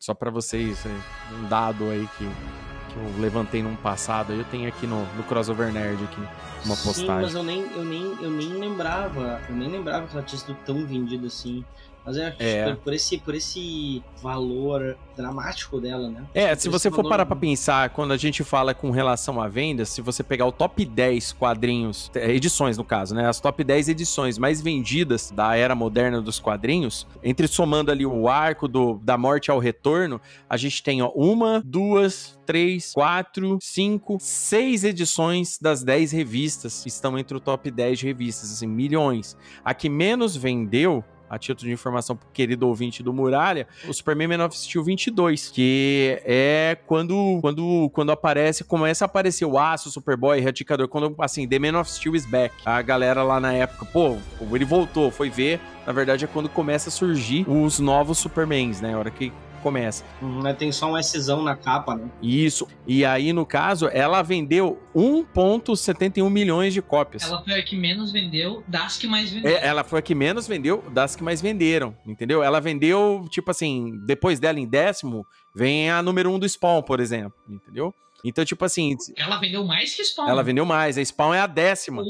Só para vocês, é, um dado aí que, que eu levantei num passado, eu tenho aqui no, no Crossover Nerd aqui uma postagem. Sim, mas eu nem, eu nem, eu nem lembrava, eu nem lembrava que ela tinha sido tão vendida assim. Mas é, é. Por, esse, por esse valor dramático dela, né? É, se você for parar pra pensar, quando a gente fala com relação à venda, se você pegar o top 10 quadrinhos, é, edições no caso, né? As top 10 edições mais vendidas da era moderna dos quadrinhos, entre somando ali o arco do, da morte ao retorno, a gente tem ó, uma, duas, três, quatro, cinco, seis edições das 10 revistas que estão entre o top 10 de revistas, assim, milhões. A que menos vendeu a título de informação pro querido ouvinte do Muralha, o Superman Man of Steel 22, que é quando, quando, quando aparece, começa a aparecer o Aço, o Superboy, Radicador, quando, assim, The Man of Steel is back. A galera lá na época, pô, ele voltou, foi ver, na verdade é quando começa a surgir os novos Supermans, né, a hora que começa. Uhum, tem só um Szão na capa, né? Isso. E aí, no caso, ela vendeu 1,71 milhões de cópias. Ela foi a que menos vendeu das que mais venderam. É, ela foi a que menos vendeu das que mais venderam, entendeu? Ela vendeu, tipo assim, depois dela em décimo, vem a número um do Spawn, por exemplo, entendeu? Então, tipo assim. Ela vendeu mais que Spawn. Ela vendeu mais. A Spawn é a décima.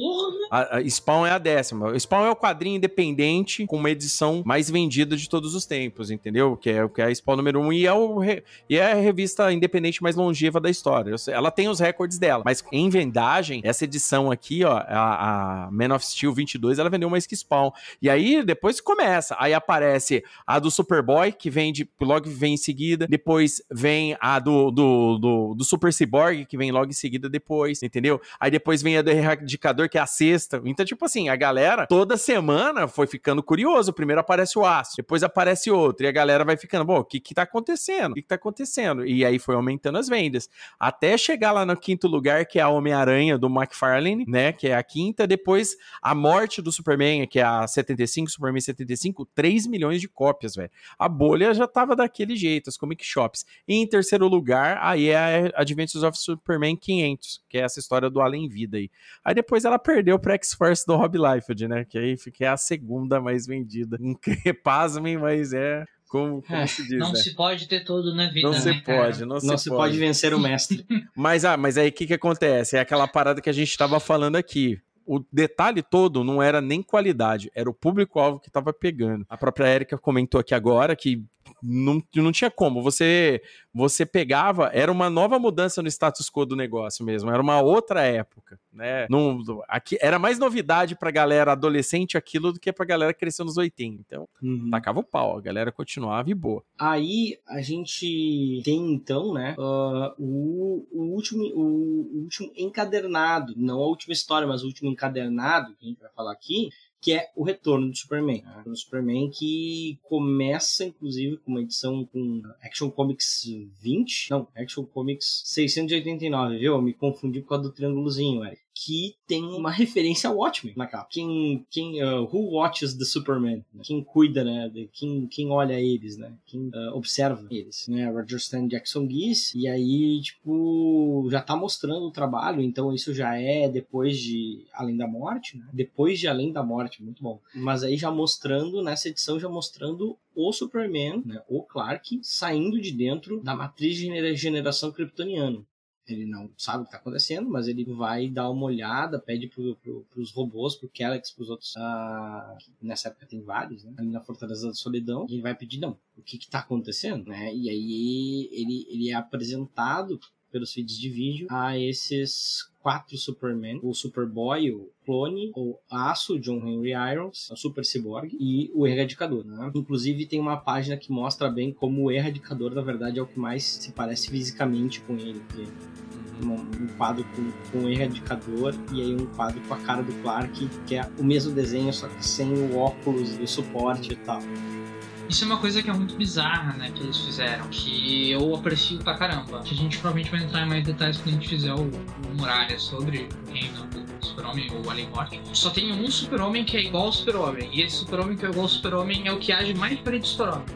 A, a, Spawn é a décima. O Spawn é o quadrinho independente com uma edição mais vendida de todos os tempos, entendeu? Que é, que é a Spawn número um e é, o, e é a revista independente mais longeva da história. Ela tem os recordes dela, mas em vendagem, essa edição aqui, ó, a, a Man of Steel 22, ela vendeu mais que Spawn. E aí depois começa. Aí aparece a do Superboy, que vende, logo vem em seguida. Depois vem a do, do, do, do Super Cyborg, que vem logo em seguida depois, entendeu? Aí depois vem a do Erradicador, que é a sexta. Então, tipo assim, a galera toda semana foi ficando curioso. Primeiro aparece o Aço, depois aparece outro. E a galera vai ficando, bom, o que que tá acontecendo? O que que tá acontecendo? E aí foi aumentando as vendas. Até chegar lá no quinto lugar, que é a Homem-Aranha do McFarlane, né? Que é a quinta. Depois a morte do Superman, que é a 75, Superman 75, 3 milhões de cópias, velho. A bolha já tava daquele jeito, as comic shops. E em terceiro lugar, aí é a Adventures Adventures of Superman 500, que é essa história do Além Vida aí. Aí depois ela perdeu pra X-Force do Rob Liefeld, né? Que aí fica a segunda mais vendida. (laughs) Pasmem, mas é como, como é, se diz, Não né? se pode ter tudo na vida, Não se né, pode, cara? não, não se, pode. pode vencer o mestre. (laughs) (laughs) mas, ah, mas aí o que que acontece? É aquela parada que a gente tava falando aqui o detalhe todo não era nem qualidade, era o público-alvo que estava pegando. A própria Erika comentou aqui agora que não, não tinha como. Você você pegava, era uma nova mudança no status quo do negócio mesmo, era uma outra época, né? Não, aqui, era mais novidade pra galera adolescente aquilo do que pra galera que cresceu nos 80. Então, Uhum. tacava o pau, a galera continuava e boa. Aí a gente tem então, né, ah, o, o, último, o, o último encadernado, não a última história, mas o último encadernado que a gente vai falar aqui, que é o Retorno do Superman. né? O Superman que começa, inclusive, com uma edição com Action Comics 20, não, Action Comics 689, viu? Eu me confundi por causa do triângulozinho, Eric. Que tem uma referência ao Watchmen na capa. Quem, quem, uh, who watches the Superman? né? Quem cuida, né? de- Quem, quem olha eles, né? Quem uh, observa eles, né? Roger Stan Jackson Guiz. E aí, tipo, já tá mostrando o trabalho, então isso já é depois de Além da Morte, né? Depois de Além da Morte, muito bom. Mas aí já mostrando, nessa edição, já mostrando o Superman, né? O Clark, saindo de dentro da matriz de genera- generação kryptoniana. Ele não sabe o que está acontecendo, mas ele vai dar uma olhada, pede pro, pro, pros robôs, pro Kellex, pros outros. ah, nessa época tem vários, né? Ali na Fortaleza da Solidão. E ele vai pedir, não, o que que tá acontecendo, né? E aí ele, ele é apresentado pelos feeds de vídeo a esses quatro Superman, o Superboy, o Clone, o Aço, John Henry Irons, o Super Cyborg e o Erradicador, né? Inclusive tem uma página que mostra bem como o Erradicador, na verdade, é o que mais se parece fisicamente com ele. que um, um quadro com, com o erradicador e aí um quadro com a cara do Clark, que é o mesmo desenho, só que sem o óculos e o suporte e tal. Isso é uma coisa que é muito bizarra, né, que eles fizeram, que eu aprecio pra caramba. A gente provavelmente vai entrar em mais detalhes quando a gente fizer o, o Muralha sobre o reino do Super-Homem ou Alien Morte. Só tem um Super-Homem que é igual ao Super-Homem, e esse Super-Homem que é igual ao Super-Homem é o que age mais diferente do Super-Homem.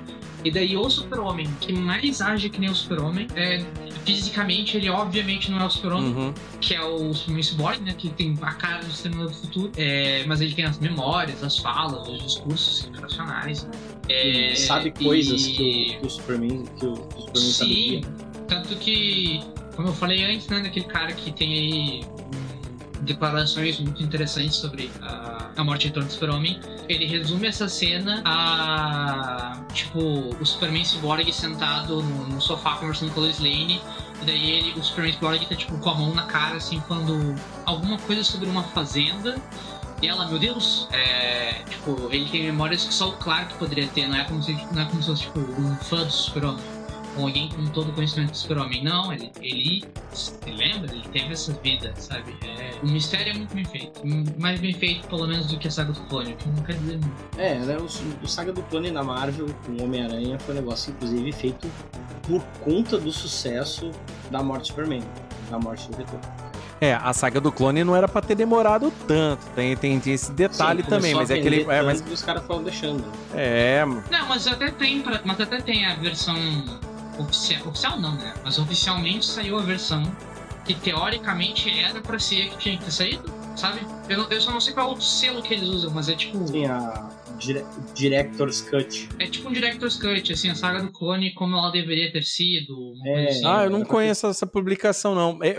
E daí o Super-Homem que mais age que nem o Super-Homem, é, fisicamente ele obviamente não é o Super-Homem, Uhum. que é o Superman Cyborg, né? Que tem a cara do Exterminador do Futuro. É, mas ele tem as memórias, as falas, os discursos internacionais, né? É, Ele sabe coisas e- que, o, que o Superman, que o, que o Superman Sim, sabia. tanto que, como eu falei antes, né? Daquele cara que tem aí declarações muito interessantes sobre a, a morte e retorno do Super-Homem. Ele resume essa cena a, tipo, o Superman Cyborg sentado no, no sofá conversando com a Lois Lane e daí ele, o Superman Cyborg tá tipo com a mão na cara, assim, falando alguma coisa sobre uma fazenda. E ela, meu Deus, é, tipo, ele tem memórias que só o Clark poderia ter, não é como se, não é como se fosse tipo um fã do Super-Homem. Alguém com todo o conhecimento do Super-Homem. Não, ele, ele se lembra, ele teve essa vida, sabe? É, o mistério é muito bem feito. Mais bem feito, pelo menos, do que a saga do clone, o que não quer dizer muito. É, né, o, o Saga do Clone na Marvel com o Homem-Aranha foi um negócio, inclusive, feito por conta do sucesso da morte do Superman, da morte do Retorno. É, a saga do clone não era pra ter demorado tanto. Tem, tem, tem esse detalhe Sim, também, mas a é aquele. É, mas, os caras foram deixando. é, Não, mas até tem, pra- mas até tem a versão oficial, oficial não, né? Mas oficialmente saiu a versão que teoricamente era pra ser que tinha que ter saído, sabe? Eu, eu só não sei qual é selo que eles usam, mas é tipo. Sim, a dire- Director's Cut. É tipo um Director's Cut, assim, a saga do clone como ela deveria ter sido. É. assim. Ah, eu não conheço essa publicação, não. É, é-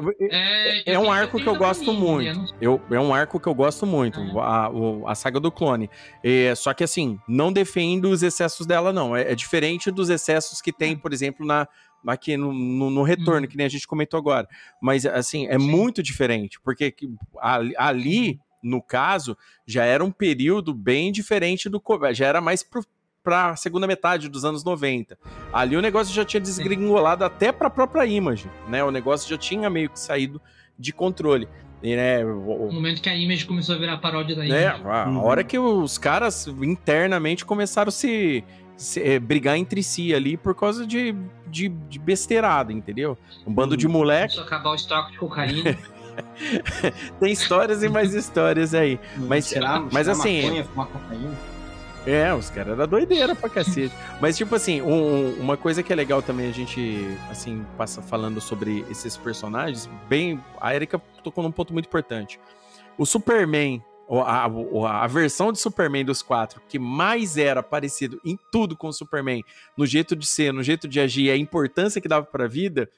É, é um tenho- arco que eu gosto muito. eu não- Eu, é um arco que eu gosto muito, a, o- a saga do clone. É, só que assim, não defendo os excessos dela, não. É, é diferente dos excessos que tem, por exemplo, na aqui no, no, no retorno, Uhum. que nem a gente comentou agora. Mas assim, é Sim. muito diferente, porque que- ali, ali, no caso, já era um período bem diferente do já era mais pro, pra segunda metade dos anos 90. Ali o negócio já tinha desgringolado até pra própria Image, né? O negócio já tinha meio que saído de controle. E, né, o- No momento que a Image começou a virar paródia da é, Image. a Uhum. hora que os caras internamente começaram a se, se- eh, brigar entre si ali por causa de, de, de besteirada, entendeu? Um bando de moleque. Começou a acabar o estoque de cocaína. (laughs) Tem histórias e mais histórias aí. Mas- Será, mas será assim- Maconha, fumar cocaína? É, os caras eram doideira pra cacete. Mas, tipo assim, um- uma coisa que é legal também a gente, assim, passa falando sobre esses personagens, bem. A Erika tocou num ponto muito importante. O Superman, a, o- a versão de Superman dos quatro, que mais era parecido em tudo com o Superman, no jeito de ser, no jeito de agir, a importância que dava pra vida,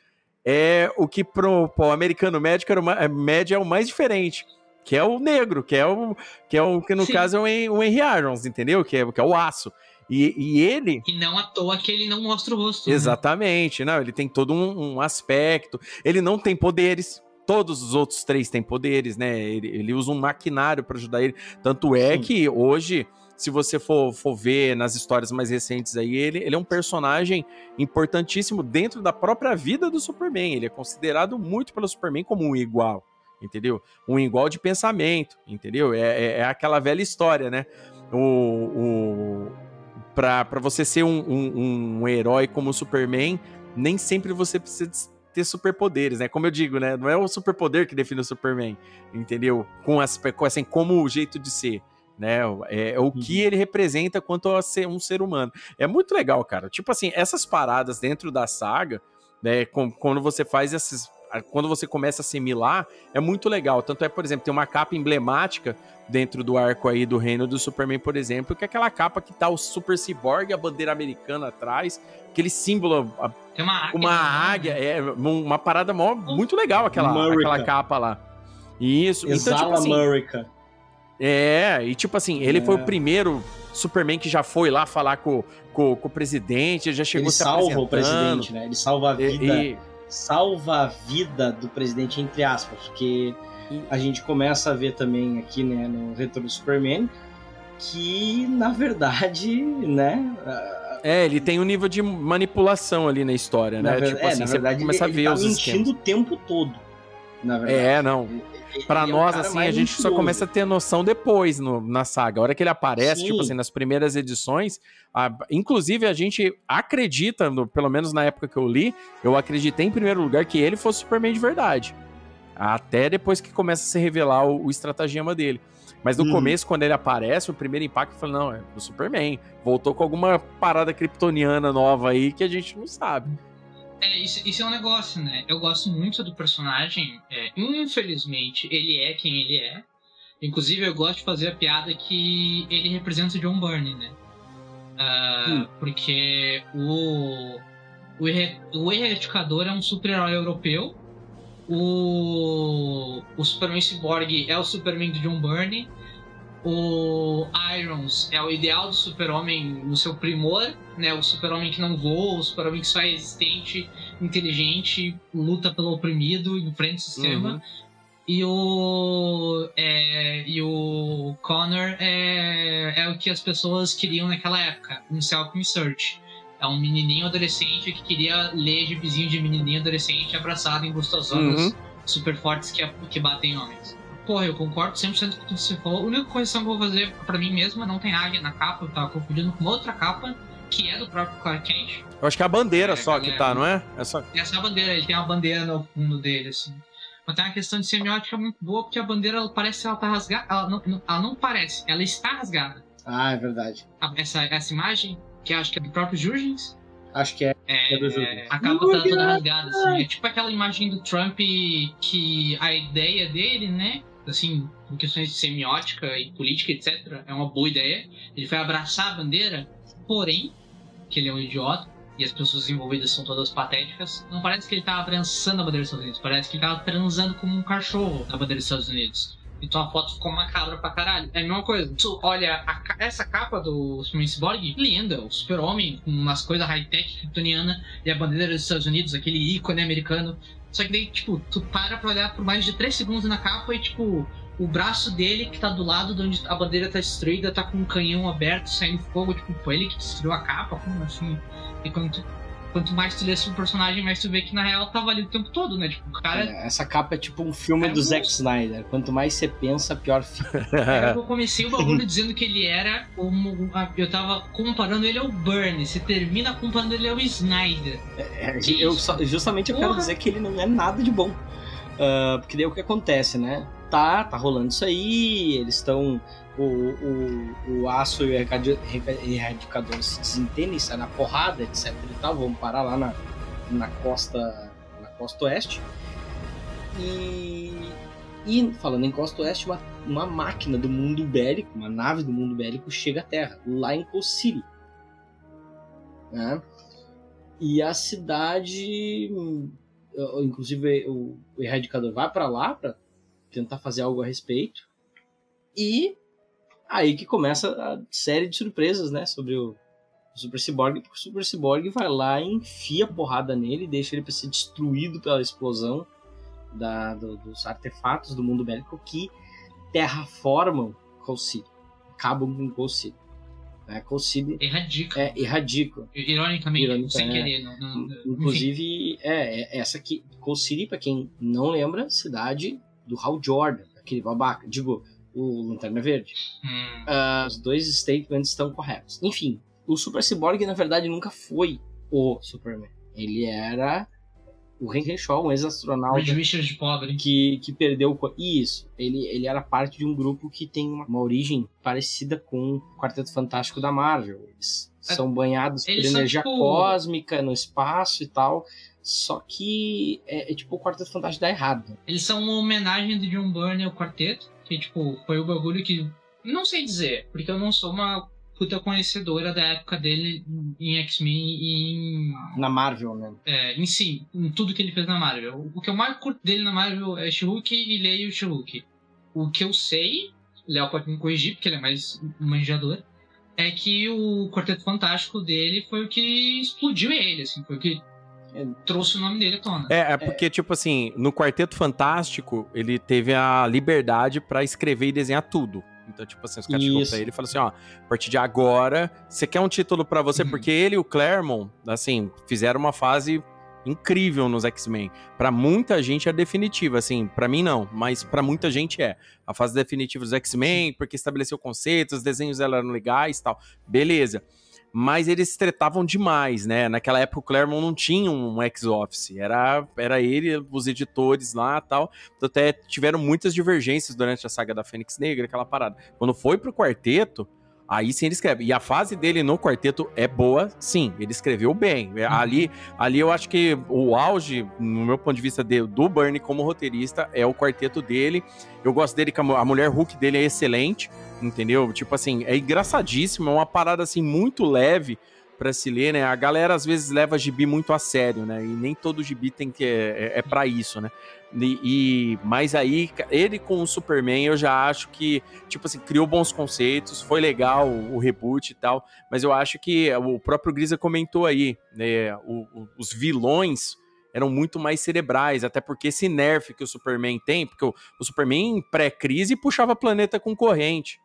é o que pro, pro americano médico era o, ma- é, médio é o mais diferente. Que é o negro, que é o que é o que no Sim. caso é o o Henry Irons, entendeu? Que é, que é o aço. E, e ele. E não à toa que ele não mostra o rosto. né? Exatamente, não, ele tem todo um, um aspecto. Ele não tem poderes. Todos os outros três têm poderes, né? Ele, ele usa um maquinário para ajudar ele. Tanto é Sim. que hoje, se você for, for ver nas histórias mais recentes aí, ele, ele é um personagem importantíssimo dentro da própria vida do Superman. Ele é considerado muito pelo Superman como um igual, entendeu? Um igual de pensamento, entendeu? É, é, é aquela velha história, né? O, o, pra você ser um, um, um herói como o Superman, nem sempre você precisa ter superpoderes, né? Como eu digo, né? Não é o superpoder que define o Superman, entendeu? Com, as, com assim, como o jeito de ser. Né? É, é o que ele representa quanto a ser um ser humano. É muito legal, cara. Tipo assim, essas paradas dentro da saga, né? com- Quando você faz esses. Quando você começa a assimilar, é muito legal. Tanto é, por exemplo, tem uma capa emblemática dentro do arco aí do reino do Superman, por exemplo, que é aquela capa que tá o Super Cyborg, a bandeira americana atrás, aquele símbolo, a Tem uma águia. uma né? águia, é uma parada mó, muito legal aquela, America. aquela capa lá. Isso, então, tipo assim, America. É, e tipo assim, ele foi É. o primeiro Superman que já foi lá falar com, com, com o presidente, ele já chegou Ele se salva o presidente, né? Ele salva a vida. E, e- salva a vida do presidente, entre aspas, porque a gente começa a ver também aqui, né, no Retorno do Superman, que na verdade, né, é, ele tem um nível de manipulação ali na história, na né? ver- tipo é, assim, na você verdade começa ele, a ver ele tá os mentindo esquemas. o tempo todo. Na verdade. É, não. É o nós, cara assim, a gente só começa a ter noção depois no- na saga. A hora que ele aparece, Sim. tipo assim, nas primeiras edições, a- inclusive a gente acredita, no- pelo menos na época que eu li, eu acreditei em primeiro lugar que ele fosse Superman de verdade. Até depois que começa a se revelar o, o estratagema dele. Mas no Uhum. começo, quando ele aparece, o primeiro impacto foi: não, é o Superman. Voltou com alguma parada kryptoniana nova aí que a gente não sabe. É, isso, isso é um negócio, né? Eu gosto muito do personagem. é, infelizmente, ele é quem ele é. Inclusive, eu gosto de fazer a piada que ele representa o John Byrne, né? Ah, Hum. Porque o, o, o Erradicador é um super-herói europeu. O, o Superman Cyborg é o Superman do John Byrne. O Irons é o ideal do super-homem no seu primor, né? O super-homem que não voa, o super-homem que só é existente, inteligente, luta pelo oprimido, enfrenta o sistema. Uhum. E o. é, e o Connor é, é o que as pessoas queriam naquela época, um self-insert. É um menininho adolescente que queria ler gibizinho de menininho adolescente abraçado em gostosonas Uhum. super fortes que, que batem em homens. Porra, eu concordo 100% com tudo que você falou. A única correção que eu vou fazer pra mim mesma não tem águia na capa, eu tava confundindo com outra capa, que é do próprio Clark Kent. Eu acho que é a bandeira É, só que galera. tá, não é? É só. Essa é a bandeira, ele tem uma bandeira no fundo dele, assim. Mas tem uma questão de semiótica muito boa, porque a bandeira ela parece que ela tá rasgada. Ela não, não- ela não parece, ela está rasgada. Ah, é verdade. Essa, essa imagem, que acho que é do próprio Jurgens, Acho que é. é, É do Jurgens. a capa tá toda rasgada, assim. É tipo aquela imagem do Trump que a ideia dele, né? Assim, em questões de semiótica e política, etc., é uma boa ideia. Ele foi abraçar a bandeira, porém, que ele é um idiota e as pessoas envolvidas são todas patéticas, não parece que ele tava abraçando a bandeira dos Estados Unidos, parece que ele tava transando como um cachorro na bandeira dos Estados Unidos. Então a foto ficou macabra pra caralho. É a mesma coisa. Tu olha ca- essa capa do Superman Cyborg, linda. O super-homem com umas coisas high-tech kryptoniana e a bandeira dos Estados Unidos, aquele ícone americano. Só que daí, tipo, tu para pra olhar por mais de 3 segundos na capa e, tipo, o braço dele que tá do lado de onde a bandeira tá destruída tá com um canhão aberto, saindo fogo. Tipo, foi ele que destruiu a capa? Como assim? E quando tu- quanto mais tu lê sobre o personagem, mais tu vê que na real tava ali o tempo todo, né? Tipo, o cara é, Essa capa é tipo um filme É do um Zack. Snyder. Quanto mais você pensa, pior fica. (laughs) É, eu comecei o bagulho dizendo que ele era como. Eu tava comparando ele ao Burn. Você termina comparando ele ao Snyder. É, Que eu só- justamente eu quero dizer que ele não é nada de bom. Ah, porque daí o que acontece, né? Tá, tá rolando isso aí, eles estão. O, o, o aço e o erradi- erra- erradicador se desentendem, sai na porrada, etc e tal. Vamos parar lá na, na costa. na costa oeste. E. E falando em costa oeste, uma, uma máquina do mundo bélico, uma nave do mundo bélico chega à Terra, lá em City. Né? E a cidade, inclusive o, o erradicador vai para lá para tentar fazer algo a respeito. E aí que começa a série de surpresas, né, sobre o O Super Cyborg, porque o Super Cyborg vai lá e enfia porrada nele, deixa ele pra ser destruído pela explosão da, do- dos artefatos do mundo bélico que terraformam Cold City. Acabam com Cold City. É, Cold City Erradica. é. Ironicamente, Irônica, sem é. querer. Não, não. Inclusive, é, é essa aqui, Cold City, pra quem não lembra, cidade do Hal Jordan, aquele babaca. Digo, o Lanterna Verde. Hum, Ah, os dois statements estão corretos. Enfim, o Super Cyborg, na verdade, nunca foi o Superman. Ele era o Henry Shaw, um ex-astronauta Richards pobre. que, que perdeu o... Isso, ele, ele era parte de um grupo que tem uma, uma origem parecida com o Quarteto Fantástico da Marvel. Eles É, são banhados por energia tipo- cósmica no espaço e tal. Só que é, é tipo o Quarteto Fantástico dá errado. Eles são uma homenagem do John Byrne ao quarteto. Que, tipo, foi o bagulho que. Não sei dizer, porque eu não sou uma puta conhecedora da época dele em X-Men e em. Na Marvel, né? é, em si, em tudo que ele fez na Marvel. O que eu mais curto dele na Marvel é She-Hulk e leio She-Hulk. O que eu sei, Léo pode me corrigir, porque ele é mais manjador, é que o Quarteto Fantástico dele foi o que explodiu ele, assim, foi o que. Trouxe o nome dele à tona. É, é porque, tipo assim, no Quarteto Fantástico, ele teve a liberdade pra escrever e desenhar tudo. Então, tipo assim, os caras Isso. pra ele e falaram assim, ó, a partir de agora, você quer um título pra você? Uhum. Porque ele e o Claremont, assim, fizeram uma fase incrível nos X-Men. Pra muita gente é definitiva, assim, pra mim não, mas pra muita gente é. A fase definitiva dos X-Men, porque estabeleceu conceitos, os desenhos eram legais e tal. Beleza. Mas eles tretavam demais, né? Naquela época o Claremont não tinha um ex-office, era, era ele, os editores lá tal. Então, até tiveram muitas divergências durante a saga da Fênix Negra, aquela parada. Quando foi pro quarteto, aí sim ele escreve. E a fase dele no quarteto é boa, sim, ele escreveu bem. É, Ali, ali eu acho que o auge, no meu ponto de vista, de- do Bernie como roteirista, é o quarteto dele. Eu gosto dele, a mu- a mulher Hulk dele é excelente, entendeu? Tipo assim, é engraçadíssimo, é uma parada assim muito leve pra se ler, né? A galera às vezes leva gibi muito a sério, né? E nem todo gibi tem que é, é, é para isso, né? E, e- mas aí ele com o Superman eu já acho que tipo assim criou bons conceitos, foi legal o, o reboot e tal, mas eu acho que o próprio Grisa comentou aí, né? o- o- os vilões eram muito mais cerebrais, até porque esse nerf que o Superman tem, porque o, o Superman em pré-crise puxava planeta com corrente,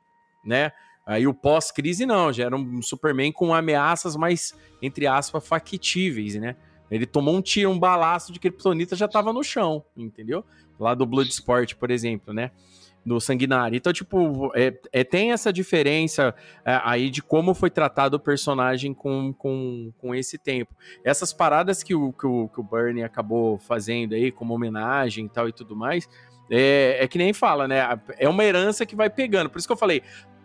né? Aí o pós-crise não, já era um Superman com ameaças mais, entre aspas, factíveis, né? Ele tomou um tiro, um balaço de Kryptonita já tava no chão, entendeu? Lá do Bloodsport, por exemplo, né? Do Sanguinário. Então, tipo, é, é- tem essa diferença é, aí de como foi tratado o personagem com, com, com esse tempo. Essas paradas que o, que, o, que o Bernie acabou fazendo aí, como homenagem e tal e tudo mais, é, é que nem fala, né? É uma herança que vai pegando. Por isso que eu falei,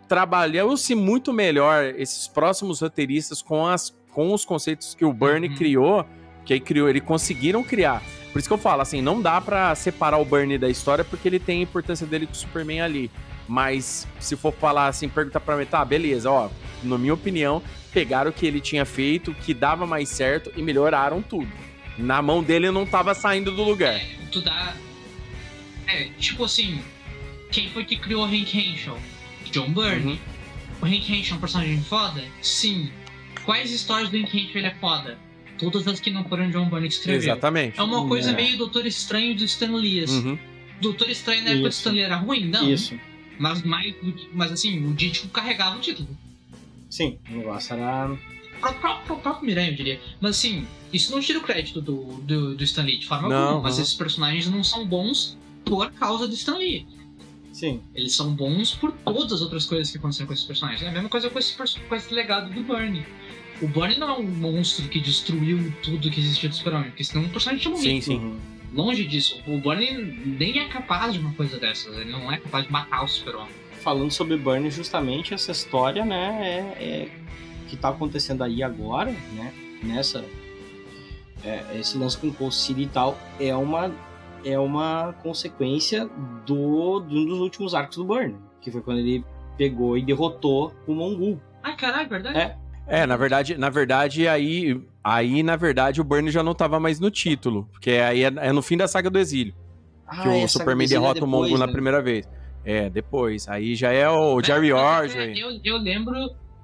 trabalhou-se muito melhor esses próximos roteiristas com, as, com os conceitos que o Bernie Uhum. criou, que aí criou, eles conseguiram criar. Por isso que eu falo, assim, não dá pra separar o Bernie da história, porque ele tem a importância dele com o Superman ali. Mas se for falar assim, perguntar pra mim, tá, beleza, ó, na minha opinião, pegaram o que ele tinha feito, o que dava mais certo e melhoraram tudo. Na mão dele não tava saindo do lugar. É, tu dá. É, tipo assim, quem foi que criou o Hank Henshaw? John Byrne. Uhum. O Hank Henshaw é um personagem foda? Sim. Quais histórias do Hank Henshaw ele é foda? Todas as que não foram John Byrne que escreveu. Exatamente. É uma coisa É. meio Doutor Estranho do Stan Lee. assim. Uhum. Doutor Estranho na época do. Stan Lee era ruim? Não. Isso. Mas, mais, mas assim, o Dítico carregava o título. Sim, o negócio era. O próprio, próprio, próprio Miranha, eu diria. Mas assim, isso não tira o crédito do, do, do Stan Lee de forma Não, alguma. Mas não. esses personagens não são bons por causa do Stan Lee. Sim. Eles são bons por todas as outras coisas que aconteceram com esses personagens. É a mesma coisa com esse, com esse legado do Burnie. O Burnie não é um monstro que destruiu tudo que existia do Super-Homem, porque senão o personagem tinha morrido. Sim, sim. Longe disso. O Burnie nem é capaz de uma coisa dessas. Ele não é capaz de matar o Super-Homem. Falando sobre Burnie, justamente essa história, né, é, é que tá acontecendo aí agora, né, nessa é, esse lance com Cold City e tal, é uma é uma consequência do de um dos últimos arcos do Burnie, que foi quando ele pegou e derrotou o Mongul. Ah, caralho, verdade? É. É, na verdade, na verdade, aí, aí, na verdade, o Bernie já não tava mais no título. Porque aí é, é no fim da saga do exílio. que o essa Superman desenha derrota o depois, Mongul na né? primeira vez. É, depois. Aí já é o Jerry Ordway. Eu, eu lembro.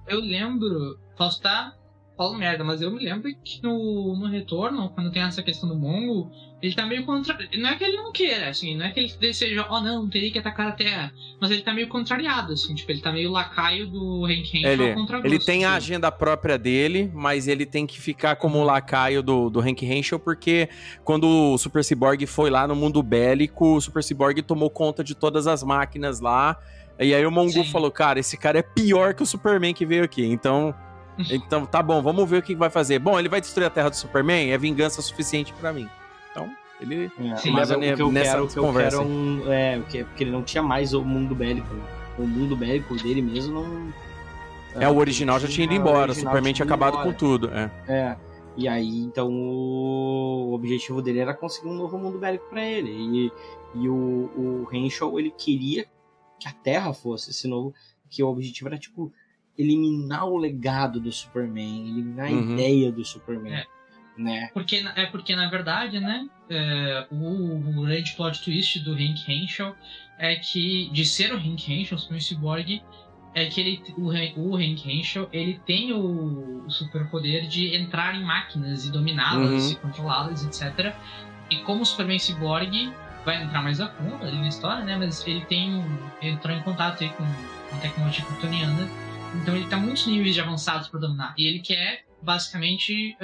Eu lembro. Posso estar falo merda, mas eu me lembro que no, no retorno, quando tem essa questão do Mongo, ele tá meio contra. Não é que ele não queira, assim, não é que ele deseja, oh não, teria que atacar a Terra. Mas ele tá meio contrariado, assim, tipo, ele tá meio lacaio do Hank Henshaw Ele, contra ele tem a agenda própria dele, mas ele tem que ficar como lacaio do, do Hank Henshaw, porque quando o Super Cyborg foi lá no mundo bélico, o Super Cyborg tomou conta de todas as máquinas lá. E aí o Mongu Sim. falou, cara, esse cara é pior que o Superman que veio aqui. Então, então tá bom, vamos ver o que vai fazer. Bom, ele vai destruir a Terra do Superman? É vingança suficiente pra mim. Então, ele É, Sim. mas o que eu nessa quero, o que eu conversa quero um, é, porque ele não tinha mais o mundo bélico. né? O mundo bélico dele mesmo não. É, o original já tinha ido o embora, o Superman tinha acabado embora. com tudo. É. É. E aí, então, o objetivo dele era conseguir um novo mundo bélico pra ele. E, e o, o Henshaw, ele queria que a Terra fosse esse novo. Que o objetivo era, tipo, eliminar o legado do Superman, eliminar Uhum. a ideia do Superman. É. Né? Porque, é porque, na verdade, né, é, o, o grande plot twist do Hank Henshaw é que, de ser o Hank Henshaw, o Superman Cyborg, é que ele, o, o Hank Henshaw, ele tem o, o superpoder de entrar em máquinas e dominá-las, Uhum. e controlá-las, etc. E como o Superman Cyborg vai entrar mais a fundo ali na história, né, mas ele tem um- entrou em contato aí com a tecnologia kryptoniana, então ele tá muitos níveis de avançados para dominar. E ele quer, basicamente,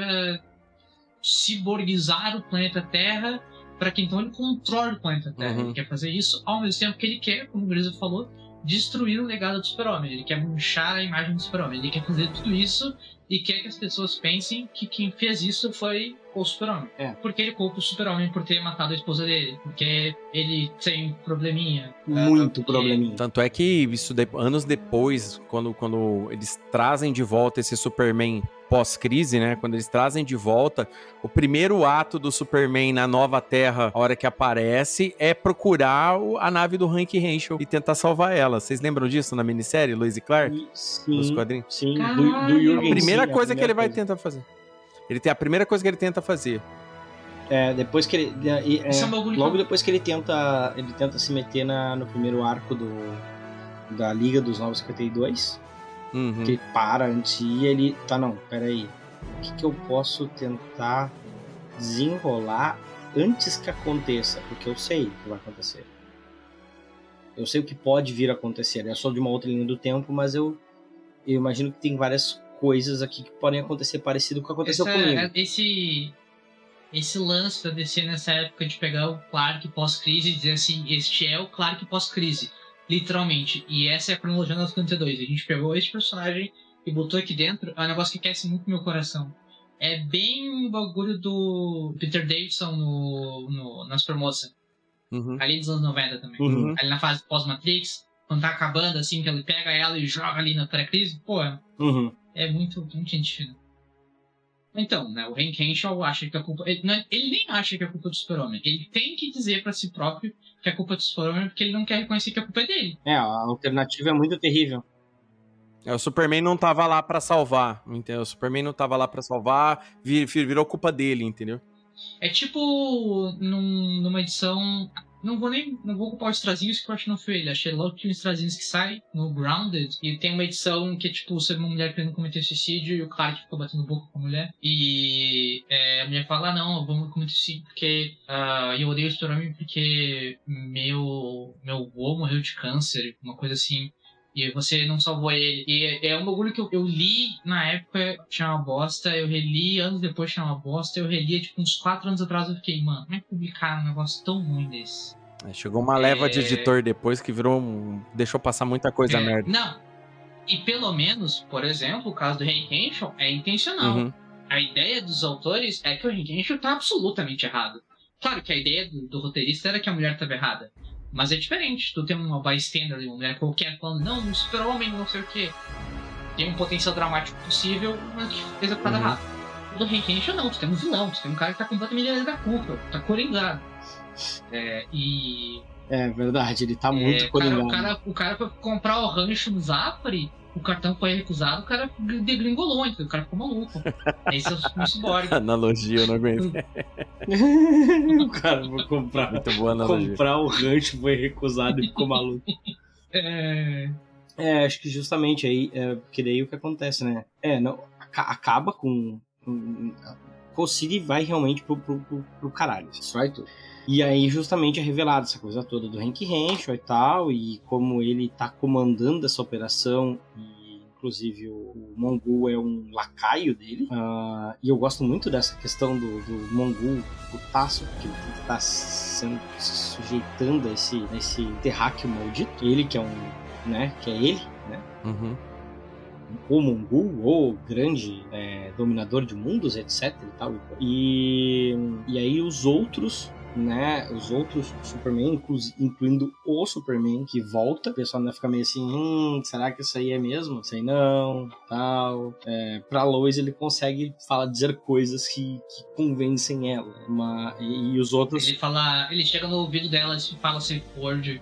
ciborguizar o planeta Terra para que então ele controle o planeta Terra. Uhum. Ele quer fazer isso ao mesmo tempo que ele quer, como o Grisa falou, destruir o legado do super-homem. Ele quer manchar a imagem do super-homem. Ele quer fazer tudo isso e quer que as pessoas pensem que quem fez isso foi o super-homem. É. Porque ele culpa o super-homem por ter matado a esposa dele. Porque ele tem probleminha. Muito porque- probleminha. Tanto é que isso de- anos depois, quando, quando eles trazem de volta esse Superman pós-crise, né? Quando eles trazem de volta, o primeiro ato do Superman na nova Terra, a hora que aparece, é procurar a nave do Hank Henshaw e tentar salvar ela. Vocês lembram disso na minissérie, Lois e Clark? E- Nos Sim, quadrinhos? sim. Do, do A Jürgen primeira sim, a coisa que ele vai coisa. tentar fazer. Ele tem a primeira coisa que ele tenta fazer. É, depois que ele. é, é um bagulho logo depois que ele tenta. Ele tenta se meter na, no primeiro arco do. Da Liga dos 952. Uhum. Que ele para antes e ele. Tá, não, peraí. O que, que eu posso tentar desenrolar antes que aconteça? Porque eu sei o que vai acontecer. Eu sei o que pode vir a acontecer. É só de uma outra linha do tempo, mas eu. Eu imagino que tem várias coisas aqui que podem acontecer parecido com o que aconteceu Essa- comigo. esse esse lance da DC nessa época de pegar o Clark pós-crise e dizer assim, este é o Clark pós-crise, literalmente. E essa é a cronologia das 52. A gente pegou esse personagem e botou aqui dentro, é um negócio que aquece muito meu coração. É bem o bagulho do Peter Davidson no, no, na Supermoça, Uhum. ali dos anos 90 também. Uhum. Ali na fase pós-Matrix, quando tá acabando, assim, que ele pega ela e joga ali na pré-crise, pô, é Uhum. É muito, muito gente fina. Então, né, o Hank Henshaw acha que a culpa. Ele, não é- ele nem acha que é culpa do super-homem. Ele tem que dizer pra si próprio que é culpa do super-homem porque ele não quer reconhecer que a culpa é dele. É, a alternativa é muito terrível. É, o Superman não tava lá pra salvar, entendeu? O Superman não tava lá pra salvar, vir- vir- virou culpa dele, entendeu? É tipo num- numa edição. Não vou nem. Não vou ocupar os trazinhos que eu acho que não foi ele. Achei logo que uns trazinhos que sai no Grounded. E tem uma edição que é tipo sobre uma mulher querendo cometer suicídio e o Clark fica batendo boca com a mulher. E é, a mulher fala: ah, não, vou cometer suicídio porque ah, eu odeio o super porque meu, meu avô morreu de câncer, uma coisa assim. E você não salvou ele. E é, é um bagulho que eu, eu li na época, tinha uma bosta. Eu reli anos depois, tinha uma bosta. Eu relia, tipo, uns 4 anos atrás. Eu fiquei, mano, como é que publicaram um negócio tão ruim desse? É, chegou uma leva de É. editor depois que virou. um- deixou passar muita coisa É, merda. Não. E pelo menos, por exemplo, o caso do Henshaw é intencional. Uhum. A ideia dos autores é que o Henshaw tá absolutamente errado. Claro que a ideia do, do roteirista era que a mulher estava errada. Mas é diferente. Tu tem uma bystander ali, uma mulher qualquer falando, não, um super-homem, não sei o quê. Tem um potencial dramático possível, mas que executado Uhum. errado. O do Hank Henshaw não, tu tem um vilão, tu tem um cara que tá completamente livre da culpa, tá coringado. É, e É verdade, ele tá muito é, cara, coringado. o, cara, o cara foi comprar o rancho no Zafari, o cartão foi recusado, o cara degringolou, entendeu? O cara ficou maluco. Esse é o cyborg. Analogia, eu não aguento. o cara foi comprar, Muito boa analogia. comprar o rancho, foi recusado e ficou maluco. (laughs) É, É, acho que justamente aí, é, porque daí o que acontece, né? É, não, acaba com. com City vai realmente pro, pro, pro, pro caralho, destrói tudo. E aí justamente é revelado essa coisa toda do Hank Henshaw e tal, e como ele tá comandando essa operação e inclusive o, Mongul é um lacaio dele. Uh, e eu gosto muito dessa questão do, do Mongul, o Tasso, que ele tá sendo, se sujeitando a esse, a esse terráqueo maldito. Ele que é um, né, que é ele, né? Uhum. O Mongul, ou grande é, dominador de mundos, etc e tal. E, e aí os outros né, os outros Superman, incluindo o Superman que volta, o pessoal não fica meio assim, hum, será que isso aí é mesmo? Sei não, tal. É, pra Lois ele consegue falar, dizer coisas que, que convencem ela, uma, e, e, os outros... Ele fala, ele chega no ouvido dela e fala assim, Ford,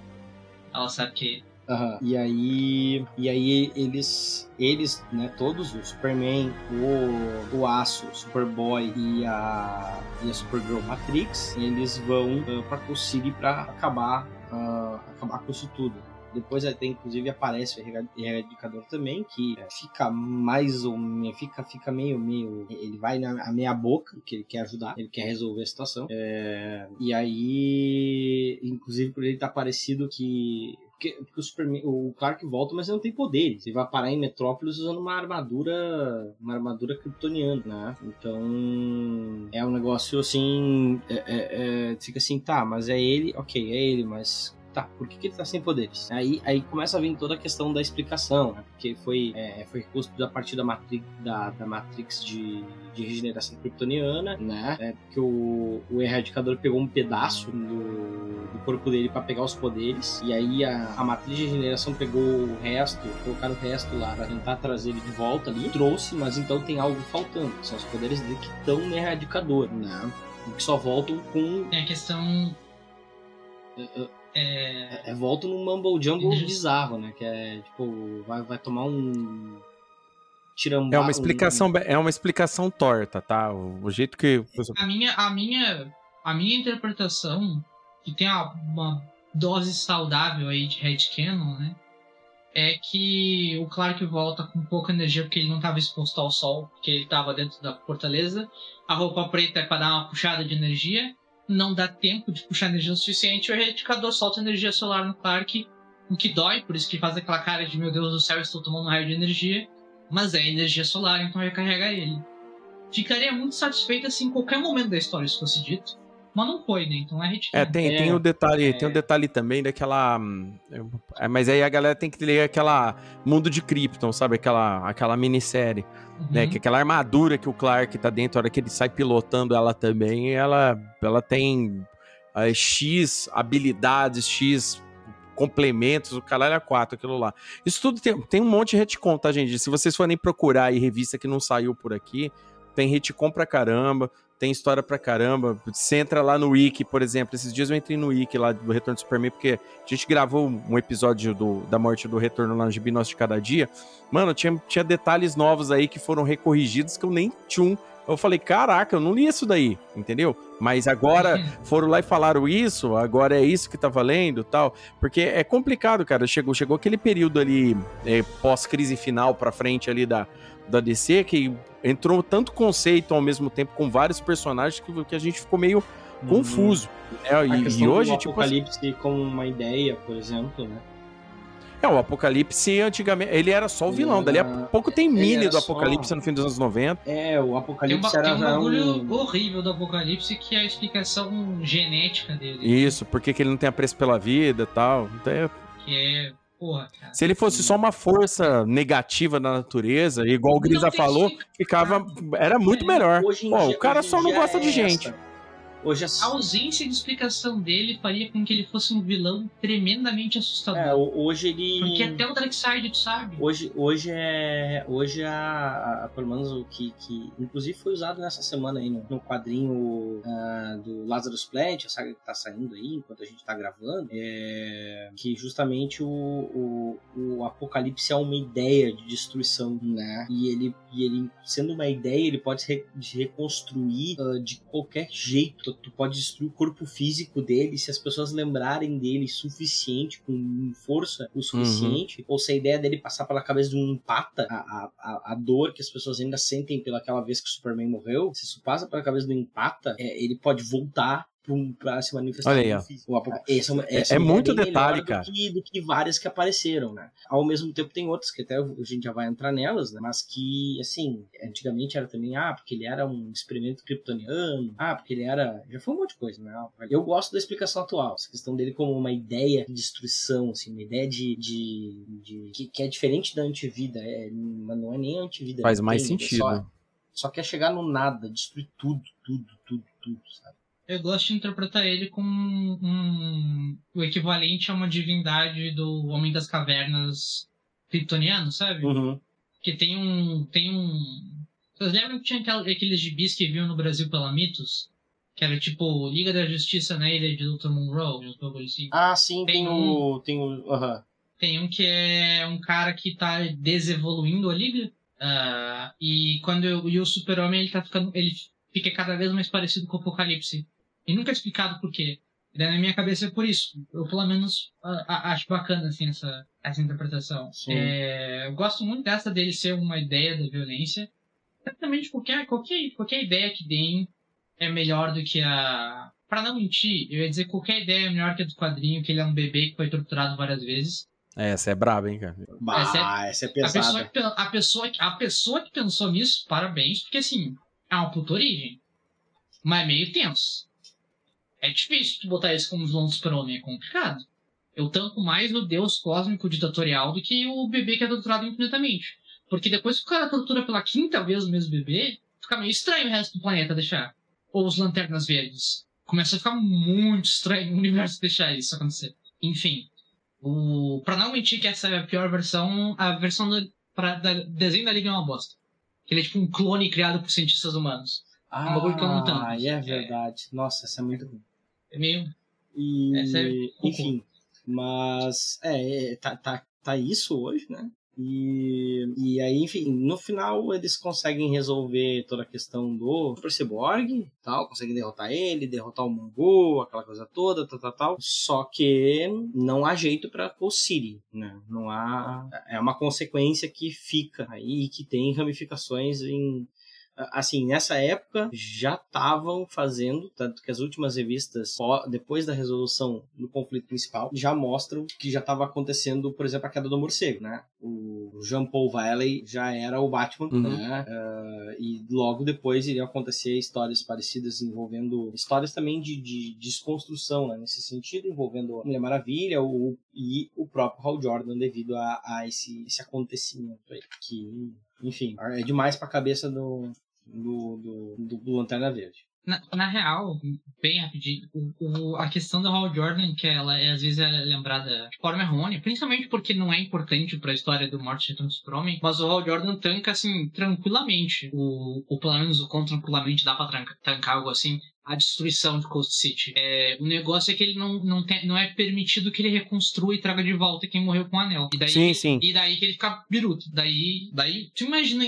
ela sabe que Uhum. E aí, e aí eles, eles, né, todos, o Superman, o, o Aço, o Superboy e a, e a Supergirl Matrix, eles vão uh, pra Cool City pra acabar, uh, acabar com isso tudo. Depois até inclusive aparece o erradicador também, que fica mais ou menos, fica, fica meio, meio, ele vai na meia boca, que ele quer ajudar, ele quer resolver a situação. É, e aí, inclusive por ele estar tá parecido que porque, porque o, Superman, o Clark volta, mas ele não tem poderes. Ele vai parar em Metrópolis usando uma armadura. Uma armadura kryptoniana, né? Então. É um negócio assim. É, é, é, fica assim, tá, mas é ele, ok, é ele, mas tá, por que, que ele tá sem poderes? Aí, aí começa a vir toda a questão da explicação, né? Porque foi, é, foi reconstruído a partir da Matrix, da, da Matrix de, de regeneração kryptoniana, né? É, porque o, o Erradicador pegou um pedaço do, do corpo dele para pegar os poderes, e aí a, a Matriz de regeneração pegou o resto, colocaram o resto lá pra tentar trazer ele de volta ali, trouxe, mas então tem algo faltando, são os poderes dele que estão no Erradicador, né? Que só voltam com. Tem a questão. Uh, uh, é... é... volta num mumble jumble bizarro, né? Que é tipo, vai, vai tomar um. Tirambá, é uma explicação um... é uma explicação torta, tá? O, o, jeito que a minha a minha a minha interpretação que tem uma, uma dose saudável aí de headcanon, né? É que o Clark volta com pouca energia porque ele não estava exposto ao sol, porque ele estava dentro da fortaleza. A roupa preta é para dar uma puxada de energia não dá tempo de puxar energia o suficiente, o erradicador solta energia solar no Clark, o que dói, por isso que faz aquela cara de meu Deus do céu, estou tomando um raio de energia, mas é energia solar, então recarrega ele. Ficaria muito satisfeito assim em qualquer momento da história isso fosse dito. Mas não foi, né? Então é retiro. É, tem, é, tem o detalhe, é... tem o detalhe também daquela. É, mas aí a galera tem que ler aquela Mundo de Krypton, sabe? Aquela, aquela minissérie. Né? Uhum. Né? Que aquela armadura que o Clark tá dentro, a hora que ele sai pilotando ela também, ela, ela tem uh, X habilidades, X complementos, o caralho é 4, aquilo lá. Isso tudo tem, tem um monte de retcon, tá, gente? Se vocês forem procurar aí revista que não saiu por aqui, tem retcon pra caramba tem história pra caramba. Você entra lá no Wiki, por exemplo. Esses dias eu entrei no Wiki lá do Retorno do Superman, porque a gente gravou um episódio do, da morte do Retorno lá no Gibi Nosso de Cada Dia. Mano, tinha, tinha detalhes novos aí que foram recorrigidos que eu nem tinha eu falei, caraca, eu não li isso daí, entendeu? Mas agora (laughs) foram lá e falaram isso, agora é isso que tá valendo tal. Porque é complicado, cara. Chegou, chegou aquele período ali, é, pós-crise final pra frente ali da, da DC, que entrou tanto conceito ao mesmo tempo com vários personagens que, que a gente ficou meio uhum. confuso. Né? E, e, hoje, tipo. Assim Apocalipse como uma ideia, por exemplo, né? É, o Apocalipse antigamente. Ele era só o vilão. Era... Dali a pouco tem mini do Apocalipse só... no fim dos anos 90. É, o Apocalipse tem, era. Tem um bagulho um... horrível do Apocalipse que é a explicação genética dele. Isso, porque ele não tem apreço pela vida e tal. Então, que é Porra, Se ele fosse só uma força negativa da natureza, igual o Grisa falou, ficava. Era muito melhor. Pô, o cara só não gosta de é gente. Essa. Hoje a ausência de explicação dele faria com que ele fosse um vilão tremendamente assustador. É, hoje ele. Porque até o Darkseid tu sabe. Hoje, hoje é. Hoje a, a, pelo menos o que, que. Inclusive foi usado nessa semana aí no, no quadrinho uh, do Lazarus Plant, a saga que tá saindo aí, enquanto a gente tá gravando. É, que justamente o, o, o Apocalipse é uma ideia de destruição, né? E ele, e ele sendo uma ideia, ele pode se reconstruir uh, de qualquer jeito tu, tu, pode destruir o corpo físico dele se as pessoas lembrarem dele suficiente, com força o suficiente, uhum. ou se a ideia dele passar pela cabeça de um empata, a, a, a dor que as pessoas ainda sentem pelaquela vez que o Superman morreu, se isso passa pela cabeça do empata, é, ele pode voltar para se manifestar Olha aí, ó. Essa, é essa é, é muito detalhe, cara. Do que, do que várias que apareceram, né? Ao mesmo tempo tem outras que até a gente já vai entrar nelas, né? Mas que, assim, antigamente era também, ah, porque ele era um experimento kryptoniano, ah, porque ele era... Já foi um monte de coisa, né? Eu gosto da explicação atual, essa questão dele como uma ideia de destruição, assim, uma ideia de... de, de que, que, é diferente da antivida, é, mas não é nem antivida. Faz mais tem, sentido. Só, só quer chegar no nada, destruir tudo, tudo, tudo, tudo, sabe? Eu gosto de interpretar ele como um, o equivalente a uma divindade do Homem das Cavernas kryptoniano, sabe? Uhum. Que tem um. Tem um. Vocês lembram que tinha aqueles gibis que viam no Brasil pela Mitos? Que era tipo Liga da Justiça na ilha de Dr. Monroe, assim. Ah, sim, tem, tem um, o. Tem o. Uhum. Tem um que é um cara que tá desevoluindo a liga. Uh, e quando eu, e o super-homem ele tá ficando. ele fica cada vez mais parecido com o Apocalipse. E nunca é explicado por quê. E daí na minha cabeça é por isso. Eu, pelo menos, acho bacana, assim, essa, essa interpretação. É, eu gosto muito dessa dele ser uma ideia da violência. Certamente qualquer, qualquer, qualquer ideia que deem é melhor do que a... Pra não mentir, eu ia dizer que qualquer ideia é melhor que a do quadrinho, que ele é um bebê que foi torturado várias vezes. É, essa é braba, hein, cara? Bah, essa é, essa é pesada. A pessoa, que, a, pessoa, a pessoa que pensou nisso, parabéns, porque assim, é uma puta origem. Mas é meio tenso. É difícil tu botar isso como vilão do super-homem, é complicado. Eu tanco mais o deus cósmico ditatorial do que o bebê que é torturado infinitamente. Porque depois que o cara tortura pela quinta vez o mesmo bebê, fica meio estranho o resto do planeta deixar. Ou os lanternas verdes. Começa a ficar muito estranho o universo deixar isso acontecer. Enfim. O... Pra não mentir que essa é a pior versão, a versão do pra, da desenho da Liga é uma bosta. Ele é tipo um clone criado por cientistas humanos. Ah, um bagulho que eu não tanto. Ah, é verdade. É. Nossa, essa é muito ruim. É meio. E, é enfim, mas é, é, tá, tá, tá isso hoje, né? E, e aí, enfim, no final eles conseguem resolver toda a questão do Super Cyborg tal, conseguem derrotar ele, derrotar o Mongo, aquela coisa toda, tal, tal, tal. Só que não há jeito para o Siri, né? Não há. É uma consequência que fica aí que tem ramificações em assim, nessa época já estavam fazendo, tanto que as últimas revistas, depois da resolução do conflito principal, já mostram que já estava acontecendo, por exemplo, a queda do morcego, né? O Jean Paul Valley já era o Batman, uhum. né? Uh, e logo depois iriam acontecer histórias parecidas envolvendo histórias também de, de, de desconstrução, né? Nesse sentido, envolvendo a Mulher Maravilha o, e o próprio Hal Jordan devido a, a esse, esse acontecimento aí, que enfim, é demais pra cabeça do, do, do, do Lanterna Verde. Na, na, real, bem rapidinho, o, o, a questão da Hal Jordan, que ela é, às vezes é lembrada de forma errônea, principalmente porque não é importante para a história do Morte de Super-Homem, mas o Hal Jordan tanca, assim, tranquilamente, o, o pelo menos o quão tranquilamente dá pra tancar algo assim, a destruição de Coast City. É, o negócio é que ele não, não, tem, não é permitido que ele reconstrua e traga de volta quem morreu com o anel. E daí, sim, sim. E daí que ele fica biruto. Daí, daí tu imagina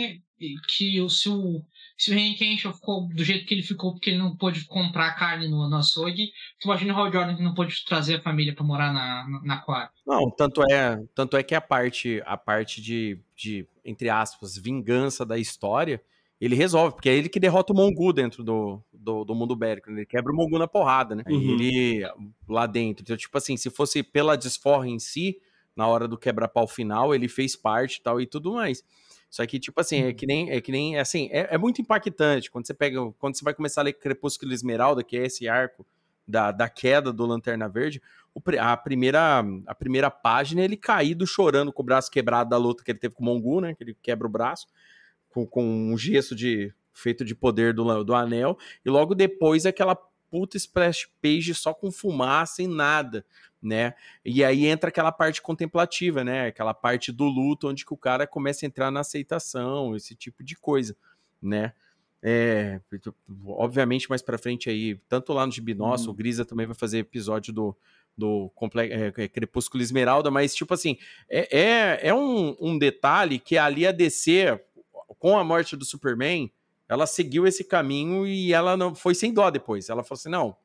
que se o se o Henry Kenshaw ficou do jeito que ele ficou porque ele não pôde comprar carne no, no açougue, tu imagina o Hal Jordan que não pôde trazer a família para morar na, na, na quadra. Não, tanto é, tanto é que a parte, a parte de, de, entre aspas, vingança da história, ele resolve, porque é ele que derrota o Mongu dentro do, do, do mundo bélico, né? ele quebra o Mongu na porrada, né? Uhum. Ele lá dentro. Então, tipo assim, se fosse pela desforra em si, na hora do quebra-pau final, ele fez parte e tal e tudo mais. Só que, tipo assim, é que uhum. nem, é que nem, assim, é, é, muito impactante quando você pega, quando você vai começar a ler Crepúsculo Esmeralda, que é esse arco da, da queda do Lanterna Verde, o, a, primeira, a primeira página ele caído chorando com o braço quebrado da luta que ele teve com o Mongu, né, que ele quebra o braço, com, com um gesso de, feito de poder do, do anel, e logo depois aquela puta splash page só com fumaça e nada, né? E aí entra aquela parte contemplativa, né? Aquela parte do luto onde que o cara começa a entrar na aceitação, esse tipo de coisa, né? É, obviamente mais para frente aí, tanto lá no Gibi Nosso, o Grisa também vai fazer episódio do, do é, é, Crepúsculo Esmeralda, mas tipo assim, é, é, é um, um detalhe que ali a DC, com a morte do Superman, ela seguiu esse caminho e ela não foi sem dó depois. Ela falou assim: não,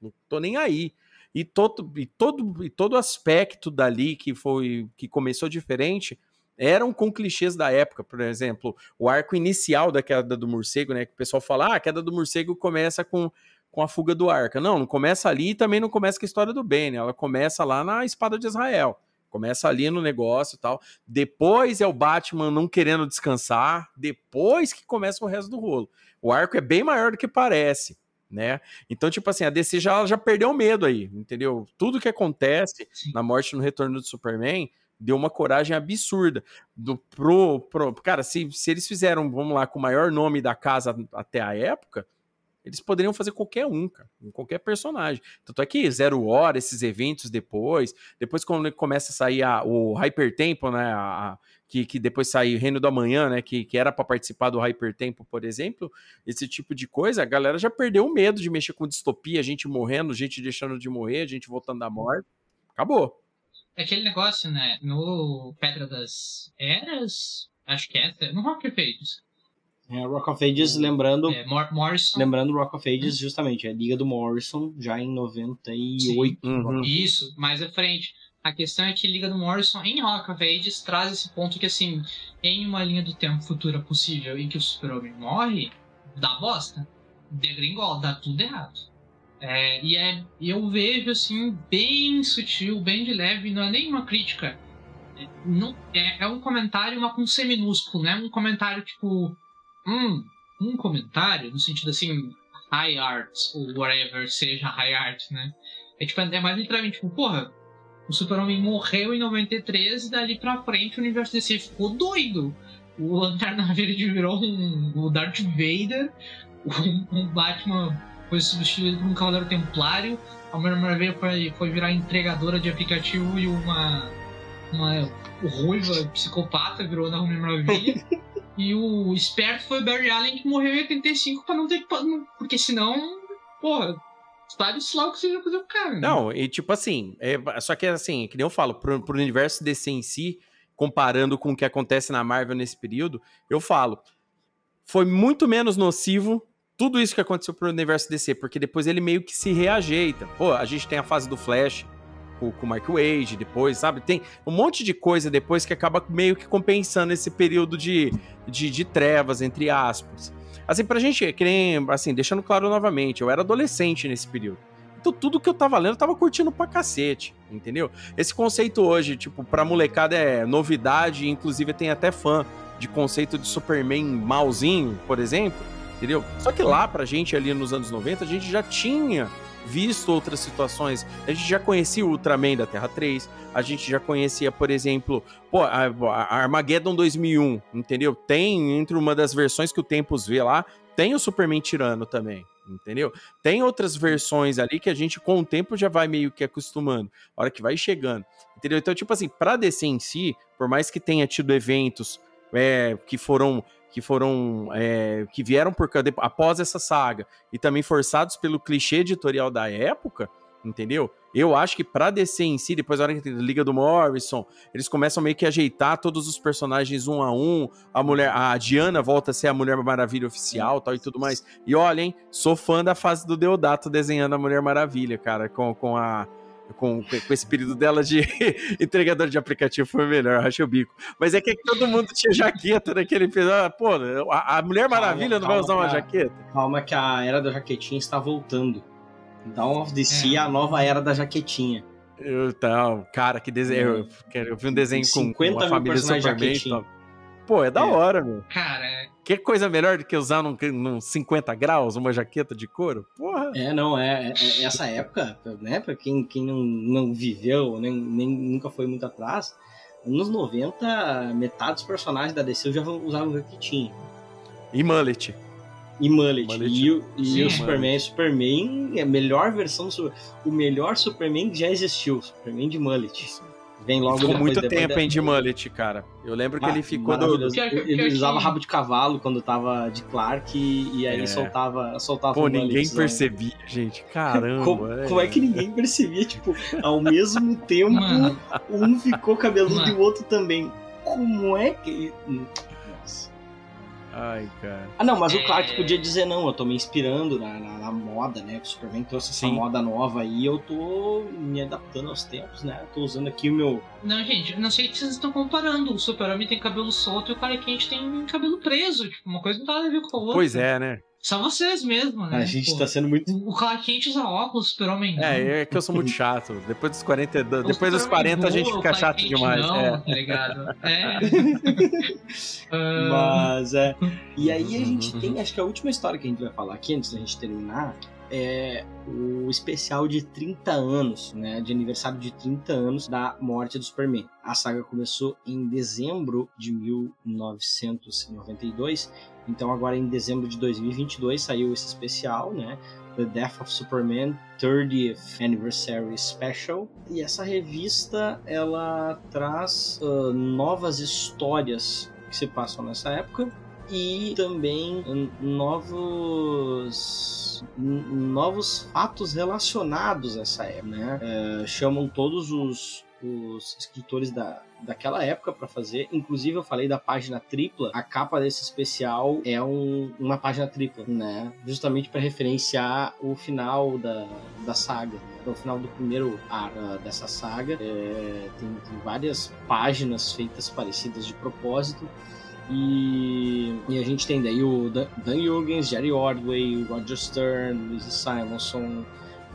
não tô nem aí. E todo, e todo, e todo aspecto dali que foi que começou diferente eram com clichês da época. Por exemplo, o arco inicial da queda do morcego, né? Que o pessoal fala: ah, a queda do morcego começa com, com a fuga do arca. Não, não começa ali e também não começa com a história do Ben, né? Ela começa lá na espada de Israel. Começa ali no negócio e tal. Depois é o Batman não querendo descansar. Depois que começa o resto do rolo. O arco é bem maior do que parece, né? Então, tipo assim, a DC já, já perdeu o medo aí, entendeu? Tudo que acontece Sim. na morte no retorno do Superman deu uma coragem absurda. Do, pro, pro, cara, se, se eles fizeram, vamos lá, com o maior nome da casa até a época, eles poderiam fazer qualquer um, cara, qualquer personagem. Tanto é que Zero Hora, esses eventos depois, depois quando começa a sair a, o Hyper Tempo, né, a, que, que depois sai Reino do Amanhã, né, que, que era para participar do Hyper Tempo, por exemplo, esse tipo de coisa, a galera já perdeu o medo de mexer com distopia, gente morrendo, gente deixando de morrer, gente voltando da morte. Acabou. É aquele negócio, né? No Pedra das Eras, acho que é no Rock of Ages. É, Rock of Ages, lembrando, É, Mor Morrison. lembrando Rock of Ages, justamente, é a Liga do Morrison, já em 98. Uhum. Isso, mais à frente. A questão é que Liga do Morrison em Rock of Ages traz esse ponto que, assim, em uma linha do tempo futura possível em que o Super-Homem morre, dá bosta. Degringola, dá tudo errado. É, e é, eu vejo, assim, bem sutil, bem de leve, não é nem uma crítica. É, não, é, é um comentário, mas com C minúsculo, não é um comentário tipo. Hum, um comentário, no sentido assim, high art, ou whatever seja high art, né? É, tipo, é mais literalmente, tipo, porra, o Super-Homem morreu em 93 e dali pra frente o universo DC ficou doido. O Lanterna (laughs) Verde virou um, o Darth Vader, um, um Batman foi substituído por um Cavaleiro Templário, a Mulher Maravilha foi, foi virar entregadora de aplicativo e uma, uma ruiva psicopata virou na Mulher Maravilha. (laughs) e o esperto foi o Barry Allen que morreu em 85 pra não ter Porque senão, porra, sabe-se lá o que você ia fazer o cara. né? Não, e tipo assim, é, só que assim, que nem eu falo, pro, pro universo DC em si, comparando com o que acontece na Marvel nesse período, eu falo, foi muito menos nocivo tudo isso que aconteceu pro universo DC, porque depois ele meio que se reajeita. Pô, a gente tem a fase do Flash com, com o Mark Wade, depois, sabe? Tem um monte de coisa depois que acaba meio que compensando esse período de, de, de trevas, entre aspas. Assim, pra gente, que nem, assim, deixando claro novamente, eu era adolescente nesse período. Então tudo que eu tava lendo eu tava curtindo pra cacete, entendeu? Esse conceito hoje, tipo, pra molecada é novidade, inclusive tem até fã de conceito de Superman malzinho, por exemplo, entendeu? Só que lá pra gente ali nos anos 90, a gente já tinha visto outras situações. A gente já conhecia o Ultraman da Terra 3, a gente já conhecia, por exemplo, pô, a, a Armageddon 2001, entendeu? Tem entre uma das versões que o Tempos vê lá, tem o Superman tirano também, entendeu? Tem outras versões ali que a gente com o tempo já vai meio que acostumando, a hora que vai chegando, entendeu? Então, tipo assim, pra DC em si, por mais que tenha tido eventos é, que foram que foram é, que vieram por após essa saga e também forçados pelo clichê editorial da época, entendeu? Eu acho que pra DC em si, depois da hora que Liga do Morrison, eles começam meio que ajeitar todos os personagens um a um. A mulher, a Diana volta a ser a Mulher Maravilha oficial, tal e tudo mais. E olha, hein, sou fã da fase do Deodato desenhando a Mulher Maravilha, cara, com, com a com, com esse período dela de (laughs) entregador de aplicativo foi melhor, achei o bico. Mas é que todo mundo tinha jaqueta naquele episódio. Pô, a, a Mulher Maravilha não vai calma, usar uma cara. jaqueta? Calma que a era da jaquetinha está voltando. Dawn of the Sea É. é a nova era da jaquetinha. Eu, Então, cara, que desenho. Eu, eu vi um desenho com, 50 com a mil família personagens Superman e jaquetinha. Pô, é da É. hora, meu. Cara, Que coisa melhor do que usar num, num 50 graus uma jaqueta de couro? Porra. É, não, é, é- é essa época, né, pra quem, quem não, não viveu, nem, nem nunca foi muito atrás, anos 90, metade dos personagens da DC já usavam jaquetinha. E mullet. E mullet. Mullet. E, o, e Sim, o é. Superman, Superman é a melhor versão, o melhor Superman que já existiu, Superman de mullet. Vem logo Ficou muito depois tempo, da- hein, de mullet, cara. Eu lembro que Ah, ele ficou do, que- Ele que- usava rabo de cavalo quando tava de Clark e, e aí É. soltava, soltava Pô, um ninguém mulletzão. percebia, gente. (laughs) Caramba. Como, como é que ninguém percebia? Tipo, ao mesmo (laughs) tempo, Mano. um ficou cabeludo Mano. e o outro também. Como é que. Ai, cara. Ah, não, mas o É. Clark podia dizer não, eu tô me inspirando na, na, na moda, né? Que o Superman trouxe essa Sim. moda nova aí, eu tô me adaptando aos tempos, né? Tô usando aqui o meu. Não, gente, eu não sei o que vocês estão comparando. O Super-Homem tem cabelo solto e o Clark Kent tem cabelo preso. Tipo, uma coisa não tá a ver com a outra. Pois é, né? Só vocês mesmo, né? A gente Pô, tá sendo muito. O Clark Kent usa óculos, Super-Homem. É, é que eu sou muito chato. Depois dos 40, O depois dos Super-Homem 40 a gente fica chato Kent demais. Não, é. tá ligado? É. (laughs) Ah, Mas é. E aí a gente Uhum. tem, acho que a última história que a gente vai falar aqui, antes da gente terminar, é o especial de 30 anos, né? De aniversário de 30 anos da morte do Superman. A saga começou em dezembro de 1992, então agora em dezembro de 2022 saiu esse especial, né? The Death of Superman 30th Anniversary Special. E essa revista ela traz ah, novas histórias que se passam nessa época e também novos novos fatos relacionados a essa época, né? É, chamam todos os, os escritores da, daquela época para fazer. Inclusive eu falei da página tripla. A capa desse especial é um- uma página tripla, né? Justamente para referenciar o final da, da saga. né? Então, o final do primeiro ar ah, dessa saga. É, tem, tem várias páginas feitas parecidas de propósito. E, e a gente tem daí o Dan, Dan Jurgens, Jerry Ordway, Roger Stern, Lisa Simonson,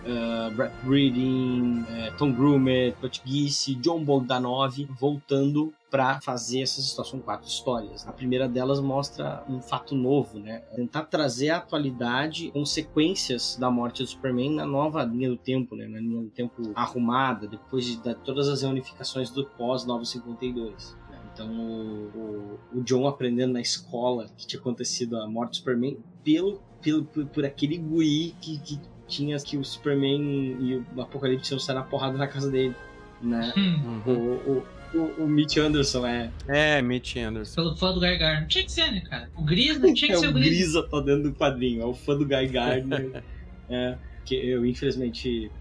uh, Brett Breeding, eh, Tom Grumet, Butch Guice, John Bogdanov voltando para fazer essas histórias. São quatro histórias. A primeira delas mostra um fato novo, né? Tentar trazer à atualidade consequências da morte do Superman na nova linha do tempo, né? Na linha do tempo arrumada, depois de, de todas as reunificações do pós-952. Então, o, o, o John aprendendo na escola que tinha acontecido a morte do Superman pelo, pelo, por, por aquele guri que, que tinha que o Superman e o Apocalipse iam sair na porrada na casa dele, né? hum, O, Uhum. o, o, o Mitch Anderson é, É, Mitch Anderson. pelo fã do Gargar. Não tinha que ser, né, cara? O Gris não tinha que (laughs) é ser o o Gris. Grisa tá dentro do quadrinho, é o fã do Guy Gardner, (laughs) é, que eu infelizmente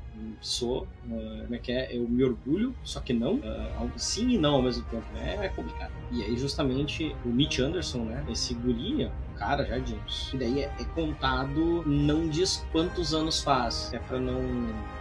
sou, uh, como é que é? Eu me orgulho, só que não, uh, sim e não ao mesmo tempo, né? É complicado. E aí justamente o Mitch Anderson, né? Esse guri, ó, cara já de uns. E daí é, é contado, não diz quantos anos faz, é pra não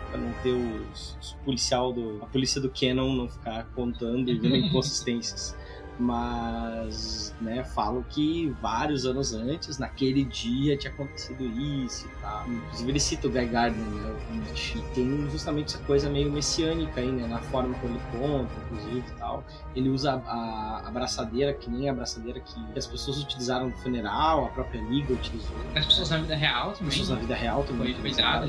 pra não ter os, os policial do a polícia do Canon não ficar contando e vendo (laughs) inconsistências. Mas, né, falo que vários anos antes, naquele dia, tinha acontecido isso e tal. Inclusive ele cita o Guy Gardner, né, o e tem justamente essa coisa meio messiânica aí, né, na forma como ele conta, inclusive e tal. Ele usa a, a, a braçadeira, que nem a braçadeira que as pessoas utilizaram no funeral, a própria Liga utilizou. As pessoas na vida real também. Pessoas na vida real também. Foi cuidado,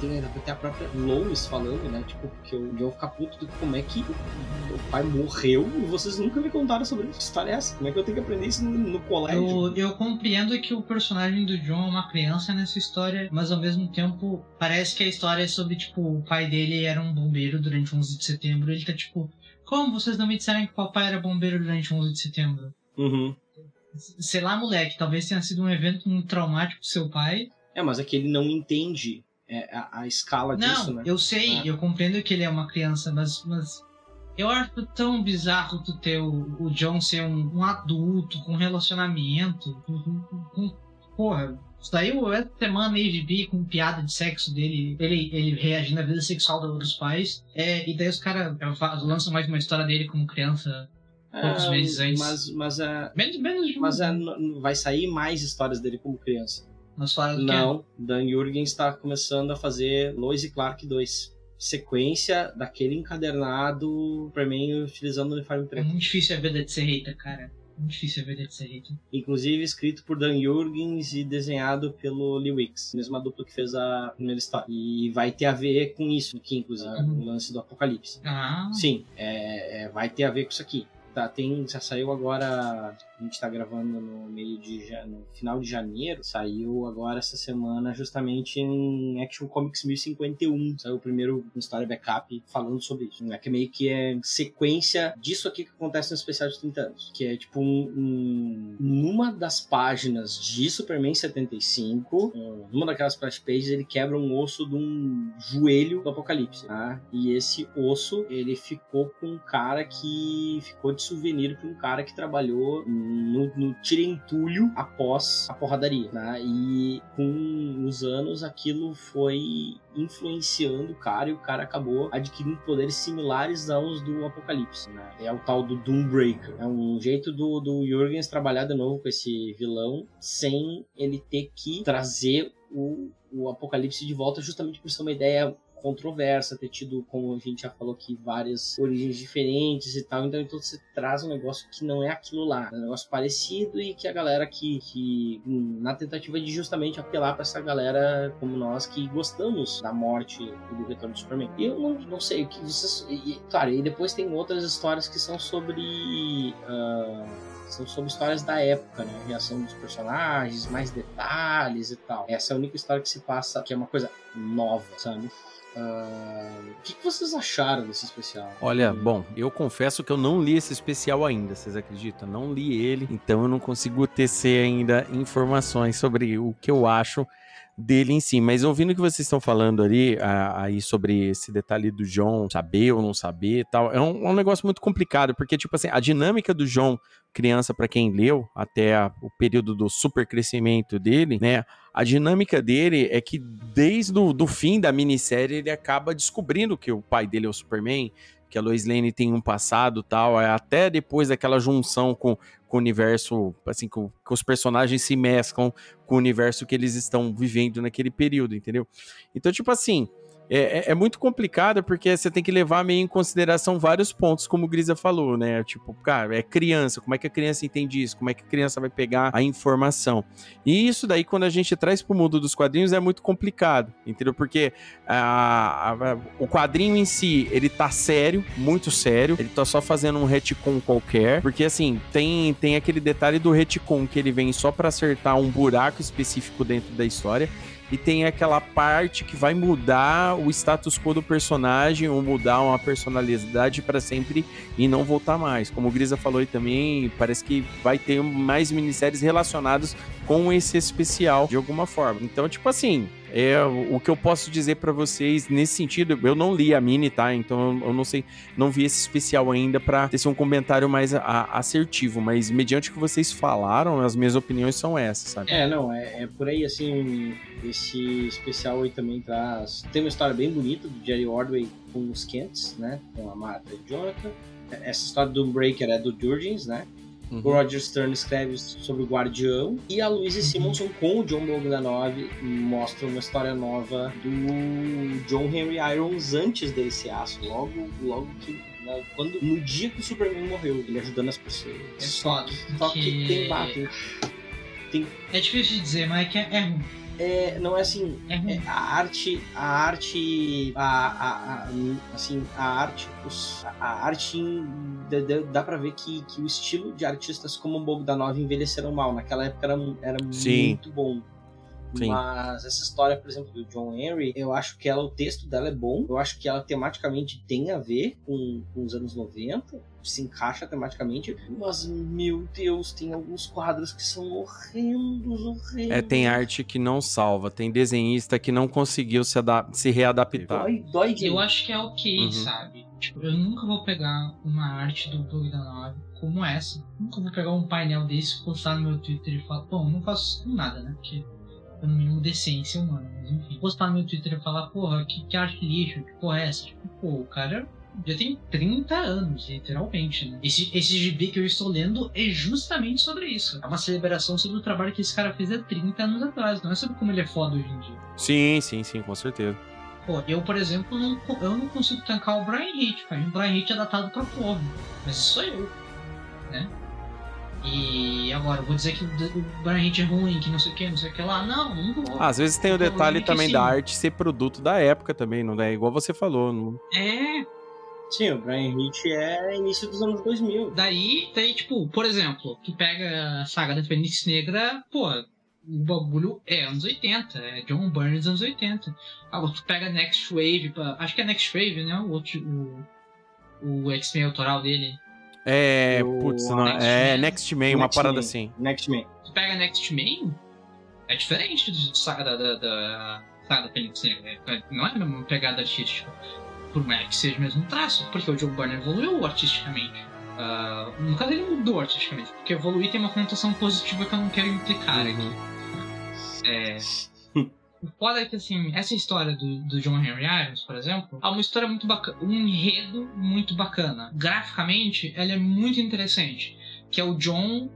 Tem até a própria Lois falando, né? Tipo, porque o John fica puto de como é que o, o pai morreu e vocês nunca me contaram sobre isso. Que história é essa? Como é que eu tenho que aprender isso no, no colégio? Eu, eu compreendo que o personagem do John é uma criança nessa história, mas ao mesmo tempo parece que a história é sobre, tipo, o pai dele era um bombeiro durante o 11 de setembro. Ele tá tipo, como vocês não me disseram que o papai era bombeiro durante o 11 de setembro? Uhum. Sei lá, moleque, talvez tenha sido um evento muito traumático pro seu pai. É, mas é que ele não entende é, a, a escala Não, disso, né? eu sei, Ah. eu compreendo que ele é uma criança, mas, mas eu acho tão bizarro tu ter o, o John ser um, um adulto com relacionamento, com, com- porra. Saiu essa semana aí de bi com piada de sexo dele, ele, ele reagindo à vida sexual dos pais. É, e daí os caras lançam mais uma história dele como criança. poucos Ah, meses antes. Mas, mas, é, Menos, menos de um. mas n- vai sair mais histórias dele como criança. Falamos que Não, Dan Jurgens está começando a fazer Lois e Clark 2. Sequência daquele encadernado Superman utilizando o uniforme é, é preto. muito difícil a vida de ser hater, cara. Muito difícil a vida de ser hater. Inclusive escrito por Dan Jurgens e desenhado pelo Lee Wicks, mesma dupla que fez a primeira história. E vai ter a ver com isso aqui, inclusive, Uhum. o lance do Apocalipse. Ah, Sim, é, é, vai ter a ver com isso aqui. Tá, tem, já saiu agora, a gente tá gravando no meio de no final de janeiro, saiu agora essa semana justamente em Action Comics 1051, saiu o primeiro história backup falando sobre isso. É que meio que é sequência disso aqui que acontece no especial de 30 anos, que é tipo um, um- numa das páginas de Superman 75, um, numa daquelas splash pages ele quebra um osso de um joelho do Apocalipse, tá? E esse osso, ele ficou com um cara que ficou de souvenir para um cara que trabalhou no, no tira-entulho após a porradaria, né? E com os anos aquilo foi influenciando o cara e o cara acabou adquirindo poderes similares aos do Apocalipse, né? É o tal do Doombreaker. É um jeito do, do Jurgens trabalhar de novo com esse vilão sem ele ter que trazer o, o Apocalipse de volta justamente por ser uma ideia controversa, ter tido, como a gente já falou aqui, várias origens diferentes e tal. Então, então você traz um negócio que não é aquilo lá, é um negócio parecido e que a galera que, que hum, na tentativa de justamente apelar para essa galera como nós que gostamos da morte e do retorno do Superman. Eu não, não sei o que vocês. E, claro, e depois tem outras histórias que são sobre. Uh, são sobre histórias da época, né? A reação dos personagens, mais detalhes e tal. Essa é a única história que se passa, que é uma coisa nova, sabe? Uh, o que, que, vocês acharam desse especial? Olha, bom, eu confesso que eu não li esse especial ainda, vocês acreditam? Não li ele, então eu não consigo tecer ainda informações sobre o que eu acho dele em si. Mas ouvindo o que vocês estão falando ali, aí sobre esse detalhe do John saber ou não saber tal, é um, é um, negócio muito complicado, porque, tipo assim, a dinâmica do John, criança, para quem leu, até a, o período do super crescimento dele, né? A dinâmica dele é que desde o do fim da minissérie ele acaba descobrindo que o pai dele é o Superman, que a Lois Lane tem um passado tal, é até depois daquela junção com, com o universo, assim, com, os personagens se mesclam com o universo que eles estão vivendo naquele período, entendeu? Então, tipo assim, é, é, é, muito complicado porque você tem que levar meio em consideração vários pontos, como o Grisa falou, né? Tipo, cara, é criança, como é que a criança entende isso? Como é que a criança vai pegar a informação? E isso daí, quando a gente traz pro mundo dos quadrinhos, é muito complicado, entendeu? Porque a, a, o quadrinho em si, ele tá sério, muito sério, ele tá só fazendo um retcon qualquer, porque assim, tem, tem aquele detalhe do retcon que ele vem só para acertar um buraco específico dentro da história, e tem aquela parte que vai mudar o status quo do personagem ou mudar uma personalidade para sempre e não voltar mais. Como o Grisa falou aí também, parece que vai ter mais minisséries relacionadas com esse especial de alguma forma. Então, tipo assim, é o que eu posso dizer para vocês nesse sentido. Eu não li a mini, tá? Então eu não sei, não vi esse especial ainda para ter um comentário mais a, assertivo, mas mediante o que vocês falaram, as minhas opiniões são essas, sabe? É, não, é, é por aí assim. Esse especial aí também traz. Tem uma história bem bonita do Jerry Ordway com os Kents, né? Com a Martha e Jonathan. Essa história do Breaker é do Jurgens, né? Uhum. O Roger Stern escreve sobre o Guardião e a Louise uhum. Simonson com o John Bogdanov mostra uma história nova do John Henry Irons antes desse aço, logo, logo que né, quando, no dia que o Superman morreu, ele ajudando as pessoas. É foda. Só que, que tem, tem, tem, É difícil de dizer, mas é que é, é ruim é, não é assim, é é, a arte, a arte, a, a, a, assim, a arte, os, a arte dá, dá pra ver que, que o estilo de artistas como o Bogdanov envelheceram mal. Naquela época era, era muito bom. Sim. Mas essa história, por exemplo, do John Henry, eu acho que ela, o texto dela é bom. Eu acho que ela tematicamente tem a ver com, com os anos 90 se encaixa tematicamente, mas meu Deus, tem alguns quadros que são horrendos, horrendos. É, tem arte que não salva, tem desenhista que não conseguiu se, se readaptar. Dói, dói Eu acho que é ok, uhum. sabe? Tipo, eu nunca vou pegar uma arte do Doug da Nave como essa. Nunca vou pegar um painel desse, postar no meu Twitter e falar, bom, não faço nada, né? Porque no mínimo decência humana, mas enfim. Postar no meu Twitter e falar, porra, que, que arte lixo, que porra é essa? Tipo, pô, o cara já tem 30 anos, literalmente, né? Esse, esse gibi que eu estou lendo é justamente sobre isso. É uma celebração sobre o trabalho que esse cara fez há 30 anos atrás, não é sobre como ele é foda hoje em dia. Sim, sim, sim, com certeza. Pô, eu, por exemplo, não, eu não consigo tancar o Brian Hitch, cara. O Brian Hitch é datado pra porra. Mas isso sou eu, né? E agora, vou dizer que o Brian Hitch é ruim, que não sei o que, não sei o que lá. Não, não vou. às vezes tem o detalhe também da arte ser produto da época também, não é? Igual você falou. Não... É, Sim, o Brian Hitch é início dos anos 2000. Daí, daí tipo, por exemplo, tu pega a saga da Fênix Negra, pô, o bagulho é anos 80, é John Burns anos 80. Agora tu pega Next Wave, acho que é Next Wave, né? O, o, o X-Men autoral dele. É, putz, não, Next é Man. Next Man, uma Next parada Man. assim. Next Man. Tu pega Next Man, é diferente do saga da, da, da saga da Fênix Negra. É, não é a mesma pegada artística por mais que seja o mesmo traço, porque o Joe Byrne evoluiu artisticamente. Ah, no caso, ele mudou artisticamente, porque evoluir tem uma conotação positiva que eu não quero implicar Uhum. aqui. É. O foda é que, assim, essa história do, do John Henry Irons, por exemplo, é uma história muito bacana, um enredo muito bacana. Graficamente, ela é muito interessante. Que é o John.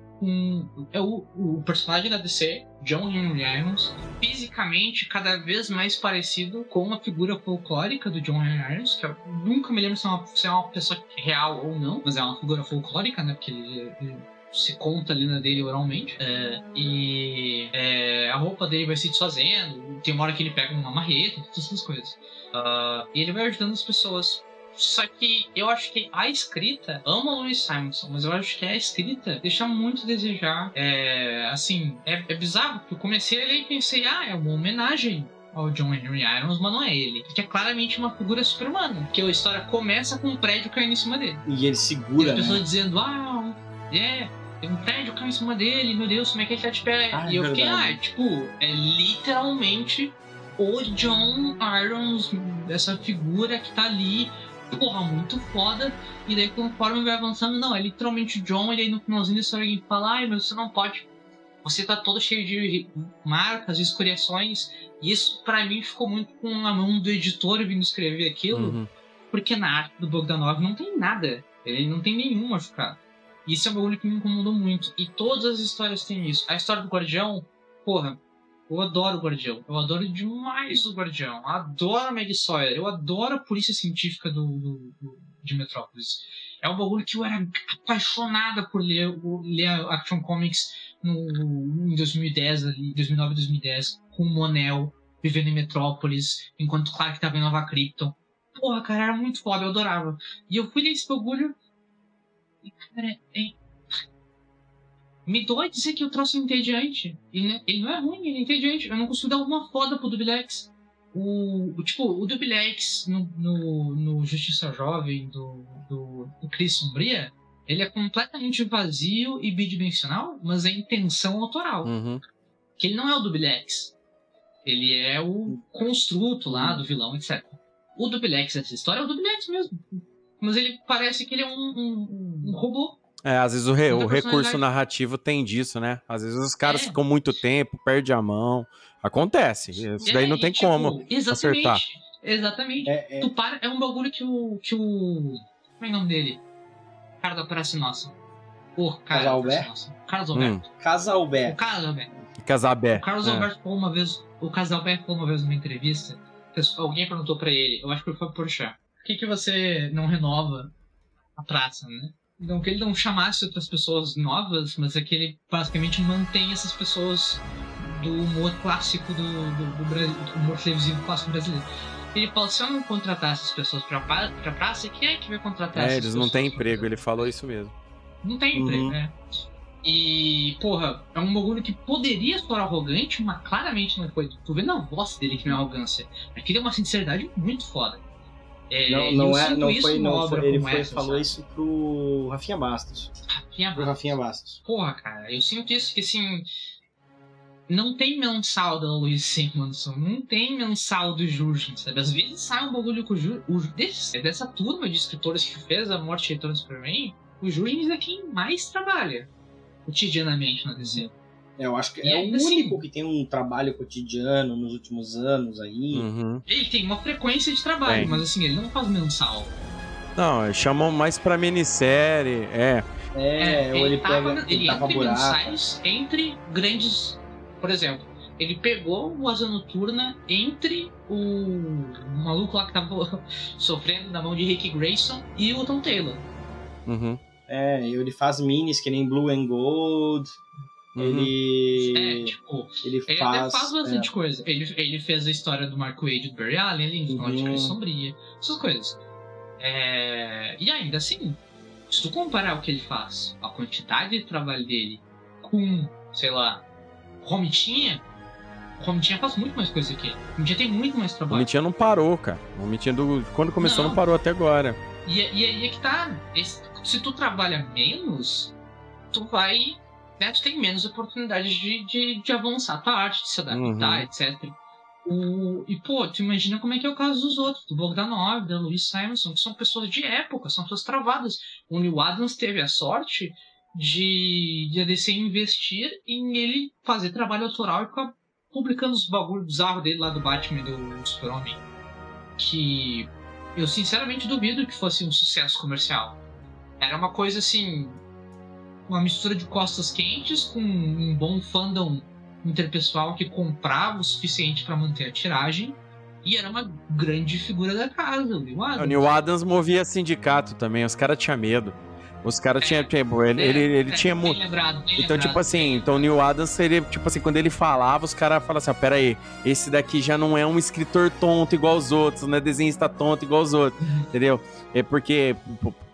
É o, o personagem da DC, John Henry Irons, fisicamente cada vez mais parecido com a figura folclórica do John Henry Irons, que eu nunca me lembro se é uma, se é uma pessoa real ou não, mas é uma figura folclórica, né? Porque ele- ele se conta a lenda dele oralmente. É, e é, a roupa dele vai se desfazendo. Tem uma hora que ele pega uma marreta, todas essas coisas. Ah, e ele vai ajudando as pessoas. Só que eu acho que a escrita ama Louis Simonson, mas eu acho que a escrita deixa muito a desejar. É, assim, é, é bizarro, porque eu comecei a ler e pensei, ah, é uma homenagem ao John Henry Irons, mas não é ele. Porque é claramente uma figura super-humana. Porque a história começa com um prédio caindo em cima dele. E ele E segura, as pessoas né? dizendo, ah, é, tem um prédio caindo em cima dele, meu Deus, como é que ele tá de pé? Ah, e eu fiquei, ah, tipo, é literalmente o John Irons, essa figura que tá ali, porra, muito foda. E daí conforme vai avançando, não, é literalmente o John, e aí no finalzinho da história alguém fala, ai, mas você não pode. Você tá todo cheio de marcas, de escoriações. E isso pra mim ficou muito com a mão do editor vindo escrever aquilo Uhum. porque na arte do Bogdanov não tem nada. Ele não tem nenhum machucado. Isso é um bagulho que me incomodou muito. E todas as histórias têm isso. A história do Guardião, porra, eu adoro o Guardião. Eu adoro demais o Guardião. Eu adoro a Meg Sawyer. Eu adoro a polícia científica do, do- do- de Metrópolis. É um bagulho que eu era apaixonada por ler, ler Action Comics no, em 2010, ali, 2009 2010, com o Monel, vivendo em Metrópolis, enquanto Clark tava em Nova Krypton. Porra, cara, era muito foda, eu adorava. E eu fui ler esse bagulho. Cara. Me dói dizer que eu trouxe entediante. Ele, é- ele não é ruim, ele é entediante. Eu não consigo dar uma foda pro Dubilex. O, o- tipo, o Dubilex no, no, no Justiça Jovem do, do, do Cris Sombria, ele é completamente vazio e bidimensional, mas é intenção autoral Uhum. que ele não é o Dubilex. Ele é o construto lá do vilão, etc. O Dubilex dessa história é o Dubilex mesmo. Mas ele parece que ele é um, um- um robô. É, às vezes o, re- Não o recurso narrativo tem disso, né? Às vezes os caras É. ficam muito tempo, perde a mão. Acontece. Isso daí É, não e, tem tipo, como. Exatamente. acertar. Exatamente. É, é, Tu para, é um bagulho que o. que o. Como é o nome dele? O cara da Praça Nossa. O cara Carlos da Alberto? Praça Nossa. Carlos Hum, Alberto. O Casalberto. Carlos Alberto. Casabé. O Carlos É. Alberto falou uma vez, o Carlos Alberto falou uma vez numa entrevista, alguém perguntou pra ele, eu acho que foi por chá, por que, que você não renova a praça, né? Não que ele não chamasse outras pessoas novas, mas é que ele basicamente mantém essas pessoas do humor clássico do, do, do, Bra- do humor televisivo clássico brasileiro. Ele falou, se eu não contratar essas pessoas pra, pra, pra praça, quem é que vai contratar É, essas eles não pessoas têm pra emprego, ele falou isso mesmo. Não tem Uhum. emprego, né? E, porra, é um bagulho que poderia soar arrogante, mas claramente não foi. Tu vê na voz dele que não é arrogância. Aquilo é uma sinceridade muito foda. É, Não, não é, não isso foi, não foi. Ele foi, essa, falou sabe? isso pro Rafinha Bastos. Rafinha Pro Rafinha Bastos. Porra, cara, eu sinto isso que assim. Não tem mensal da Louise Simonson, não tem mensal do Jurgen, sabe? Às vezes sai um bagulho com o Jurgen. desse- Dessa turma de escritores que fez a Morte e Retorno do Superman, o Jurgen é quem mais trabalha cotidianamente na DC. É, eu acho que E é o assim- único que tem um trabalho cotidiano nos últimos anos aí. Uhum. Ele tem uma frequência de trabalho, Tem. mas assim, ele não faz mensal. Não, chamam mais pra minissérie. É. É, ou ele, tava- pega, ele ele tapa entre mensais entre grandes. Por exemplo, ele pegou o Asa Noturna entre o maluco lá que tava (laughs) sofrendo na mão de Rick Grayson e o Tom Taylor. Uhum. É, ele faz minis que nem Blue and Gold. Uhum. Ele. É, tipo, ele ele faz. até faz bastante coisa. Ele, ele fez a história do Mark Wade e do Barry Allen ali, no final de Uhum. Crise Sombria, essas coisas. É, E ainda assim, se tu comparar o que ele faz, a quantidade de trabalho dele com, sei lá, Romitinha, Romitinha faz muito mais coisa que ele. Romitinha tem muito mais O trabalho. Mitinha não parou, cara. O Mitinha, do... quando começou, não. Não. parou até agora. E, e aí é que tá. Esse- se tu trabalha menos, tu vai. Né, tu tem menos oportunidades de, de, de avançar tua arte, de se adaptar, Uhum. etc. O, e, pô, tu imagina como é que é o caso dos outros, do Bogdanov, da Louis Simonson, que são pessoas de época, são pessoas travadas. O Neil Adams teve a sorte de, de a DC investir em ele fazer trabalho autoral e ficar publicando os bagulhos bizarros dele lá do Batman e do Super-Homem. Que eu sinceramente duvido que fosse um sucesso comercial. Era uma coisa assim. Uma mistura de costas quentes com um bom fandom interpessoal que comprava o suficiente para manter a tiragem. E era uma grande figura da casa, o Neil Adams. O Neil Adams movia sindicato também, os caras tinham medo. Os caras É, tinham. Tipo, ele, É, ele, ele é, tinha muito. Então, lembrado. tipo assim, então o Neil Adams seria, tipo assim, quando ele falava, os caras falavam assim, ó, pera aí, esse daqui já não é um escritor tonto igual os outros, não é desenhista tonto igual os outros, Uhum. entendeu? É porque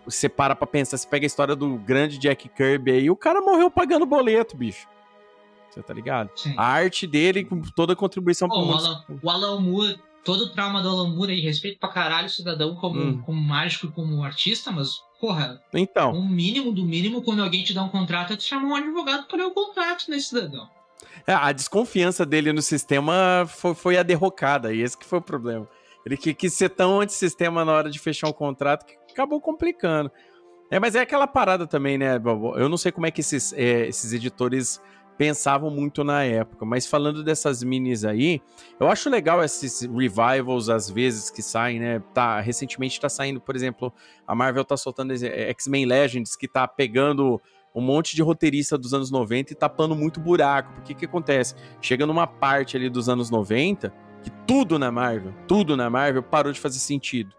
você para pra pensar, você pega a história do grande Jack Kirby aí, o cara morreu pagando boleto, bicho. Você tá ligado? Sim. A arte dele, com toda a contribuição Pô, o. Alan, o Alan Moore, todo o trauma do Alan Moore aí, respeito pra caralho o cidadão como, Hum. como mágico e como artista, mas, porra, Então, o mínimo do mínimo, quando alguém te dá um contrato, é tu chamar um advogado pra ler o contrato nesse cidadão. é, a desconfiança dele no sistema foi, foi a derrocada, e esse que foi o problema. Ele quis ser tão antissistema na hora de fechar um contrato que acabou complicando. É, mas é aquela parada também, né? Eu não sei como é que esses, é, esses editores pensavam muito na época, mas falando dessas minis aí, eu acho legal esses revivals às vezes que saem, né? Tá, recentemente tá saindo, por exemplo, a Marvel tá soltando X-Men Legends, que tá pegando um monte de roteirista dos anos 90 e tapando muito buraco. Porque que acontece? Chega numa parte ali dos anos 90 que tudo na Marvel, tudo na Marvel parou de fazer sentido.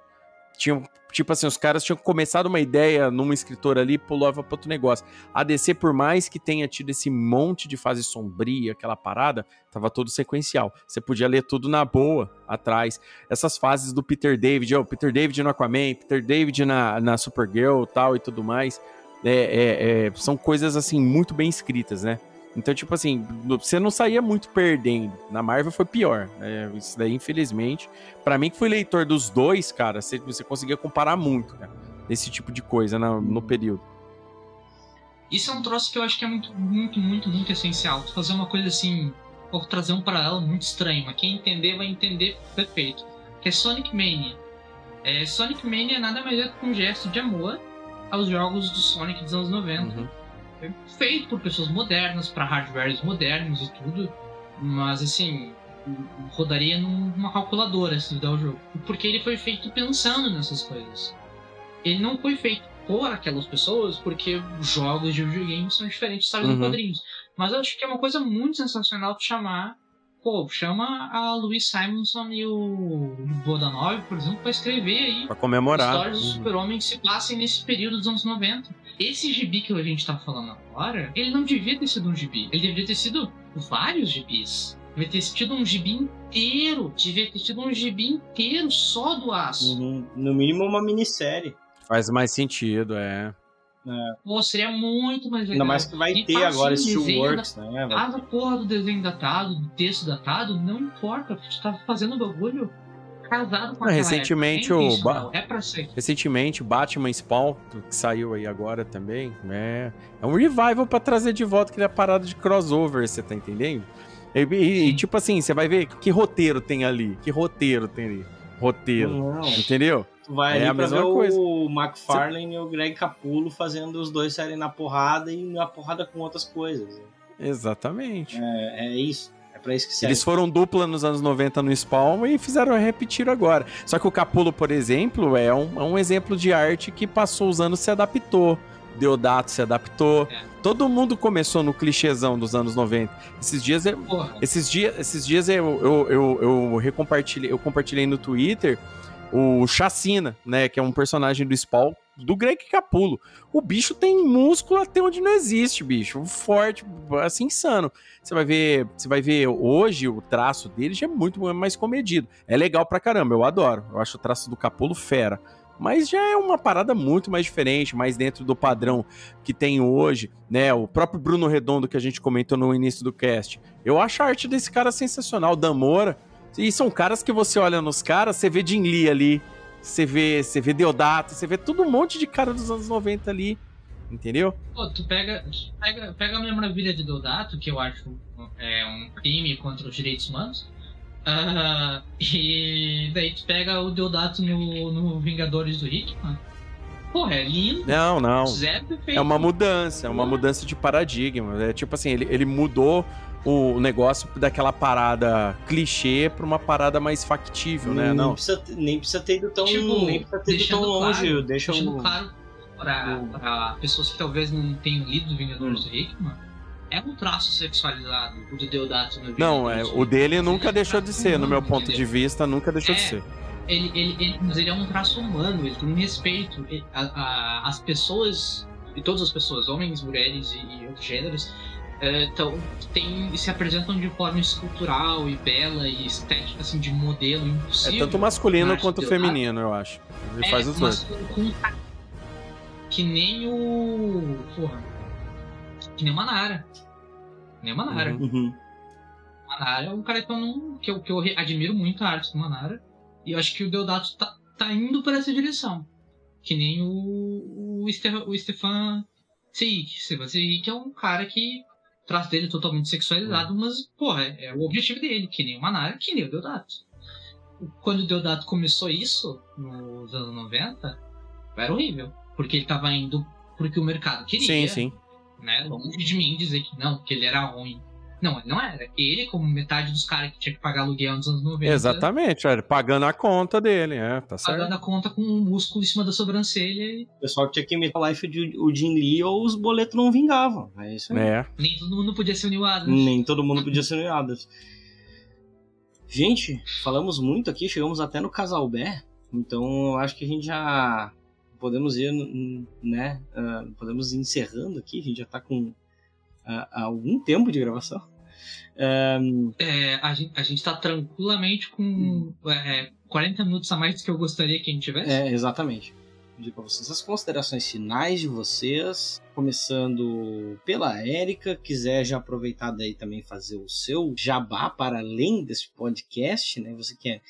Tinham, tipo assim, os caras tinham começado uma ideia numa escritora ali e pulava para outro negócio. A DC, por mais que tenha tido esse monte de fase sombria, aquela parada, tava todo sequencial. Você podia ler tudo na boa atrás. Essas fases do Peter David, ó, Peter David no Aquaman, Peter David na, na Supergirl tal e tudo mais, é, é, é, são coisas assim muito bem escritas, né? Então, tipo assim, você não saía muito perdendo. Na Marvel foi pior. né? Isso daí, infelizmente. Pra mim, que fui leitor dos dois, cara, você, você conseguia comparar muito, cara, Esse tipo de coisa na- no período. Isso é um troço que eu acho que é muito, muito, muito, muito essencial. Tu fazer uma coisa assim, vou trazer um paralelo muito estranho, mas quem entender vai entender perfeito. Que é Sonic Mania. É, Sonic Mania nada mais é que um gesto de amor aos jogos do Sonic dos anos 90. Uhum. Feito por pessoas modernas, para hardwares modernos e tudo, mas assim, rodaria num- numa calculadora se dar o jogo. Porque ele foi feito pensando nessas coisas. Ele não foi feito por aquelas pessoas, porque os jogos de videogame são diferentes de histórias Uhum. quadrinhos. Mas eu acho que é uma coisa muito sensacional chamar. Pô, chama a Louise Simonson e o Bodanov, por exemplo, pra escrever aí Pra comemorar. histórias do Uhum. Super-Homem que se passem nesse período dos anos 90. Esse gibi que a gente tá falando agora, ele não devia ter sido um gibi. Ele deveria ter sido vários gibis. Devia ter tido um gibi inteiro. Devia ter tido um gibi inteiro só do aço. No, no mínimo uma minissérie. Faz mais sentido, é. Pô, seria muito mais legal. Ainda mais que vai E ter agora um esse desenho Works, né? Faz a porra do desenho datado, do texto datado, não importa, porque tu tá fazendo o bagulho casado com Ah, aquela recentemente época. É o intencional, Ba- É pra ser. Recentemente, Batman Spawn, que saiu aí agora também, é, é um revival pra trazer de volta aquela parada de crossover, você tá entendendo? E, e- e, tipo assim, você vai ver que roteiro tem ali, que roteiro tem ali, roteiro, Não, entendeu? Tu vai É ali a pra mesma ver coisa. o McFarlane e o Greg Capullo fazendo os dois saírem na porrada e na porrada com outras coisas. Exatamente. É, é isso. É pra isso que serve. Eles foram dupla nos anos 90 no Spawn e fizeram repetir agora. Só que o Capullo, por exemplo, é um, é um exemplo de arte que passou os anos e se adaptou. Deodato se adaptou. É. Todo mundo começou no clichêzão dos anos 90. Esses dias eu, esses dias, esses dias eu, eu, eu, eu eu compartilhei no Twitter o Chacina, né? Que é um personagem do Spawn, do Greg Capullo. O bicho tem músculo até onde não existe, bicho. Forte, assim, insano. Você vai ver, você vai ver hoje o traço dele já é muito mais comedido. É legal pra caramba, eu adoro. Eu acho o traço do Capullo fera. Mas já é uma parada muito mais diferente, mais dentro do padrão que tem hoje, né? O próprio Bruno Redondo que a gente comentou no início do cast. Eu acho a arte desse cara sensacional, Damora. E são caras que você olha nos caras, você vê Jin Lee ali, você vê, você vê Deodato, você vê todo um monte de cara dos anos 90 ali, entendeu? Pô, tu pega, pega, pega a memorabilia de Deodato, que eu acho é, um crime contra os direitos humanos. Ah, e daí tu pega o Deodato no, no Vingadores do Hickman. Porra, é lindo. Não, não. Perfeito. É uma mudança, é uma mudança de paradigma. É tipo assim, ele, ele mudou o negócio daquela parada clichê pra uma parada mais factível, né? Nem Não. precisa, nem precisa ter ido tão, Tipo, nem precisa ter ido tão longe. claro, deixa Deixando o... claro pra, o- pra pessoas que talvez não tenham lido Vingadores Hum. do Hickman, é um traço sexualizado o do Deodato no Não, é, o dele nunca é um deixou de ser, no meu ponto de vista, nunca deixou de É. ser. Ele, ele, ele- mas ele é um traço humano, ele tem um respeito. Ele- a- a- as pessoas, e todas as pessoas, homens, mulheres e, e outros gêneros, é, tão, tem, se apresentam de forma escultural e bela e estética, assim, de modelo É impossível. tanto masculino Mas quanto feminino, eu acho. Ele É, faz os dois. com- Que nem o. Porra. Que nem o Manara. Que nem o Manara. Uhum. Uhum. O Manara é um cara que eu, não, que, eu, que eu admiro muito a arte do Manara. E eu acho que o Deodato tá, tá indo por essa direção. Que nem o, o, Ste- o Stefan Seik. Stefan Seik é um cara que traço dele é totalmente sexualizado, mas, porra, é, é o objetivo dele. Que nem o Manara, que nem o Deodato. Quando o Deodato começou isso, nos anos 90, era horrível. Porque ele tava indo porque o mercado queria Sim, sim. né? Longe de mim dizer que não, que ele era ruim. Não, ele não era. Ele, como metade dos caras que tinha que pagar aluguel nos anos 90, Exatamente, é, pagando a conta dele, é, tá certo. pagando a conta com um músculo em cima da sobrancelha e O pessoal tinha que imitar o life de o Jim Lee ou os boletos não vingavam. É isso aí. É. nem todo mundo podia ser o Neil Adams. Nem todo mundo podia ser Neil Adams. Gente, falamos muito aqui, chegamos até no Casalbé. Então eu acho que a gente já podemos ir, né? ah, podemos ir encerrando aqui. A gente já tá com ah, algum tempo de gravação. Ah, É, a, gente, a gente tá tranquilamente com é, 40 minutos a mais do que eu gostaria que a gente tivesse. É, exatamente. Pedir para vocês as considerações finais de vocês, começando pela Érica, quiser já aproveitar daí também fazer o seu jabá para além desse podcast, né? Você que é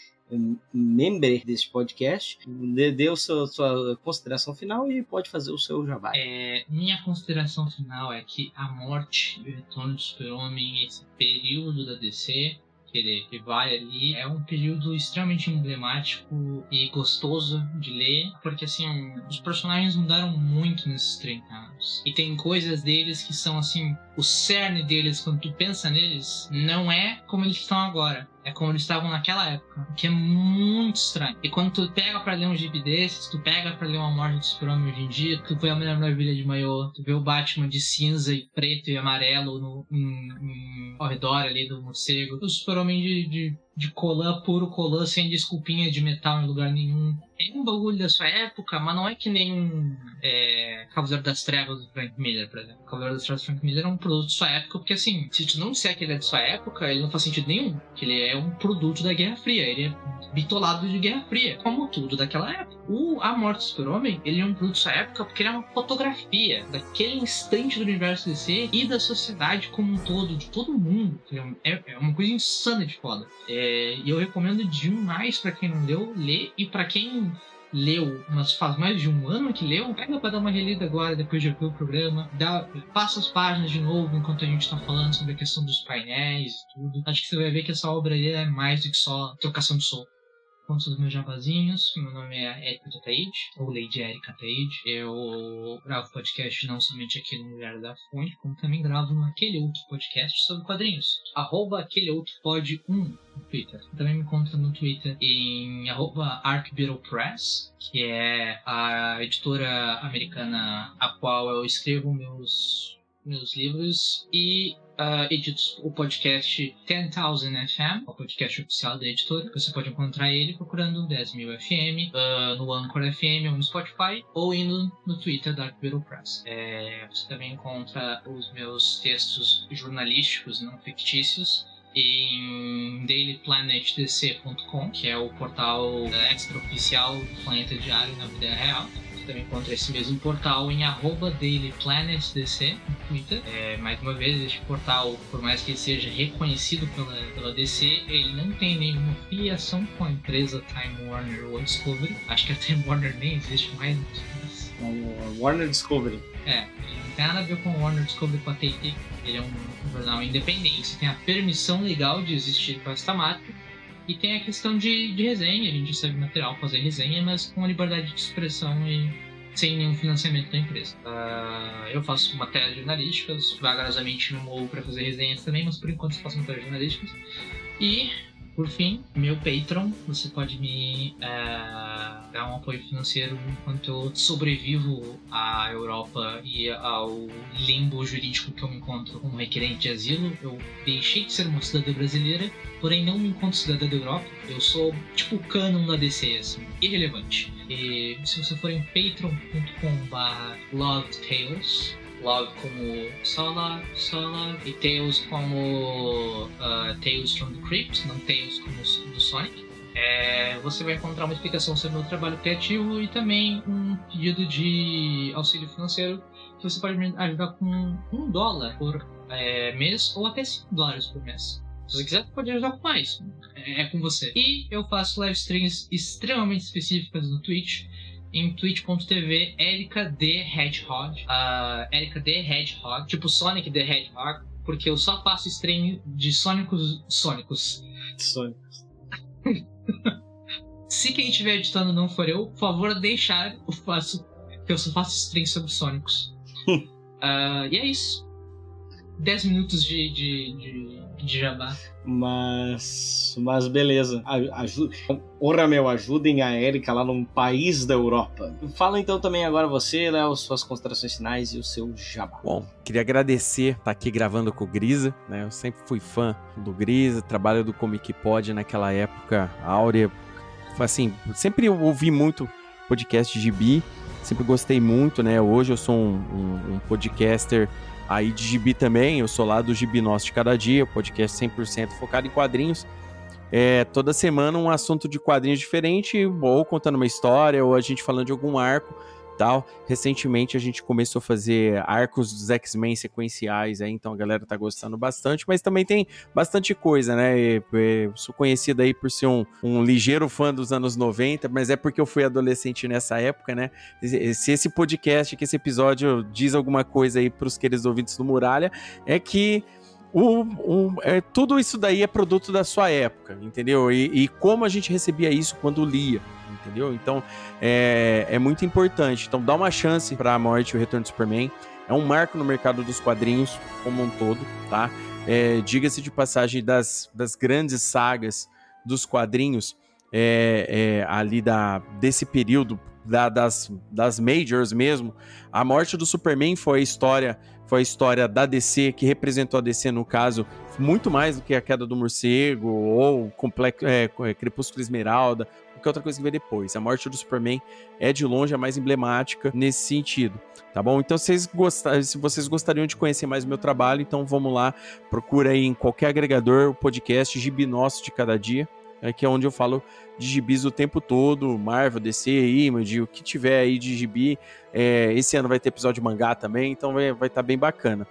member desse podcast, dê, a sua, consideração final e pode fazer o seu jabá. É, minha consideração final é que a morte e o retorno do super-homem, esse período da DC, que ele, vai ali, é um período extremamente emblemático e gostoso de ler, porque assim, os personagens mudaram muito nesses 30 anos. E tem coisas deles que são assim, o cerne deles, quando tu pensa neles, não é como eles estão agora. É como eles estavam naquela época, que é muito estranho. E quando tu pega pra ler um gibi desses, tu pega pra ler uma morte do super-homem hoje em dia, tu vê a Mulher Maravilha de maiô, tu vê o Batman de cinza e preto e amarelo no, em- ao redor ali do morcego, o super-homem de, de, de colã, puro colã, sem desculpinha de metal em lugar nenhum. É um bagulho da sua época, mas não é que nem um é, Cavaleiro das Trevas do Frank Miller, por exemplo. Cavaleiro das Trevas do Frank Miller é um produto de sua época, porque assim, se tu não disser que ele é de sua época, ele não faz sentido nenhum. Que ele é um produto da Guerra Fria, ele é bitolado de Guerra Fria, como tudo daquela época. O A Morte do Super-Homem, ele é um produto de sua época porque ele é uma fotografia daquele instante do universo DC e da sociedade como um todo, de todo mundo. É, é uma coisa insana de foda. É, e eu recomendo demais pra quem não leu, ler, e pra quem leu, mas faz mais de um ano que leu, pega pra dar uma relida agora, depois de ouvir o programa, dá, passa as páginas de novo enquanto a gente tá falando sobre a questão dos painéis e tudo. Acho que você vai ver que essa obra é mais do que só trocação de som. Conto os meus jabazinhos, meu nome é Erika Taide, ou Lady Erika Taide. Eu gravo podcast não somente aqui no Mulher da Fonte, como também gravo naquele outro podcast sobre quadrinhos. Arroba aquele outro pod 1 no Twitter. Também me encontra no Twitter em arroba Press, que é a editora americana a qual eu escrevo meus, meus livros e uh, edito o podcast 10,000 FM, o podcast oficial da editora. Você pode encontrar ele procurando 10.000 FM uh, no Anchor FM ou no Spotify ou indo no Twitter da Arcbeetle Press. É, você também encontra os meus textos jornalísticos não fictícios em dailyplanetdc.com, que é o portal extra-oficial do Planeta Diário na vida real. Também encontra esse mesmo portal em arroba dailyplanetdc no Twitter. É, mais uma vez, este portal, por mais que ele seja reconhecido pela, pela DC, ele não tem nenhuma filiação com a empresa Time Warner ou Discovery. Acho que a Time Warner nem existe mais. mas- O Warner Discovery. é, ele não tem nada a ver com o Warner Discovery com a TT. Ele é um jornal independente, tem a permissão legal de existir com esta marca. E tem a questão de, de resenha, a gente recebe material para fazer resenha, mas com a liberdade de expressão e sem nenhum financiamento da empresa. Uh, eu faço matérias jornalísticas, vagarosamente me movo para fazer resenhas também, mas por enquanto eu faço matérias jornalísticas. E por fim, meu Patreon, você pode me uh, dar um apoio financeiro enquanto eu sobrevivo à Europa e ao limbo jurídico que eu me encontro como requerente de asilo. Eu deixei de ser uma cidadã brasileira, porém não me encontro cidadã da Europa. Eu sou tipo o canon da DC, assim, irrelevante. E se você for em patreon.com.br Love como Sola, Sola e Tales como uh, Tales from the Crypt, não Tales como do Sonic. É, você vai encontrar uma explicação sobre o trabalho criativo e também um pedido de auxílio financeiro que você pode ajudar com um dólar por é, mês ou até 5 dólares por mês. Se você quiser, pode ajudar com mais. É, é com você. E eu faço live streams extremamente específicas no Twitch em twitch.tv Erika D Hedgehog. Uh, Erika D Hedgehog, tipo Sonic the Hedgehog, porque eu só faço stream de Sônicos. Sônicos. Sônicos. (laughs) Se quem estiver editando não for eu, por favor, deixar eu faço. Que eu só faço stream sobre Sônicos. uh, (laughs) e é isso. 10 minutos de, de, de, de jabá. Mas. Mas beleza. Ajuda. Ora, meu, ajudem a Erika lá num país da Europa. Fala então também agora você, Léo, suas considerações finais e o seu jabá. Bom, queria agradecer estar aqui gravando com o Grisa, né? Eu sempre fui fã do Grisa, trabalho do Comic Pod naquela época áurea. Assim, sempre ouvi muito podcast de gibi, sempre gostei muito, né? Hoje eu sou um, um, um podcaster aí de gibi também. Eu sou lá do Gibi Nosso de Cada Dia, podcast 100% focado em quadrinhos. É, toda semana um assunto de quadrinhos diferente, ou contando uma história, ou a gente falando de algum arco tal. Recentemente a gente começou a fazer arcos dos X-Men sequenciais, aí, então a galera tá gostando bastante, mas também tem bastante coisa, né? Sou conhecido aí por ser um, um, ligeiro fã dos anos 90, mas é porque eu fui adolescente nessa época, né? Se esse podcast, que esse episódio diz alguma coisa aí pros queridos ouvintes do Muralha, é que o, o, é, tudo isso daí é produto da sua época, entendeu? E, e como a gente recebia isso quando lia entendeu? Então é, é muito importante. Então dá uma chance para a morte e o retorno do Superman. É um marco no mercado dos quadrinhos como um todo, tá? É, Diga-se de passagem das, das grandes sagas dos quadrinhos é, é, ali da, desse período da, das, das majors mesmo. A morte do Superman foi a história foi a história da DC que representou a DC no caso muito mais do que a queda do morcego ou complexo, é, Crepúsculo Esmeralda qualquer outra coisa que veio depois. A morte do Superman é de longe a mais emblemática nesse sentido, tá bom? Então, se vocês, se vocês gostariam de conhecer mais o meu trabalho, então vamos lá, procura aí em qualquer agregador o podcast Gibi Nosso de Cada Dia, é, que é onde eu falo de gibis o tempo todo, Marvel, DC, Image, o que tiver aí de gibi. É, esse ano vai ter episódio de mangá também, então vai estar tá bem bacana.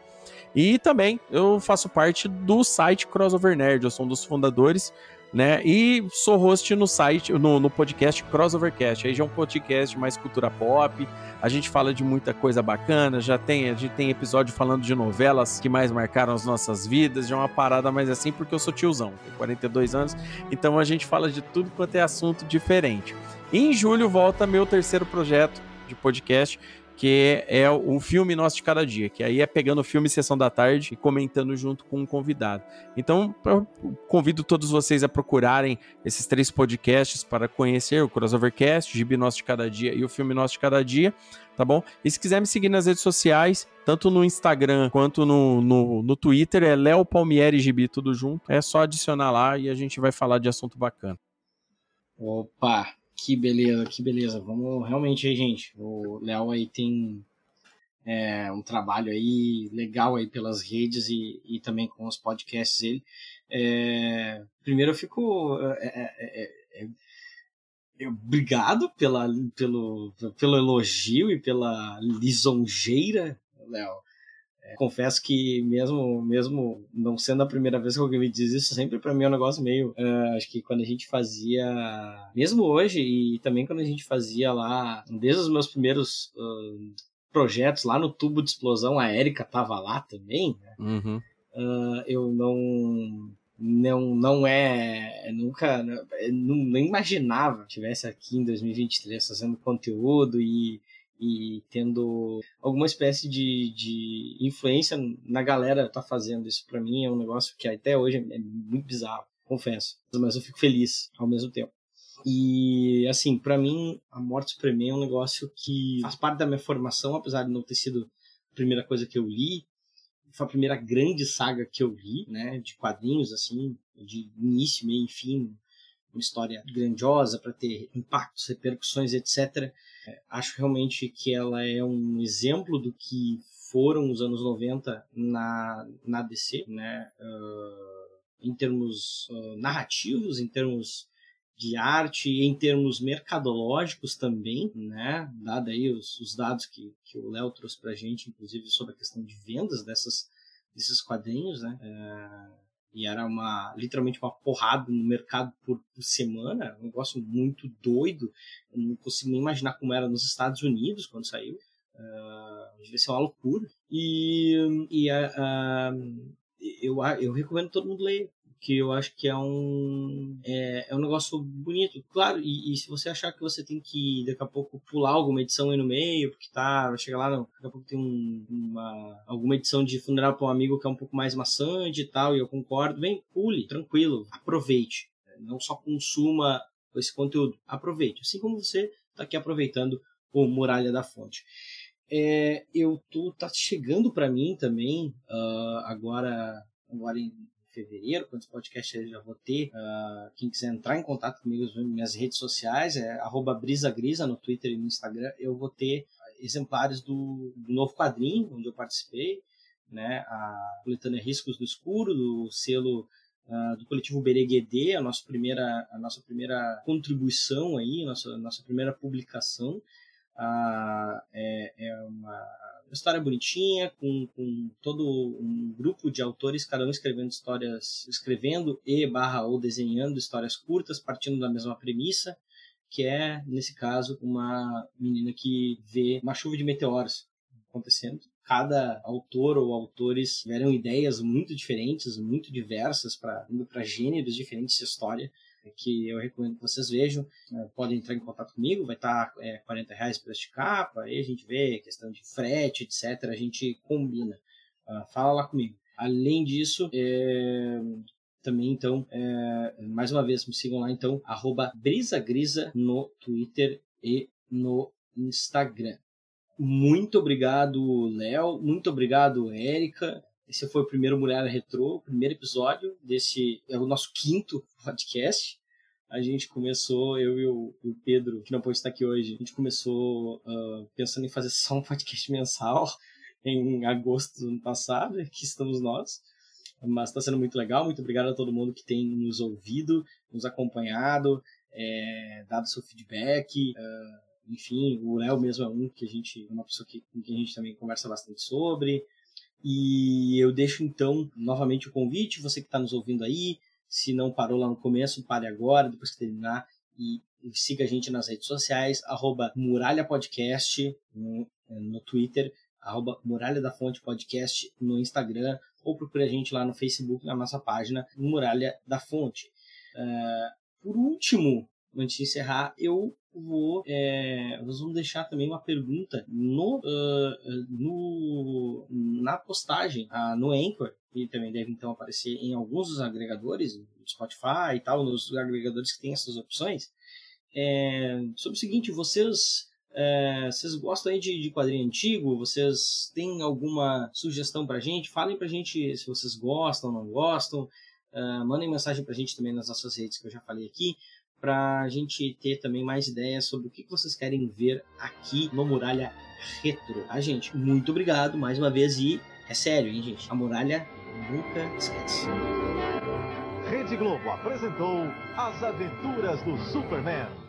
E também eu faço parte do site Crossover Nerd, eu sou um dos fundadores né? E sou host no site, no, no podcast Crossovercast. Aí já é um podcast mais cultura pop. A gente fala de muita coisa bacana. Já tem, a gente tem episódio falando de novelas que mais marcaram as nossas vidas. Já é uma parada mais assim, porque eu sou tiozão, tenho 42 anos. Então a gente fala de tudo quanto é assunto diferente. em julho volta meu terceiro projeto de podcast, que é o filme nosso de cada dia, que aí é pegando o filme Sessão da Tarde e comentando junto com um convidado. Então, convido todos vocês a procurarem esses três podcasts para conhecer o Crossovercast, o Gibi Nosso de Cada Dia e o filme Nosso de Cada Dia, tá bom? E se quiser me seguir nas redes sociais, tanto no Instagram quanto no, no, no Twitter, é Léo Palmieri Gibi, tudo junto. É só adicionar lá e a gente vai falar de assunto bacana. Opa! Que beleza, que beleza. Vamos realmente aí, gente. O Léo aí tem é, um trabalho aí legal aí pelas redes e, e também com os podcasts dele. É, primeiro eu fico é, é, é, é obrigado pela, pelo, pelo elogio e pela lisonjeira, Léo. É, confesso que mesmo mesmo não sendo a primeira vez que alguém me diz isso, sempre para mim é um negócio meio. Uh, acho que quando a gente fazia, mesmo hoje e também quando a gente fazia lá, desde os meus primeiros uh, projetos lá no tubo de explosão, a Érica tava lá também. Né? Uhum. Uh, eu não não, não é. Nunca. Não, nem imaginava que tivesse aqui em 2023 fazendo conteúdo e, e tendo alguma espécie de, de influência na galera tá fazendo isso. para mim é um negócio que até hoje é muito bizarro, confesso. Mas eu fico feliz ao mesmo tempo. E, assim, para mim, a Morte Suprema é um negócio que faz parte da minha formação, apesar de não ter sido a primeira coisa que eu li. Foi a primeira grande saga que eu li, né, de quadrinhos, assim, de início, meio e fim, uma história grandiosa para ter impactos, repercussões, etc. É, acho realmente que ela é um exemplo do que foram os anos 90 na, na DC, né, uh, em termos uh, narrativos, em termos de arte em termos mercadológicos também, né? Dado aí os, os dados que, que o Léo trouxe para a gente, inclusive sobre a questão de vendas dessas, desses quadrinhos, né? É, e era uma literalmente uma porrada no mercado por, semana, um negócio muito doido. Eu não consigo nem imaginar como era nos Estados Unidos quando saiu. Uh, devia ser uma loucura. E, e uh, eu, eu recomendo todo mundo ler que eu acho que é um é, é um negócio bonito, claro. E, e, se você achar que você tem que daqui a pouco pular alguma edição aí no meio, porque tá, vai chegar lá, não, daqui a pouco tem um, uma alguma edição de funeral para um amigo que é um pouco mais maçante e tal, e eu concordo, bem, pule, tranquilo, aproveite, não só consuma esse conteúdo, aproveite, assim como você está aqui aproveitando o Muralha da Fonte. É, eu tô tá chegando para mim também uh, agora agora em fevereiro, quando esse podcast eu já vou ter. Uh, quem quiser entrar em contato comigo nas minhas redes sociais, é brisagrisa no Twitter e no Instagram, eu vou ter exemplares do, do novo quadrinho, onde eu participei, né, a coletânea Riscos do Escuro, do selo Uh, do coletivo Bereguedê, a nossa primeira, a nossa primeira contribuição aí, a nossa, a nossa primeira publicação. Uh, é, é uma história bonitinha, com, com todo um grupo de autores, cada um escrevendo histórias, escrevendo e barra ou desenhando histórias curtas, partindo da mesma premissa, que é, nesse caso, uma menina que vê uma chuva de meteoros acontecendo. Cada autor ou autores tiveram ideias muito diferentes, muito diversas, para gêneros diferentes de história que eu recomendo que vocês vejam. Né? Podem entrar em contato comigo, vai estar é, 40 reais para este capa, aí a gente vê questão de frete, etc. A gente combina. Uh, fala lá comigo. Além disso, é, também, então, é, mais uma vez, me sigam lá, então, brisagrisa no Twitter e no Instagram. Muito obrigado, Léo. Muito obrigado, Érica. Esse foi o primeiro Mulher Retrô, o primeiro episódio desse. É o nosso quinto podcast. A gente começou, eu e o, o Pedro, que não pode estar aqui hoje, a gente começou uh, pensando em fazer só um podcast mensal (laughs) em agosto do ano passado, que estamos nós. Mas está sendo muito legal. Muito obrigado a todo mundo que tem nos ouvido, nos acompanhado, é, dado seu feedback. Uh, enfim, o Léo mesmo é um que a gente, é uma pessoa que, com quem a gente também conversa bastante sobre. E eu deixo então novamente o convite, você que está nos ouvindo aí, se não parou lá no começo, pare agora, depois que terminar, e, siga a gente nas redes sociais, arroba Muralha Podcast no, no Twitter, arroba Muralha da Fonte Podcast no Instagram, ou procure a gente lá no Facebook, na nossa página Muralha da Fonte. Uh, por último, antes de encerrar, eu vou. É, nós vamos deixar também uma pergunta no, uh, no na postagem, uh, no Anchor, e também deve então aparecer em alguns dos agregadores, Spotify e tal, nos agregadores que tem essas opções. É, sobre o seguinte, vocês. É, vocês gostam aí de, de, quadrinho antigo? Vocês têm alguma sugestão pra gente? Falem pra gente se vocês gostam ou não gostam. Uh, mandem mensagem pra gente também nas nossas redes que eu já falei aqui para a gente ter também mais ideias sobre o que vocês querem ver aqui no Muralha Retro. A tá, gente, muito obrigado mais uma vez e é sério, hein, gente? A Muralha nunca esquece. Rede Globo apresentou As Aventuras do Superman.